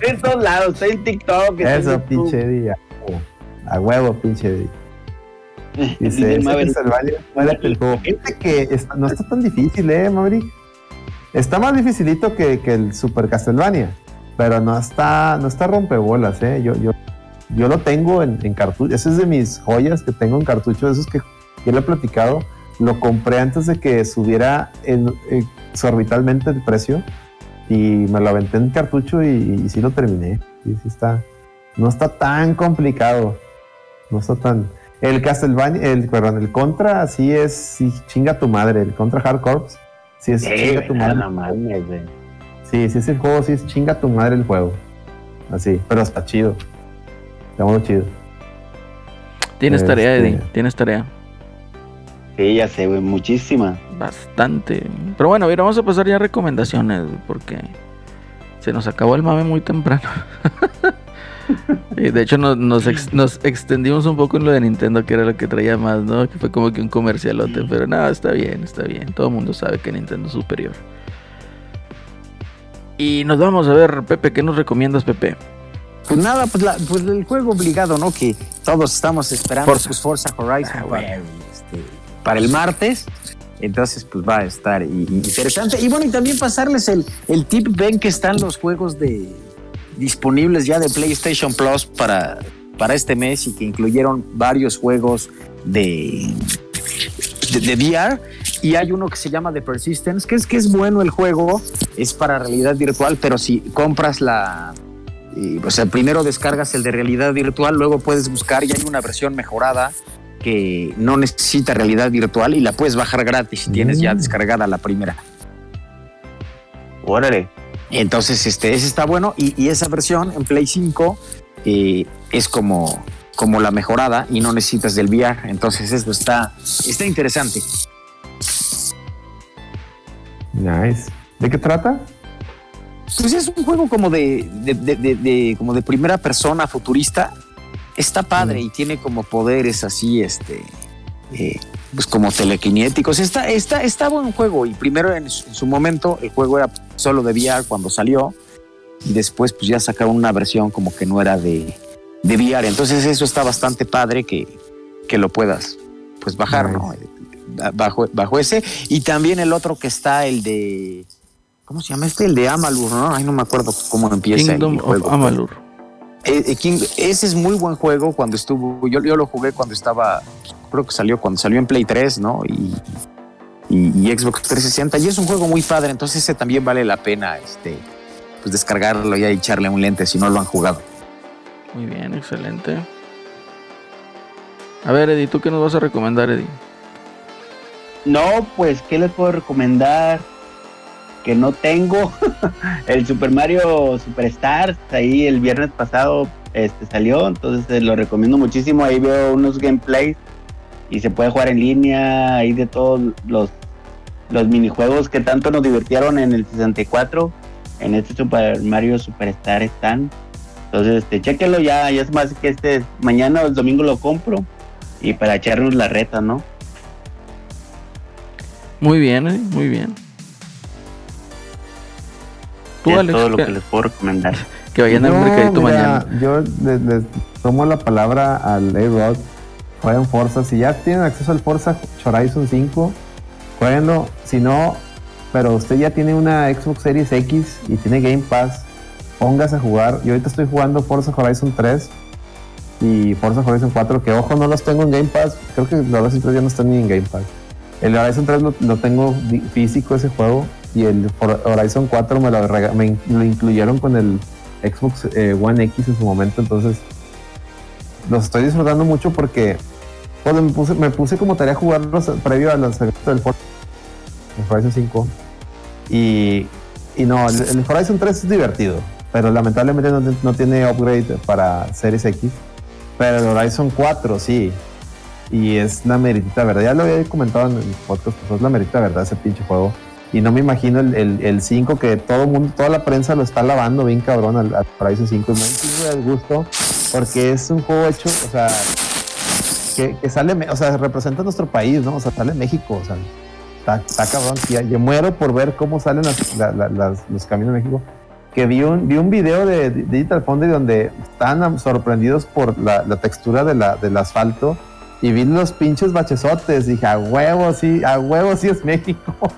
En todos lados, estoy en TikTok. estoy en Eso, YouTube. pinche día. A huevo, pinche día. Dice el Maverick. El. Fíjate que está- no está tan difícil, ¿eh, Maverick? Está más dificilito que, que el Super Castlevania, pero no está, no está rompebolas, ¿eh? Yo, yo, yo lo tengo en, en cartucho. Ese es de mis joyas que tengo en cartucho, esos que yo le he platicado. Lo compré antes de que subiera en, eh, exorbitalmente el precio y me lo aventé en cartucho y, y sí lo terminé. Sí, sí está, no está tan complicado. No está tan. El Castlevania, el, perdón, el Contra sí es, sí, chinga tu madre. El Contra Hard Corps, sí es Sí, chinga tu güey, madre. mames. Sí, sí es el juego, sí es chinga tu madre el juego. Así, pero está chido. Está muy chido. Tienes tarea, Este- Eddie. Tienes tarea. Sí, ya sé, güey, muchísima. Bastante. Pero bueno, mira, vamos a pasar ya a recomendaciones, porque se nos acabó el mame muy temprano. De hecho nos, nos, ex- nos extendimos un poco en lo de Nintendo, que era lo que traía más, ¿no? Que fue como que un comercialote, pero nada, está bien, está bien. Todo el mundo sabe que Nintendo es superior. Y nos vamos a ver, Pepe, ¿qué nos recomiendas, Pepe? Pues nada, pues, la- pues el juego obligado, ¿no? Que todos estamos esperando, Forza. pues Forza Horizon Ah, para, este, para el martes. Entonces, pues va a estar interesante. Y bueno, y también pasarles el, el tip, ven que están los juegos de disponibles ya de PlayStation Plus para, para este mes y que incluyeron varios juegos de, de, de VR. Y hay uno que se llama The Persistence, que es que es bueno el juego, es para realidad virtual, pero si compras la, y, o sea, primero descargas el de realidad virtual, luego puedes buscar y hay una versión mejorada que no necesita realidad virtual y la puedes bajar gratis si tienes ya Mm. descargada la primera. Órale. Entonces, este, ese está bueno y, y esa versión en Play 5 eh, es como, como la mejorada y no necesitas del VR. Entonces, esto está, está interesante. Nice. ¿De qué trata? Pues es un juego como de, de- de- de- de- como de primera persona futurista. Está padre y tiene como poderes así, este, eh, pues como telequinéticos. Está, está, está buen juego. Y primero en su, en su momento el juego era solo de VR cuando salió. Y después pues ya sacaron una versión como que no era de, de VR. Entonces eso está bastante padre que, que lo puedas pues bajar, ¿no? Bajo, bajo ese. Y también el otro que está, el de... ¿Cómo se llama este? El de Amalur, ¿no? Ay, no me acuerdo cómo empieza Kingdom el juego. of Amalur. Eh, eh, King- ese es muy buen juego cuando estuvo. Yo, yo lo jugué cuando estaba. Creo que salió cuando salió en Play 3, ¿no? Y, y- y Xbox 360. Y es un juego muy padre. Entonces, ese también vale la pena este, pues descargarlo y echarle un lente si no lo han jugado. Muy bien, excelente. A ver, Eddie, ¿tú qué nos vas a recomendar, Eddie? No, pues, ¿qué les puedo recomendar? Que no tengo. el Super Mario Superstars, ahí el viernes pasado este, salió, entonces eh, lo recomiendo muchísimo. Ahí veo unos gameplays y se puede jugar en línea, ahí de todos los, los minijuegos que tanto nos divirtieron en el 64. En este Super Mario Superstar están. Entonces, este, chéquenlo ya, ya es más que este, mañana o el domingo lo compro. Y para echarnos la reta, ¿no? Muy bien, Eddie, muy bien. Tú, es Alex, todo lo que, que les puedo recomendar. que vayan al No, mercadito mira, mañana. Yo les, les tomo la palabra al A-Rod. Jueguen Forza. Si ya tienen acceso al Forza Horizon 5, jueguenlo. Si no, pero usted ya tiene una Xbox Series X y tiene Game Pass, póngase a jugar. Yo ahorita estoy jugando Forza Horizon 3 y Forza Horizon 4, que ojo, no los tengo en Game Pass. Creo que los Horizon 3 ya no están ni en Game Pass. El Horizon 3 lo, lo tengo físico ese juego y el Horizon 4 me lo, incluyeron con el Xbox eh, One X en su momento, entonces los estoy disfrutando mucho porque pues, me, puse, como tarea jugarlos previo al lanzamiento del For- el Horizon 5 y, no, el, Horizon 3 es divertido, pero lamentablemente no, te- no tiene upgrade para Series X, pero el Horizon 4 sí, y es la meritita verdad. Ya lo había comentado en el podcast, pues es la meritita verdad ese pinche juego. Y no me imagino el, el, el 5 que todo mundo, toda la prensa lo está lavando bien cabrón al, al Horizon 5. Y me chingo de gusto porque es un juego hecho, o sea, que, que sale, o sea, representa nuestro país, ¿no? O sea, sale México, o sea, está, cabrón. Yo muero por ver cómo salen las- la- la- las- los caminos de México. Que vi un, vi un video de Digital Foundry donde estaban sorprendidos por la, la textura de del asfalto y vi los pinches bachesotes. Dije, a huevo, sí, a huevo, sí es México.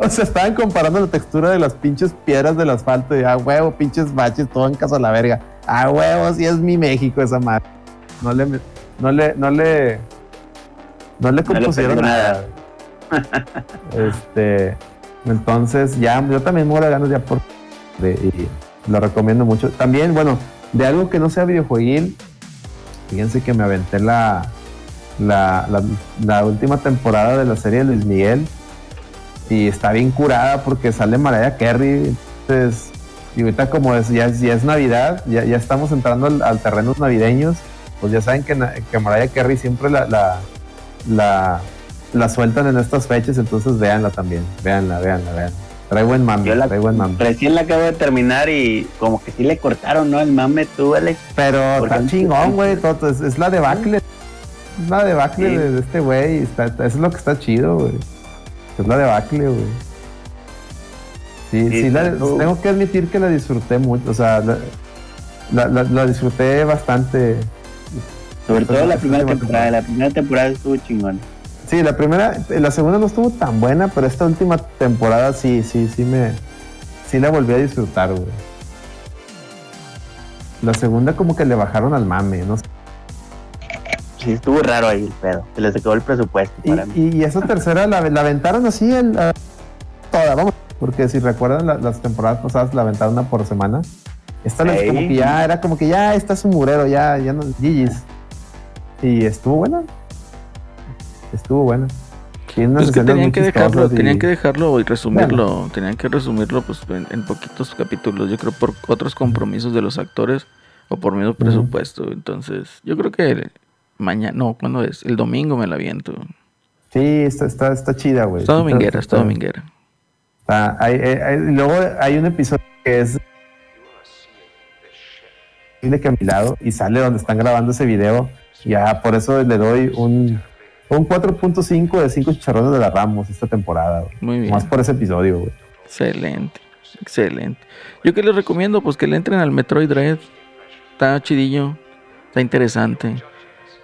o sea, estaban comparando la textura de las pinches piedras del asfalto y a huevo, pinches baches, todo en casa a la verga. A huevo, sí es mi México esa madre. No le, no le, no le, no le compusieron nada. este, entonces ya, yo también muero de ganas ya por, de- y lo recomiendo mucho. También, bueno, de algo que no sea videojueguil, fíjense que me aventé la, la, última temporada de la serie de Luis Miguel y está bien curada porque sale Mariah Carey. Entonces, y ahorita como ya, es, Navidad, ya, estamos entrando al, al terrenos navideños, pues ya saben que, que Mariah Carey siempre la, la, la, la sueltan en estas fechas, entonces véanla también, véanla, véanla, véanla. Trae buen mame, Yo la- trae buen mame. Recién la acabo de terminar y como que sí le cortaron, ¿no? El mame tú, Alex. Pero está chingón, güey. Es, es la debacle. Es la debacle Sí. de, de este güey. Está, está- eso es lo que está chido, güey. Es la debacle, güey. Sí, Sí, sí, la- tengo que admitir que la disfruté mucho, o sea, la, la- disfruté bastante. Sobre todo la primera temporada. La primera temporada estuvo chingón. Sí, la primera, la segunda no estuvo tan buena, pero esta última temporada sí, sí, sí me, sí la volví a disfrutar, güey. La segunda como que le bajaron al mame, ¿no? Sí, estuvo raro ahí el pedo. Se les acabó el presupuesto Y, para mí. y, esa tercera la, la aventaron así el, toda, vamos, porque si recuerdan la- las temporadas pasadas la aventaron una por semana. Esta Ey. como que ya era como que ya está su murero, ya, ya no, GG's. Y estuvo buena. Estuvo. Tiene unas Pues que tenían que dejarlo, y- tenían que dejarlo y resumirlo, tenían que resumirlo pues en, en poquitos capítulos, yo creo por otros compromisos de los actores o por menos presupuesto. Entonces, yo creo que mañana, no, ¿cuándo es? El domingo me la aviento. Sí, está, está, está chida, güey. Está Sí, dominguera, está dominguera. está- hay- hay- hay- y luego hay un episodio que es de que a mi lado y sale donde están grabando ese video. Ya, por eso le doy un, un 4.5 de 5 chicharrones de la Ramos esta temporada. Muy bien. Más por ese episodio, güey. Excelente, excelente. Yo que les recomiendo, pues que le entren al Metroid Dread. Está chidillo, está interesante.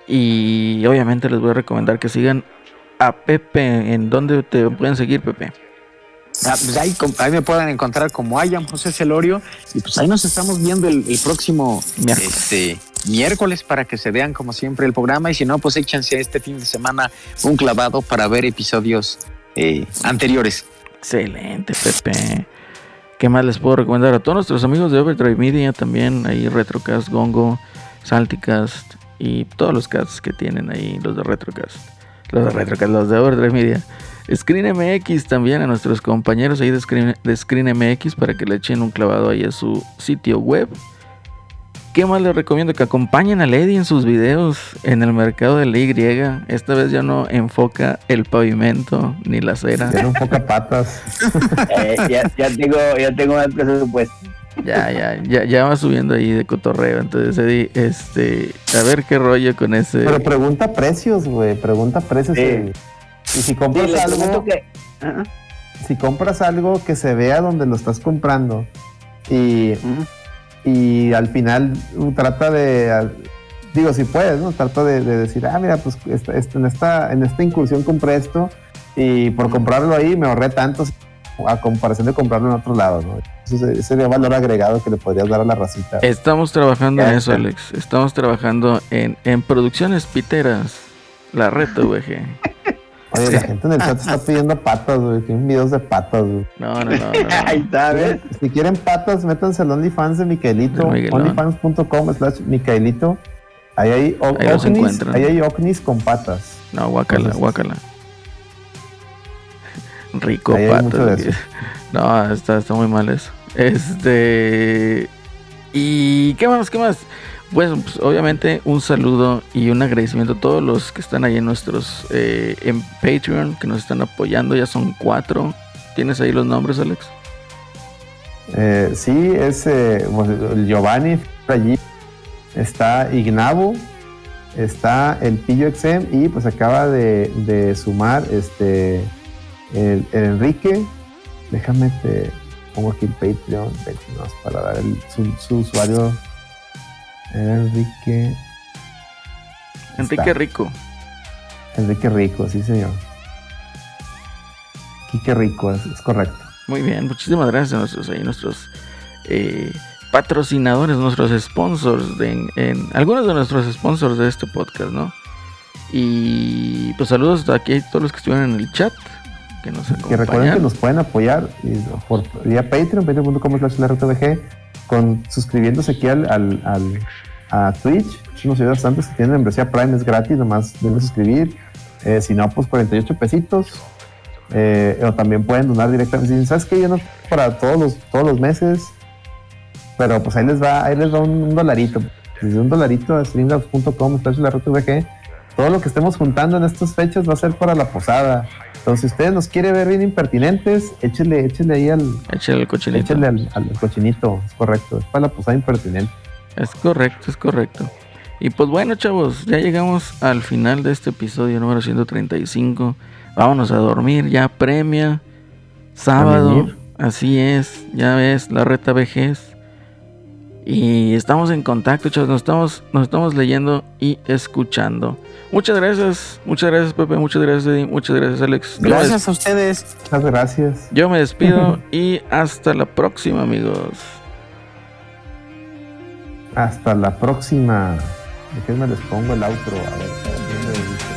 Y obviamente les voy a recomendar que sigan a Pepe. ¿En dónde te pueden seguir, Pepe? Ah, pues ahí, me pueden encontrar como Ayam José Celorio y pues ahí nos estamos viendo el, el próximo Miércoles. este, miércoles para que se vean como siempre el programa y si no pues échense este fin de semana un clavado para ver episodios eh, anteriores. Excelente, Pepe. ¿Qué más les puedo recomendar? A todos nuestros amigos de Overdrive Media también, ahí Retrocast, Gongo, Salticast y todos los casts que tienen ahí, los de Retrocast. Los de Retrocast, los de Overdrive Media. Screen MX también a nuestros compañeros ahí de Screen, de Screen MX para que le echen un clavado ahí a su sitio web. ¿Qué más les recomiendo? Que acompañen a Lady en sus videos en el mercado de la Y. Esta vez ya no enfoca el pavimento ni la acera. Tiene un poco patas. Eh, ya, ya tengo, ya tengo más presupuesto. Ya, ya, ya, ya va subiendo ahí de cotorreo. Entonces, Eddie, este, a ver qué rollo con ese. Pero pregunta precios, güey. Pregunta precios. Sí. Y si compras algo, que. Si compras algo que se vea donde lo estás comprando y. y al final uh, trata de digo si puedes no trata de, de decir ah mira pues esta- esta- en esta en esta incursión compré esto y por comprarlo ahí me ahorré tanto a comparación de comprarlo en otro lado no ese sería valor agregado que le podrías dar a la racita Estamos trabajando en eso. Alex. Estamos trabajando en, en producciones piteras. La reta, VG. oye la gente en el chat está pidiendo patas güey tienen videos de patas güey No, no, no, no. no. Ahí está, ¿ves? Si quieren patas, métanse al OnlyFans de Micaelito, onlyfans.com slash Micaelito. Ahí hay, Ahí encuentran. ahí hay ovnis con patas. No, guácala, Entonces- guácala. Rico Ahí hay pato. mucho de eso. No, está, está muy mal eso. Este. ¿Y qué más? ¿Qué más? Pues, pues, obviamente un saludo y un agradecimiento a todos los que están ahí en nuestros eh, en Patreon que nos están apoyando. Ya son cuatro. ¿Tienes ahí los nombres, Alex? Eh, sí, es eh, Giovanni allí. Está Ignabo. Está el Pillo Exem. Y pues acaba de, sumar este el, Enrique. Déjame te pongo aquí el Patreon. Para dar el, su usuario. Enrique. Enrique Está. Rico. Enrique Rico, sí señor. Quique Rico, es, es correcto. Muy bien, muchísimas gracias a nuestros, eh, patrocinadores, nuestros sponsors, de, en, en- algunos de nuestros sponsors de este podcast, ¿no? Y pues saludos aquí a todos los que estuvieron en el chat, que nos Que recuerden que nos pueden apoyar y por vía Patreon, patreon.com slash con suscribiéndose aquí al, al, al- a Twitch. Nos ayuda bastante. Si tienen membresía Prime es gratis, nomás deben suscribir. Eh, si no, pues 48 pesitos. Eh, o también pueden donar directamente. ¿Sabes qué? Yo no para todos los, todos los meses. Pero pues ahí les va, ahí les va un, un dolarito. Desde un dolarito a streamlabs.com. Todo lo que estemos juntando en estas fechas va a ser para la posada. Entonces, si ustedes nos quiere ver bien impertinentes, échenle, échenle ahí al, Échale el cochinito. échenle al, al cochinito, es correcto, es para la posada impertinente. Es correcto, es correcto. Y pues bueno, chavos, ya llegamos al final de este episodio número 135. Vámonos a dormir, ya premia. Sábado. Así es, ya ves, la reta vejez. Y estamos en contacto, chavos. Nos estamos, nos estamos leyendo y escuchando. Muchas gracias, muchas gracias, Pepe. Muchas gracias, Eddie, Muchas gracias, Alex. Gracias a ustedes. Muchas gracias. Yo me despido y hasta la próxima, amigos. Hasta la próxima. Déjenme les pongo el outro. A ver,